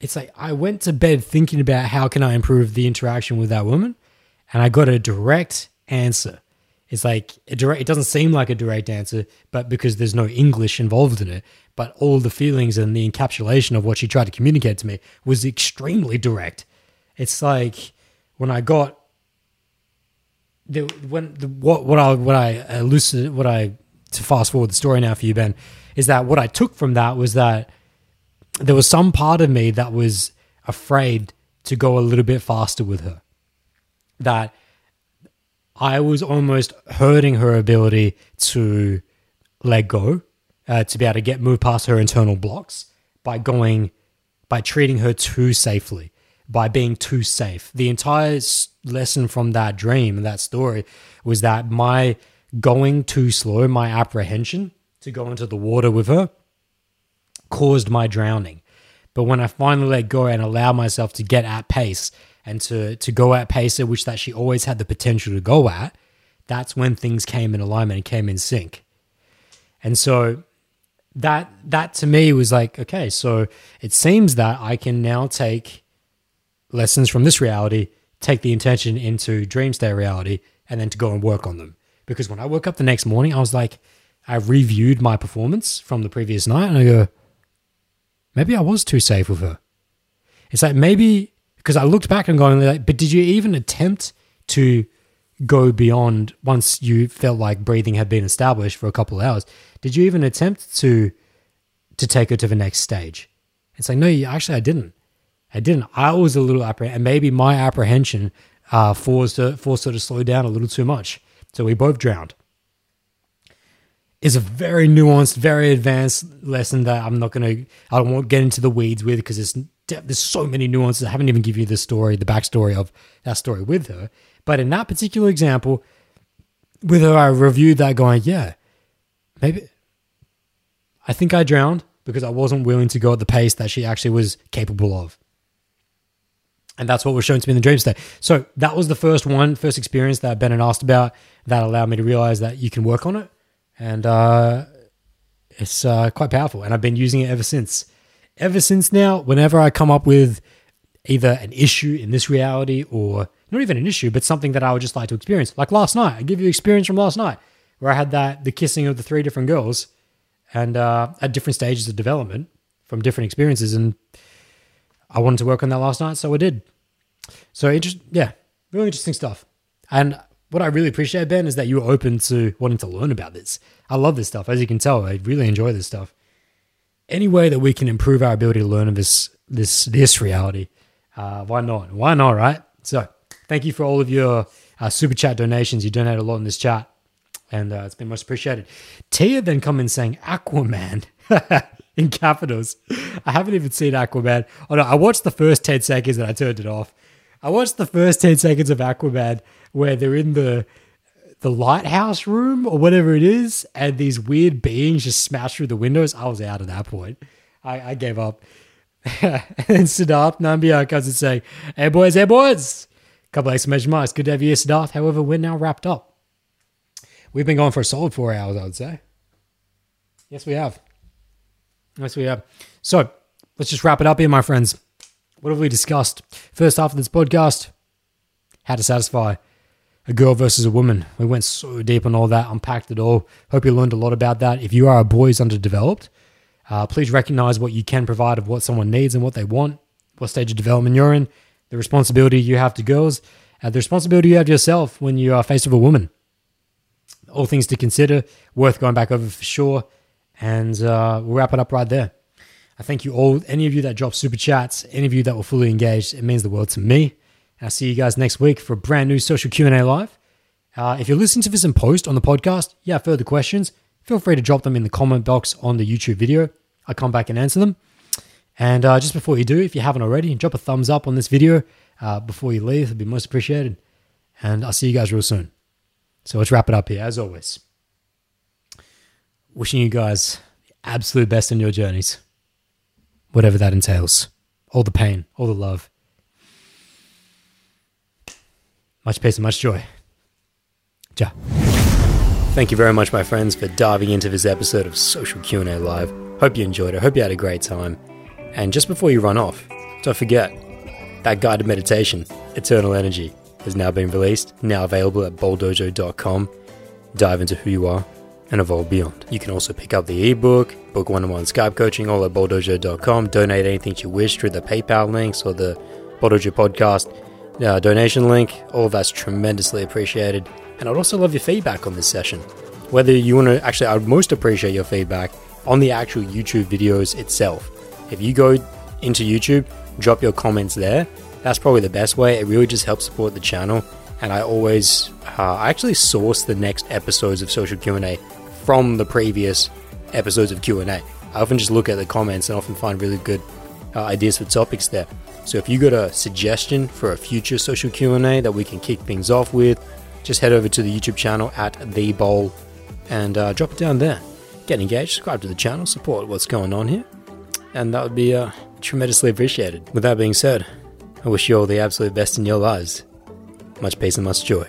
It's like I went to bed thinking about how can I improve the interaction with that woman, and I got a direct answer. It's like a direct. It doesn't seem like a direct answer, but because there's no English involved in it, but all the feelings and the encapsulation of what she tried to communicate to me was extremely direct. It's like when I got the when the what what I what I elucidated what I to fast forward the story now for you, Ben is that what I took from that was that there was some part of me that was afraid to go a little bit faster with her. That I was almost hurting her ability to let go, uh, to be able to get move past her internal blocks by going, by treating her too safely. by being too safe. The entire lesson from that dream and that story was that my going too slow, my apprehension to go into the water with her, caused my drowning. But when I finally let go and allow myself to get at pace and to to go at pace at which that she always had the potential to go at, that's when things came in alignment and came in sync. And so that that to me was like, okay, so it seems that I can now take lessons from this reality, take the intention into dream state reality, and then to go and work on them. Because when I woke up the next morning, I was like, I reviewed my performance from the previous night and I go, maybe I was too safe with her. It's like maybe because I looked back and going like, but did you even attempt to go beyond once you felt like breathing had been established for a couple of hours? Did you even attempt to to take her to the next stage? It's like no, actually I didn't. I didn't. I was a little apprehensive, and maybe my apprehension uh, forced her, forced her to slow down a little too much. So we both drowned. Is a very nuanced, very advanced lesson that I'm not gonna. I don't want to get into the weeds with because there's there's so many nuances. I haven't even given you the story, the backstory of that story with her. But in that particular example, with her, I reviewed that, going, yeah, maybe. I think I drowned because I wasn't willing to go at the pace that she actually was capable of. And that's what was shown to me in the dream state. So that was the first one, first experience that Ben had asked about that allowed me to realize that you can work on it. And uh, it's uh, quite powerful. And I've been using it ever since. Ever since now, whenever I come up with either an issue in this reality or not even an issue, but something that I would just like to experience. Like last night, I give you experience from last night where I had that the kissing of the three different girls and uh, at different stages of development from different experiences. And I wanted to work on that last night, so I did. So interest, yeah, really interesting stuff. And what I really appreciate, Ben, is that you were open to wanting to learn about this. I love this stuff, as you can tell. I really enjoy this stuff. Any way that we can improve our ability to learn of this this this reality, uh, why not? Why not? Right. So, thank you for all of your uh, super chat donations. You donate a lot in this chat, and uh, it's been much appreciated. Tia then come in saying Aquaman. in capitals. I haven't even seen Aquaman. Oh no, I watched the first 10 seconds and I turned it off. I watched the first 10 seconds of Aquaman where they're in the the lighthouse room or whatever it is, and these weird beings just smash through the windows. I was out at that point. I, I gave up. and Siddharth Nambiar comes and say, Hey boys, hey boys! Couple exclamation marks. Good to have you here, Siddharth. However, we're now wrapped up. We've been going for a solid four hours, I would say. Yes, we have. Yes, we have. So let's just wrap it up here, my friends. What have we discussed? First half of this podcast, how to satisfy a girl versus a woman. We went so deep on all that, unpacked it all. Hope you learned a lot about that. If you are a boy who's underdeveloped, uh, please recognize what you can provide of what someone needs and what they want, what stage of development you're in, the responsibility you have to girls, uh, the responsibility you have yourself when you are faced with a woman. All things to consider, worth going back over for sure. And uh, we'll wrap it up right there. I thank you all, any of you that dropped super chats, any of you that were fully engaged. It means the world to me. I'll see you guys next week for a brand new social Q&A live. Uh, if you're listening to this in post on the podcast, you have further questions, feel free to drop them in the comment box on the YouTube video. I'll come back and answer them. And uh, just before you do, if you haven't already, drop a thumbs up on this video uh, before you leave. It'd be most appreciated. And I'll see you guys real soon. So let's wrap it up here, as always. Wishing you guys the absolute best in your journeys whatever that entails. All the pain, all the love. Much peace and much joy. Ja. Thank you very much, my friends, for diving into this episode of Social Q&A Live. Hope you enjoyed it. Hope you had a great time. And just before you run off, don't forget that guided meditation, Eternal Energy, has now been released, now available at bowldojo.com. Dive into who you are and evolve beyond. You can also pick up the ebook, book one on one Skype coaching, all at bowldojo.com. Donate anything you wish through the PayPal links or the Bowldojo podcast uh, donation link. All of that's tremendously appreciated. And I'd also love your feedback on this session. Whether you want to, actually, I would most appreciate your feedback on the actual YouTube videos itself. If you go into YouTube, drop your comments there. That's probably the best way. It really just helps support the channel. And I always, uh, I actually source the next episodes of Social Q&A from the previous episodes of Q&A. I often just look at the comments and often find really good uh, ideas for topics there. So if you got a suggestion for a future social Q&A that we can kick things off with, just head over to the YouTube channel at The Bowl and uh, drop it down there. Get engaged, subscribe to the channel, support what's going on here, and that would be uh, tremendously appreciated. With that being said, I wish you all the absolute best in your lives. Much peace and much joy.